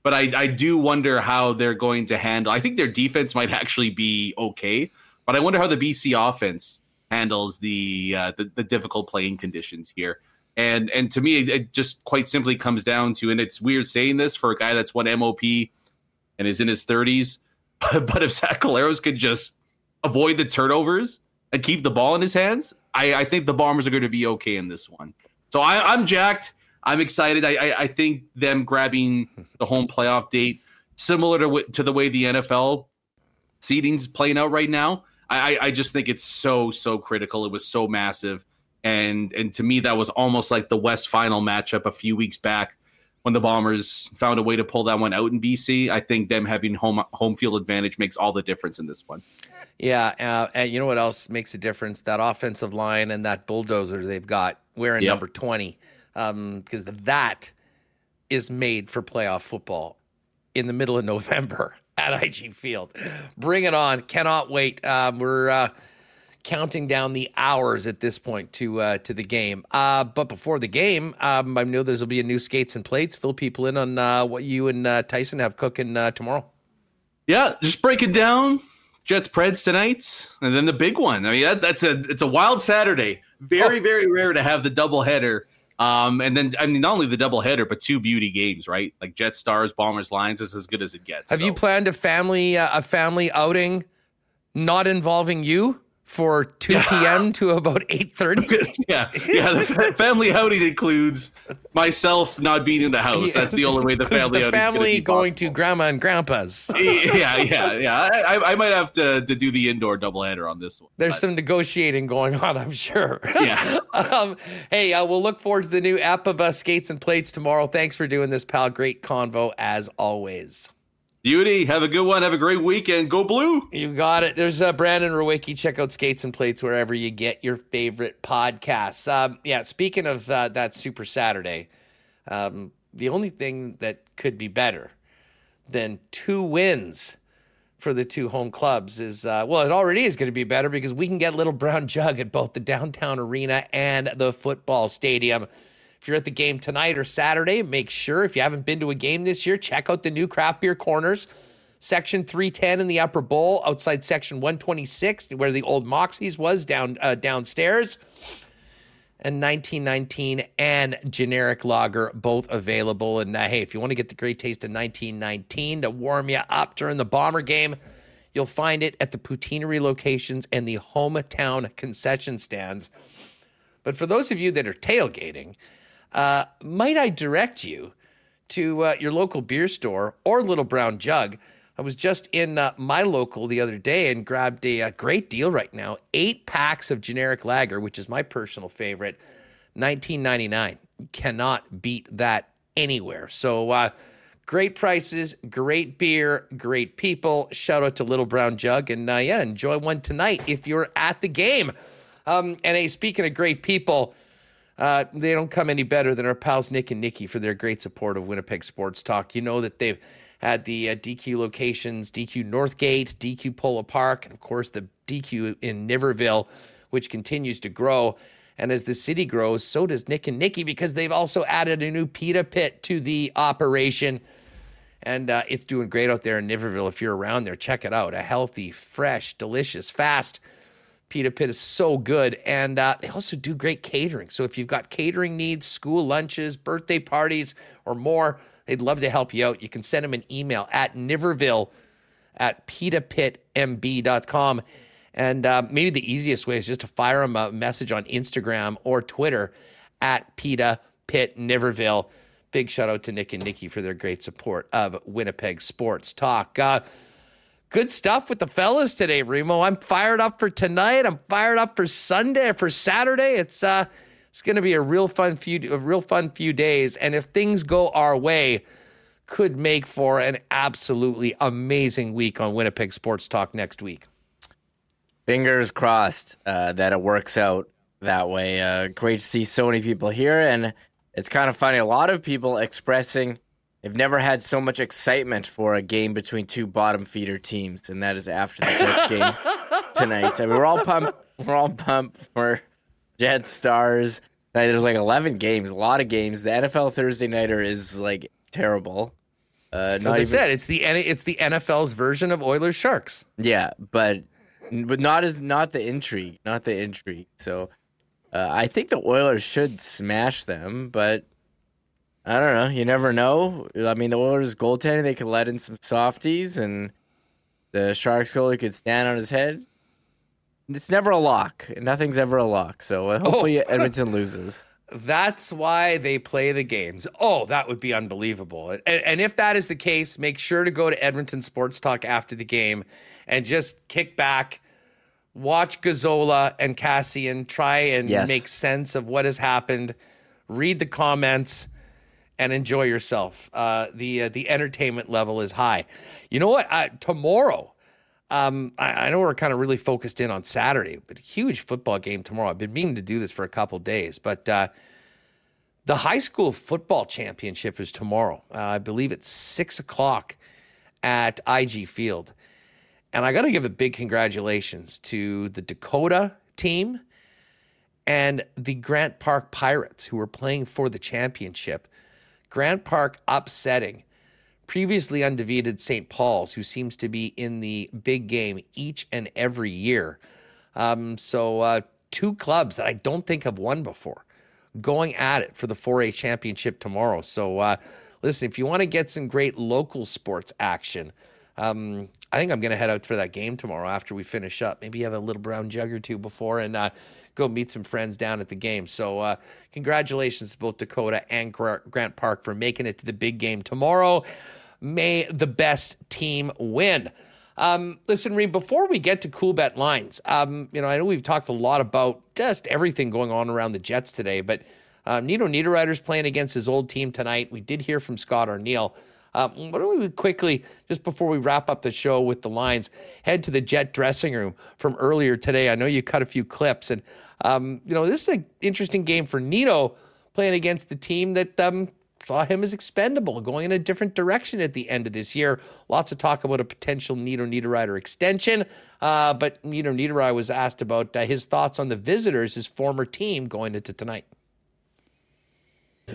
but I, I do wonder how they're going to handle. I think their defense might actually be okay, but I wonder how the BC offense handles the uh, the, the difficult playing conditions here. And and to me, it just quite simply comes down to, and it's weird saying this for a guy that's won MOP and is in his 30s, but, but if Zach Collaros could just avoid the turnovers and keep the ball in his hands, I, I think the Bombers are going to be okay in this one. So I, I'm jacked. I'm excited. I, I, I think them grabbing the home playoff date, similar to to the way the NFL seeding's playing out right now. I, I just think it's so so critical. It was so massive, and and to me that was almost like the West Final matchup a few weeks back when the Bombers found a way to pull that one out in BC. I think them having home home field advantage makes all the difference in this one. Yeah, uh, and you know what else makes a difference? That offensive line and that bulldozer they've got wearing Yep. number twenty, um, because that is made for playoff football in the middle of November at IG Field. Bring it on! Cannot wait. Um, we're uh, counting down the hours at this point to uh, to the game. Uh, but before the game, um, I know there's will be a new skates and plates. Fill people in on uh, what you and uh, Tyson have cooking uh, tomorrow. Yeah, just break it down. Jets Preds tonight, and then the big one. I mean, that, that's a it's a wild Saturday. Very very rare to have the double header. Um, and then I mean, not only the double header, but two beauty games, right? Like Jet Stars, Bombers Lions is as good as it gets. Have you planned a family uh, a family outing not involving you for 2 p.m. to about 8:30? yeah, yeah. The family outing includes myself not being in the house. That's the only way the family the family going to grandma and grandpa's. yeah, yeah, yeah. I, I- might have to, to do the indoor doubleheader on this one. There's but- some negotiating going on, I'm sure. Yeah. um, hey, uh, we'll look forward to the new app of uh, skates and plates tomorrow. Thanks for doing this, pal. Great convo as always. Beauty, have a good one. Have a great weekend. Go blue. You got it. There's uh, Brandon Rewucki. Check out Skates and Plates wherever you get your favorite podcasts. Um, yeah, speaking of uh, that Super Saturday, um, the only thing that could be better than two wins for the two home clubs is uh, well, it already is going to be better because we can get Little Brown Jug at both the downtown arena and the football stadium. If you're at the game tonight or Saturday, make sure if you haven't been to a game this year, check out the new craft beer corners. Section 310 in the upper bowl, outside section 126, where the old Moxies was down uh, downstairs. And 1919 and generic lager, both available. And uh, hey, if you want to get the great taste of 1919 to warm you up during the bomber game, you'll find it at the poutineery locations and the hometown concession stands. But for those of you that are tailgating, uh, might I direct you to uh, your local beer store or Little Brown Jug? I was just in uh, my local the other day and grabbed a, uh great deal right now. Eight packs of generic lager, which is my personal favorite, 19.99. You cannot beat that anywhere. So uh, great prices, great beer, great people. Shout out to Little Brown Jug, and uh, yeah, enjoy one tonight if you're at the game. Um, and hey, speaking of great people, uh, they don't come any better than our pals Nick and Nikki for their great support of Winnipeg Sports Talk. You know that they've had the uh, DQ locations, DQ Northgate, DQ Polo Park, and of course the DQ in Niverville, which continues to grow. And as the city grows, so does Nick and Nikki because they've also added a new pita pit to the operation. And uh, it's doing great out there in Niverville. If you're around there, check it out. A healthy, fresh, delicious, fast Pita Pit is so good. And uh, they also do great catering. So if you've got catering needs, school lunches, birthday parties, or more, they'd love to help you out. You can send them an email at niverville at pitapitmb.com. And uh, maybe the easiest way is just to fire them a message on Instagram or Twitter at Pita Pit Niverville. Big shout out to Nick and Nikki for their great support of Winnipeg Sports Talk. Uh, good stuff with the fellas today, Remo. I'm fired up for tonight. I'm fired up for Sunday, for Saturday. It's uh it's going to be a real fun few a real fun few days and if things go our way, could make for an absolutely amazing week on Winnipeg Sports Talk next week. Fingers crossed uh, that it works out that way. Uh, great to see so many people here, and it's kind of funny. A lot of people expressing they've never had so much excitement for a game between two bottom feeder teams, and that is after the Jets game tonight. I mean, we're all pumped. We're all pumped for Jets Stars. There's like 11 games, a lot of games. The NFL Thursday nighter is like terrible. Uh, As I even, said, it's the it's the NFL's version of Oilers Sharks. Yeah, but but not as not the intrigue, not the intrigue. So uh, I think the Oilers should smash them, but I don't know. You never know. I mean, the Oilers goaltending, they could let in some softies, and the Sharks goalie could stand on his head. It's never a lock. Nothing's ever a lock. So uh, hopefully oh. Edmonton loses. That's why they play the games. Oh, that would be unbelievable. And, and, if that is the case, make sure to go to Edmonton Sports Talk after the game and just kick back, watch Gazzola and Kassian try and yes. make sense of what has happened, read the comments, and enjoy yourself. Uh, the uh, the entertainment level is high. You know what? Tomorrow, um, I, I, know we're kind of really focused in on Saturday, but huge football game tomorrow. I've been meaning to do this for a couple days, but uh, the high school football championship is tomorrow. Uh, I believe it's six o'clock at IG Field. And I got to give a big congratulations to the Dakota team and the Grant Park Pirates who are playing for the championship. Grant Park upsetting previously undefeated St. Paul's, who seems to be in the big game each and every year. Um, so, uh, two clubs that I don't think have won before going at it for the 4A championship tomorrow. So, uh, listen, if you want to get some great local sports action, um, I think I'm going to head out for that game tomorrow after we finish up. Maybe have a little brown jug or two before and uh, go meet some friends down at the game. So, uh, congratulations to both Dakota and Grant Park for making it to the big game tomorrow. May the best team win. Um, listen, Reem, before we get to Coolbet lines, um, you know, I know we've talked a lot about just everything going on around the Jets today, but um, Nino Niederreiter's playing against his old team tonight. We did hear from Scott Arniel. Um, why don't we quickly, just before we wrap up the show with the lines, head to the Jet dressing room from earlier today? I know you cut a few clips, and um, you know this is an interesting game for Nino playing against the team that um, saw him as expendable, going in a different direction at the end of this year. Lots of talk about a potential Nino Niederreiter extension, uh, but Nino Niederreiter was asked about uh, his thoughts on the visitors, his former team, going into tonight.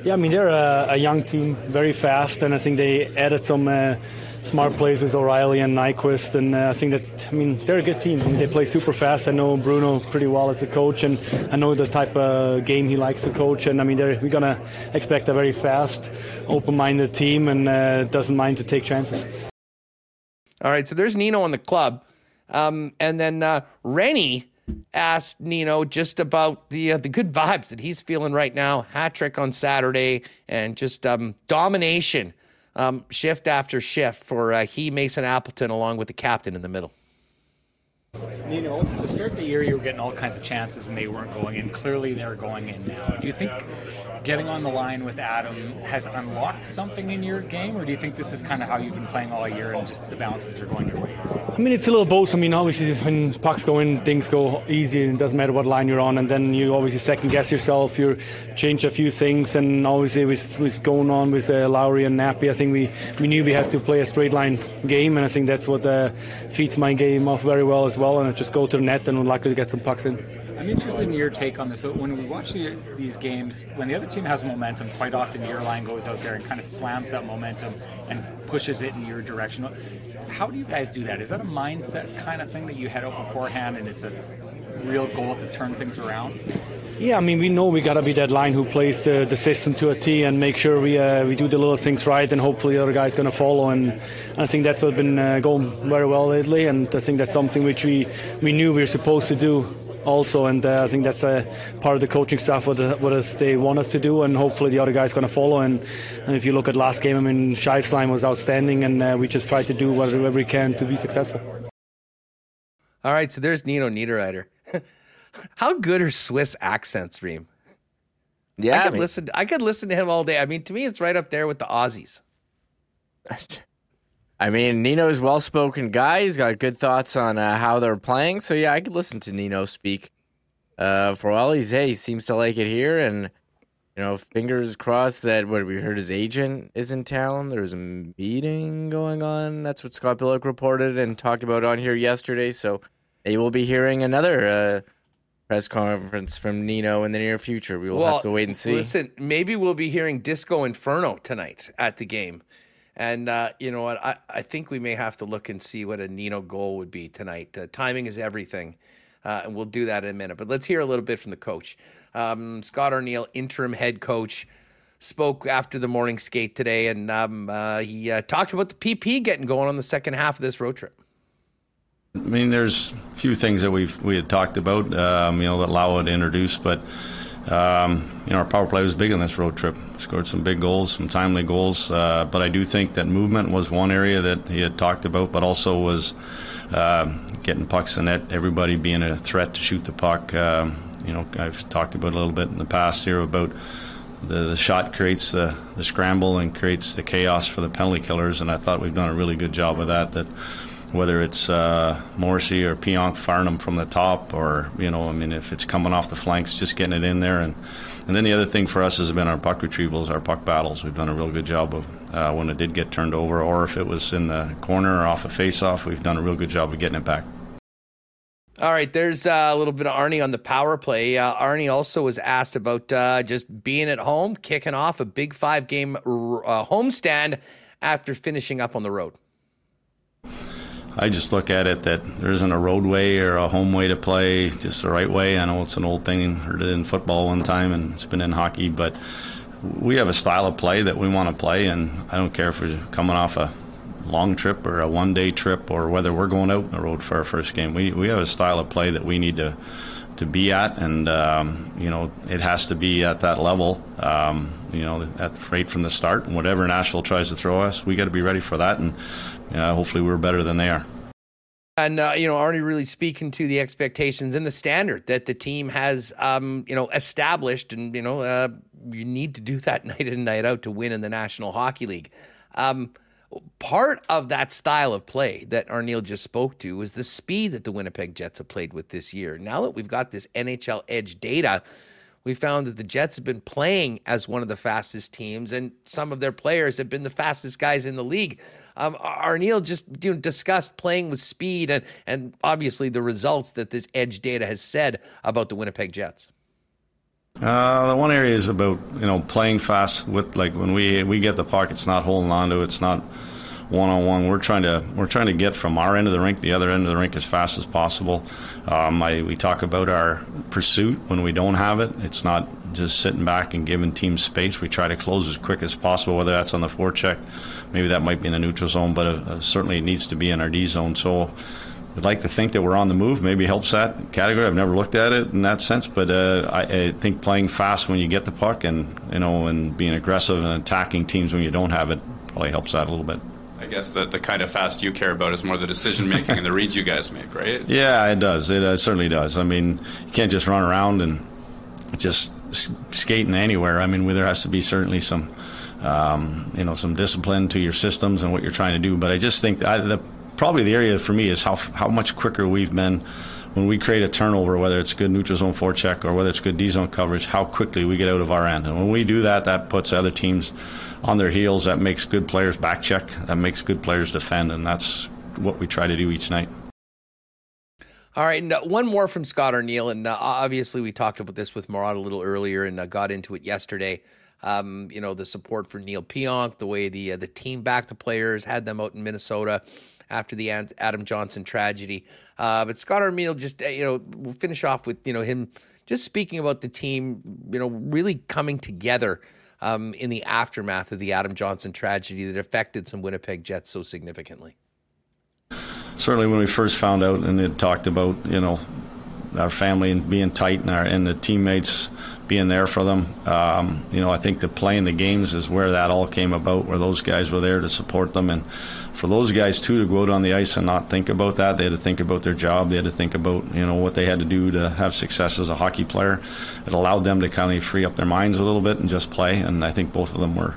Yeah, I mean they're a, a young team, very fast, and I think they added some. Uh, smart players with O'Reilly and Nyquist, and uh, I think that I mean they're a good team. I mean, they play super fast. I know Bruno pretty well as a coach, and I know the type of game he likes to coach. And I mean, we're gonna expect a very fast, open-minded team, and uh, doesn't mind to take chances. All right, so there's Nino on the club, um, and then uh, Rennie asked Nino just about the uh, the good vibes that he's feeling right now. Hat trick on Saturday, and just um, domination um, shift after shift for uh, he, Mason Appleton, along with the captain in the middle. You know, to start the year, you were getting all kinds of chances and they weren't going in. Clearly, they're going in now. Do you think getting on the line with Adam has unlocked something in your game, or do you think this is kind of how you've been playing all year and just the bounces are going your way? I mean, it's a little both. I mean, obviously, when pucks go in, things go easy, and it doesn't matter what line you're on. And then you obviously second guess yourself. You change a few things, and obviously, with, with going on with uh, Lowry and Nappy, I think we, we knew we had to play a straight line game, and I think that's what uh, feeds my game off very well as well. And just go to the net and to get some pucks in. I'm interested in your take on this. So when we watch the, these games, when the other team has momentum, quite often your line goes out there and kind of slams that momentum and pushes it in your direction. How do you guys do that? Is that a mindset kind of thing that you head out beforehand and it's a real goal to turn things around? Yeah, I mean, we know we got to be that line who plays the, the system to a T and make sure we uh, we do the little things right, and hopefully the other guy's going to follow. And, and, I think that's what's been uh, going very well lately, and I think that's something which we, we knew we were supposed to do also, and uh, I think that's a part of the coaching staff what, what they want us to do, and hopefully the other guy's going to follow. And, and if you look at last game, I mean, Scheif's line was outstanding, and uh, we just tried to do whatever we can to be successful. All right, so there's Nino Niederreiter. How good are Swiss accents, Reem? Yeah, I could I mean, listen. I could listen to him all day. I mean, to me, it's right up there with the Aussies. I mean, Nino's well-spoken guy. He's got good thoughts on uh, how they're playing. So yeah, I could listen to Nino speak uh, for all he's hey, he seems to like it here, and you know, fingers crossed that what we heard his agent is in town. There's a meeting going on. That's what Scott Billeck reported and talked about on here yesterday. So they will be hearing another uh, press conference from Nino in the near future. We will well, have to wait and see. Listen, maybe we'll be hearing Disco Inferno tonight at the game. And uh, you know what? I, I think we may have to look and see what a Nino goal would be tonight. Uh, timing is everything. Uh, and we'll do that in a minute. But let's hear a little bit from the coach. Um, Scott Arniel, interim head coach, spoke after the morning skate today, and um, uh, he uh, talked about the PP getting going on the second half of this road trip. I mean, there's a few things that we've we had talked about, um, you know, that Lau had introduced, but um, you know, our power play was big on this road trip. Scored some big goals, some timely goals, uh, but I do think that movement was one area that he had talked about, but also was uh, getting pucks in net. Everybody being a threat to shoot the puck. Um, you know, I've talked about a little bit in the past here about the, the shot creates the, the scramble and creates the chaos for the penalty killers, and I thought we've done a really good job of that. That whether it's uh, Morrissey or Pionk firing them from the top, or you know, I mean, if it's coming off the flanks, just getting it in there. And and then the other thing for us has been our puck retrievals, our puck battles. We've done a real good job of uh, when it did get turned over, or if it was in the corner or off a face-off, we've done a real good job of getting it back. All right, there's uh, a little bit of Arnie on the power play. Uh, Arnie also was asked about uh, just being at home, kicking off a big five game uh, homestand after finishing up on the road. I just look at it that there isn't a roadway or a home way to play, just the right way. I know it's an old thing, heard it in football one time, and it's been in hockey, but we have a style of play that we want to play, and I don't care if we're coming off a long trip or a one day trip or whether we're going out on the road for our first game. We, we have a style of play that we need to to be at, and um, you know it has to be at that level. Um, you know, at right from the start, and whatever Nashville tries to throw us, we got to be ready for that, and know, hopefully we're better than they are. And uh, you know, Arnie really speaking to the expectations and the standard that the team has, um, you know, established, and you know, uh, you need to do that night in and night out to win in the National Hockey League. Um, part of that style of play that Arniel just spoke to was the speed that the Winnipeg Jets have played with this year. Now that we've got this NHL Edge data, we found that the Jets have been playing as one of the fastest teams, and some of their players have been the fastest guys in the league. Um, Arniel just you know, discussed playing with speed and and obviously the results that this Edge data has said about the Winnipeg Jets. Uh, the one area is about you know playing fast with like when we we get the puck, it's not holding on to, it's not one on one. We're trying to we're trying to get from our end of the rink to the other end of the rink as fast as possible. Um, I, we talk about our pursuit when we don't have it. It's not just sitting back and giving teams space. We try to close as quick as possible, whether that's on the forecheck, maybe that might be in the neutral zone, but uh, certainly it needs to be in our D zone. So I'd like to think that we're on the move. Maybe helps that category. I've never looked at it in that sense, but uh, I, I, think playing fast when you get the puck and you know and being aggressive and attacking teams when you don't have it probably helps that a little bit. I guess that the kind of fast you care about is more the decision making and the reads you guys make, right? Yeah, it does. It uh, certainly does. I mean, you can't just run around and just skating anywhere. I mean, there has to be certainly some. Um, you know, some discipline to your systems and what you're trying to do. But I just think that the probably the area for me is how how much quicker we've been when we create a turnover, whether it's good neutral zone forecheck or whether it's good D zone coverage, how quickly we get out of our end. And when we do that, that puts other teams on their heels. That makes good players back check. That makes good players defend, and that's what we try to do each night. All right, and, uh, one more from Scott Arniel, and uh, obviously we talked about this with Murat a little earlier, and uh, got into it yesterday. Um, you know the support for Neal Pionk, the way the uh, the team backed the players, had them out in Minnesota after the Adam Johnson tragedy. Uh, but Scott Arniel just, uh, you know, we'll finish off with, you know, him just speaking about the team, you know, really coming together um, in the aftermath of the Adam Johnson tragedy that affected some Winnipeg Jets so significantly. Certainly, when we first found out and it talked about, you know, our family and being tight and our and the teammates being there for them. Um, you know, I think the playing the games is where that all came about, where those guys were there to support them, and for those guys too to go out on the ice and not think about that, they had to think about their job. They had to think about you know what they had to do to have success as a hockey player. It allowed them to kind of free up their minds a little bit and just play. And I think both of them were.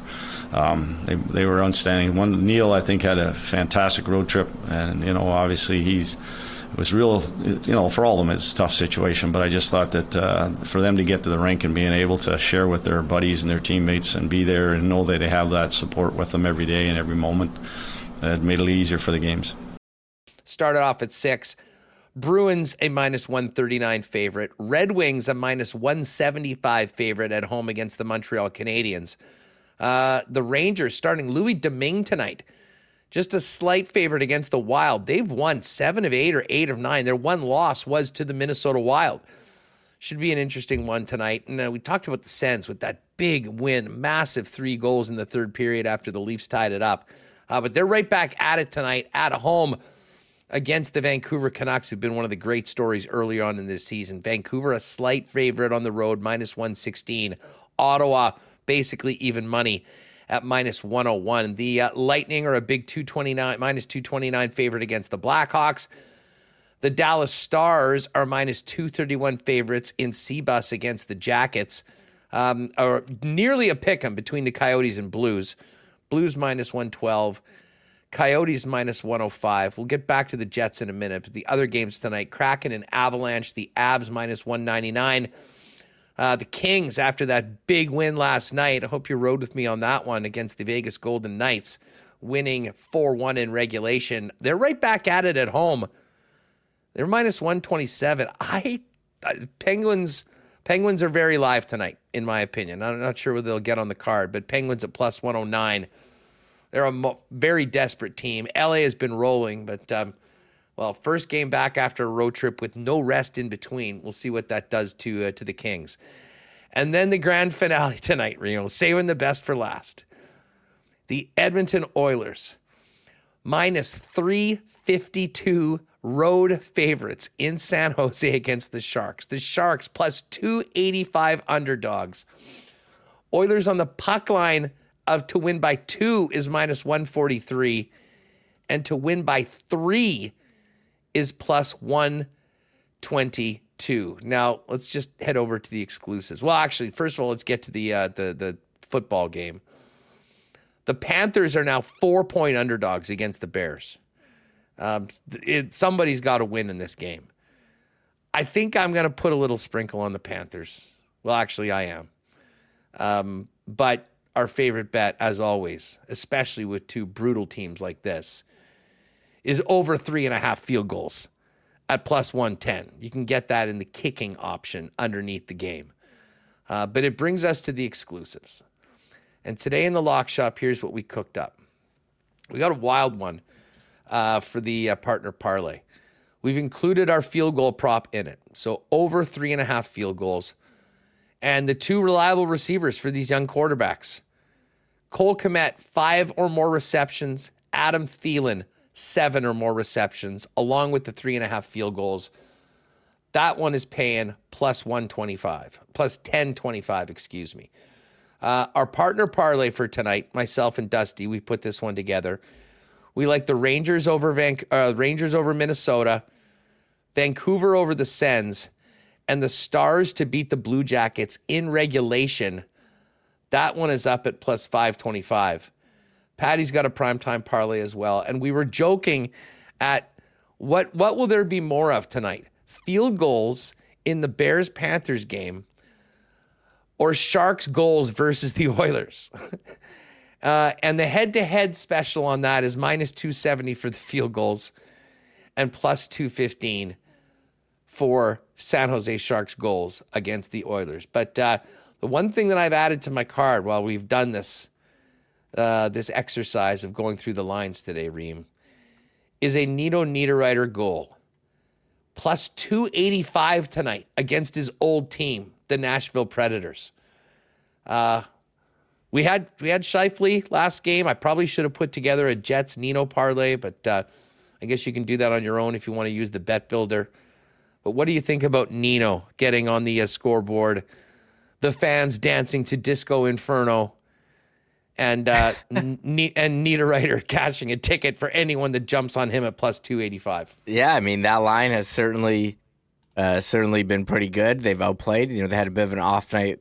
Um, they, they were outstanding. One Neal, I think, had a fantastic road trip, and you know, obviously he's it was real, you know, for all of them, it's a tough situation. But I just thought that uh, for them to get to the rink and being able to share with their buddies and their teammates and be there and know that they have that support with them every day and every moment, it made it easier for the games. Started off at six. Bruins a minus 139 favorite. Red Wings a minus 175 favorite at home against the Montreal Canadiens. Uh, the Rangers starting Louis Domingue tonight just a slight favorite against the Wild. They've won seven of eight or eight of nine. Their one loss was to the Minnesota Wild. Should be an interesting one tonight. And uh, we talked about the Sens with that big win, massive three goals in the third period after the Leafs tied it up. Uh, but they're right back at it tonight at home against the Vancouver Canucks, who've been one of the great stories early on in this season. Vancouver, a slight favorite on the road, minus 116. Ottawa, basically even money at minus 101. The uh, Lightning are a big 229, minus 229 favorite against the Blackhawks. The Dallas Stars are minus 231 favorites in Cbus against the Jackets, um, or nearly a pick 'em between the Coyotes and Blues. Blues minus 112, Coyotes minus 105. We'll get back to the Jets in a minute, but the other games tonight Kraken and Avalanche, the Avs minus 199. Uh, the Kings, after that big win last night, I hope you rode with me on that one against the Vegas Golden Knights, winning 4 1 in regulation. They're right back at it at home. They're minus 127. I, Penguins. Penguins are very live tonight, in my opinion. I'm not sure whether they'll get on the card, but Penguins at plus 109. They're a mo- very desperate team. LA has been rolling, but um, well, first game back after a road trip with no rest in between. We'll see what that does to uh, to the Kings. And then the grand finale tonight, Remo, saving the best for last. The Edmonton Oilers minus 352 road favorites in San Jose against the Sharks. The Sharks plus 285 underdogs. Oilers on the puck line of to win by 2 is minus 143 and to win by 3 is plus 122. Now, let's just head over to the exclusives. Well, actually, first of all, let's get to the uh, the the football game. The Panthers are now four point underdogs against the Bears. Um, it, somebody's got to win in this game. I think I'm going to put a little sprinkle on the Panthers. Well, actually, I am. Um, but our favorite bet, as always, especially with two brutal teams like this, is over three and a half field goals at plus 110. You can get that in the kicking option underneath the game. Uh, but it brings us to the exclusives. And today in the lock shop, here's what we cooked up. We got a wild one uh, for the uh, partner parlay. We've included our field goal prop in it. So over three and a half field goals. And the two reliable receivers for these young quarterbacks Cole Kmet, five or more receptions. Adam Thielen, seven or more receptions, along with the three and a half field goals. That one is paying plus 125, plus 1025, excuse me. Uh, our partner parlay for tonight, myself and Dusty, we put this one together. We like the Rangers over Van- uh, Rangers over Minnesota, Vancouver over the Sens, and the Stars to beat the Blue Jackets in regulation. That one is up at plus 525. Patty's got a primetime parlay as well. And we were joking at what what will there be more of tonight? Field goals in the Bears Panthers game or Sharks goals versus the Oilers. Uh, and the head to head special on that is minus 270 for the field goals and plus 215 for San Jose Sharks goals against the Oilers. But uh, the one thing that I've added to my card while we've done this uh, this exercise of going through the lines today, Reem, is a Nino Niederreiter goal. Plus 285 tonight against his old team, the Nashville Predators. Uh, we had we had Scheifele last game. I probably should have put together a Jets Nino parlay, but uh, I guess you can do that on your own if you want to use the bet builder. But what do you think about Nino getting on the uh, scoreboard? The fans dancing to Disco Inferno and uh, n- and Niederreiter cashing a ticket for anyone that jumps on him at plus two eighty five. Yeah, I mean that line has certainly uh, certainly been pretty good. They've outplayed. You know, they had a bit of an off night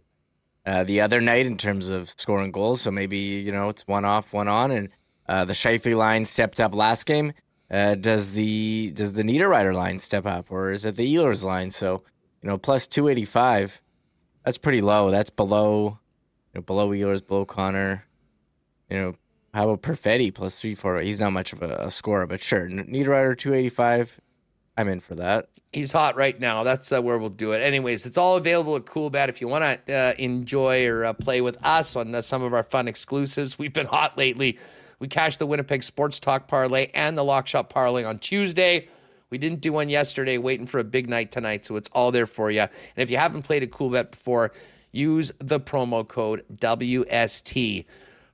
uh, the other night in terms of scoring goals. So maybe you know it's one off, one on, and uh, the Scheifele line stepped up last game. uh, does the does the Niederreiter line step up, or is it the Ehlers line? So you know, plus two eighty five, that's pretty low. That's below, you know, below Ehlers, below Connor. You know, how about Perfetti plus three four? He's not much of a, a scorer, but sure, Niederreiter two eighty five. I'm in for that. He's hot right now. That's uh, where we'll do it. Anyways, it's all available at Cool Coolbet. If you want to uh, enjoy or uh, play with us on uh, some of our fun exclusives, we've been hot lately. We cashed the Winnipeg Sports Talk parlay and the Lock Shop parlay on Tuesday. We didn't do one yesterday, waiting for a big night tonight, so it's all there for you. And if you haven't played a Coolbet before, use the promo code WST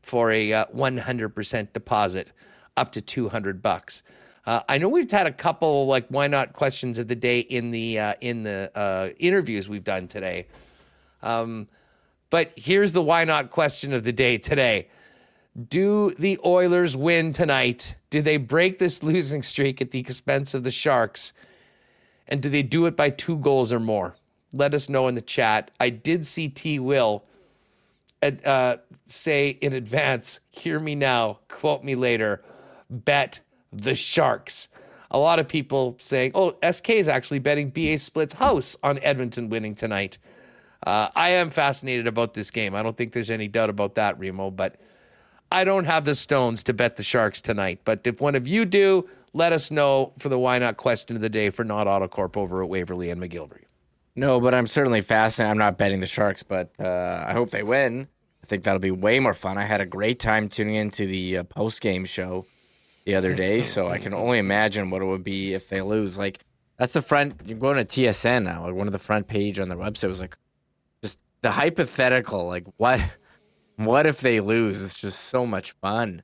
for a 100% uh, deposit up to 200 bucks. Uh, I know we've had a couple like why not questions of the day in the uh, in the uh, interviews we've done today. Um, but here's the why not question of the day today. Do the Oilers win tonight? Do they break this losing streak at the expense of the Sharks? And do they do it by two goals or more? Let us know in the chat. I did see T. Will uh, say in advance, hear me now, quote me later, bet the Sharks. A lot of people saying, oh, SK is actually betting BA Split's house on Edmonton winning tonight. Uh, I am fascinated about this game. I don't think there's any doubt about that, Remo, but I don't have the stones to bet the Sharks tonight. But if one of you do, let us know for the why not question of the day for Nott Autocorp over at Waverley and McGillivray. No, but I'm certainly fascinated. I'm not betting the Sharks, but uh, I hope they win. I think that'll be way more fun. I had a great time tuning into the uh, post game show the other day, so I can only imagine what it would be if they lose. Like that's the front. You're going to TSN now. Like one of the front page on their website was like just the hypothetical. Like what? What if they lose? It's just so much fun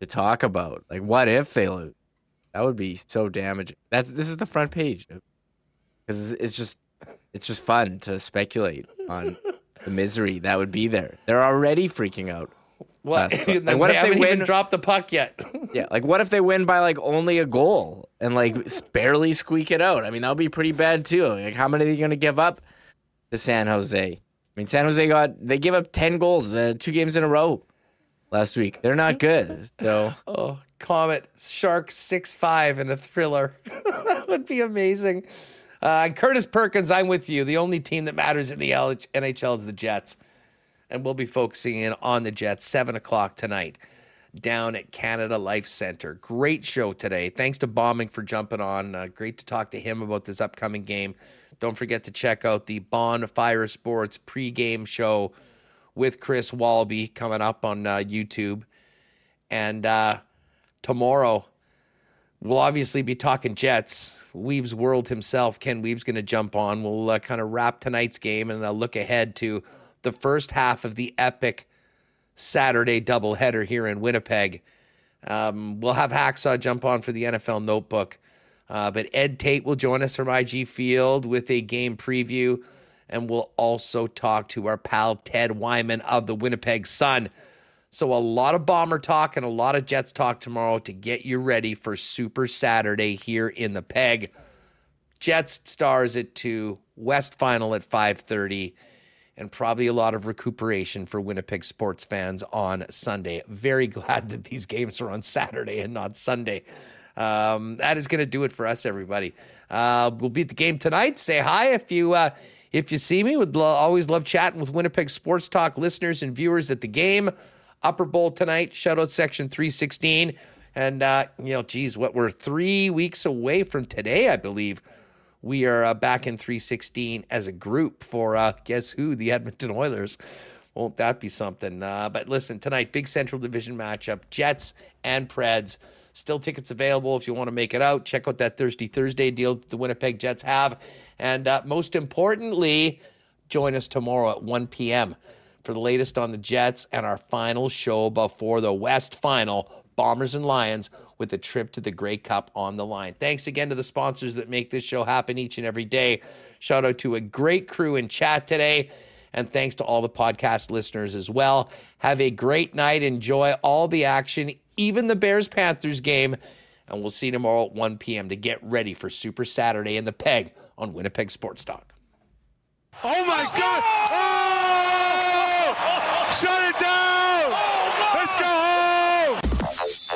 to talk about. Like what if they lose? That would be so damaging. That's this is the front page because it's just it's just fun to speculate on the misery that would be there. They're already freaking out what? like, what if they win? Drop the puck yet? yeah, like what if they win by like only a goal and like barely squeak it out? I mean, that would be pretty bad too. Like, how many are you going to give up to San Jose? I mean, San Jose got they give up ten goals uh, two games in a row last week. They're not good. So oh, Comet Shark six five in a thriller. that would be amazing. Uh, Curtis Perkins, I'm with you. The only team that matters in the NHL is the Jets and we'll be focusing in on the Jets, 7 o'clock tonight down at Canada Life Center. Great show today. Thanks to Bauming for jumping on. Uh, great to talk to him about this upcoming game. Don't forget to check out the Bonfire Sports pregame show with Chris Walby coming up on uh, YouTube. And uh, tomorrow, we'll obviously be talking Jets. Wiebe's World himself, Ken Wiebe's going to jump on. We'll uh, kind of wrap tonight's game and uh, look ahead to the first half of the epic Saturday doubleheader here in Winnipeg. Um, we'll have Hacksaw jump on for the NFL Notebook, uh, but Ed Tait will join us from IG Field with a game preview, and we'll also talk to our pal Ted Wyman of the Winnipeg Sun. So a lot of bomber talk and a lot of Jets talk tomorrow to get you ready for Super Saturday here in the Peg. Jets stars at two, West Final at five thirty and probably a lot of recuperation for Winnipeg sports fans on Sunday. Very glad that these games are on Saturday and not Sunday. Um, that is going to do it for us, everybody. Uh, we'll be at the game tonight. Say hi if you uh, if you see me. Would lo- always love chatting with Winnipeg Sports Talk listeners and viewers at the game. Upper Bowl tonight. Shutout section three sixteen. And uh, you know, geez, what we're three weeks away from today, I believe we are uh, back in 316 as a group for uh, guess who? The Edmonton Oilers. Won't that be something? Uh, but listen, tonight, big Central Division matchup Jets and Preds. Still tickets available if you want to make it out. Check out that Thursday Thursday deal that the Winnipeg Jets have. And uh, most importantly, join us tomorrow at 1 p.m. for the latest on the Jets and our final show before the West Final Bombers and Lions with a trip to the Grey Cup on the line. Thanks again to the sponsors that make this show happen each and every day. Shout out to a great crew in chat today. And thanks to all the podcast listeners as well. Have a great night. Enjoy all the action, even the Bears Panthers game. And we'll see you tomorrow at 1 p.m. to get ready for Super Saturday in the Peg on Winnipeg Sports Talk. Oh my God! Oh! Shut it down!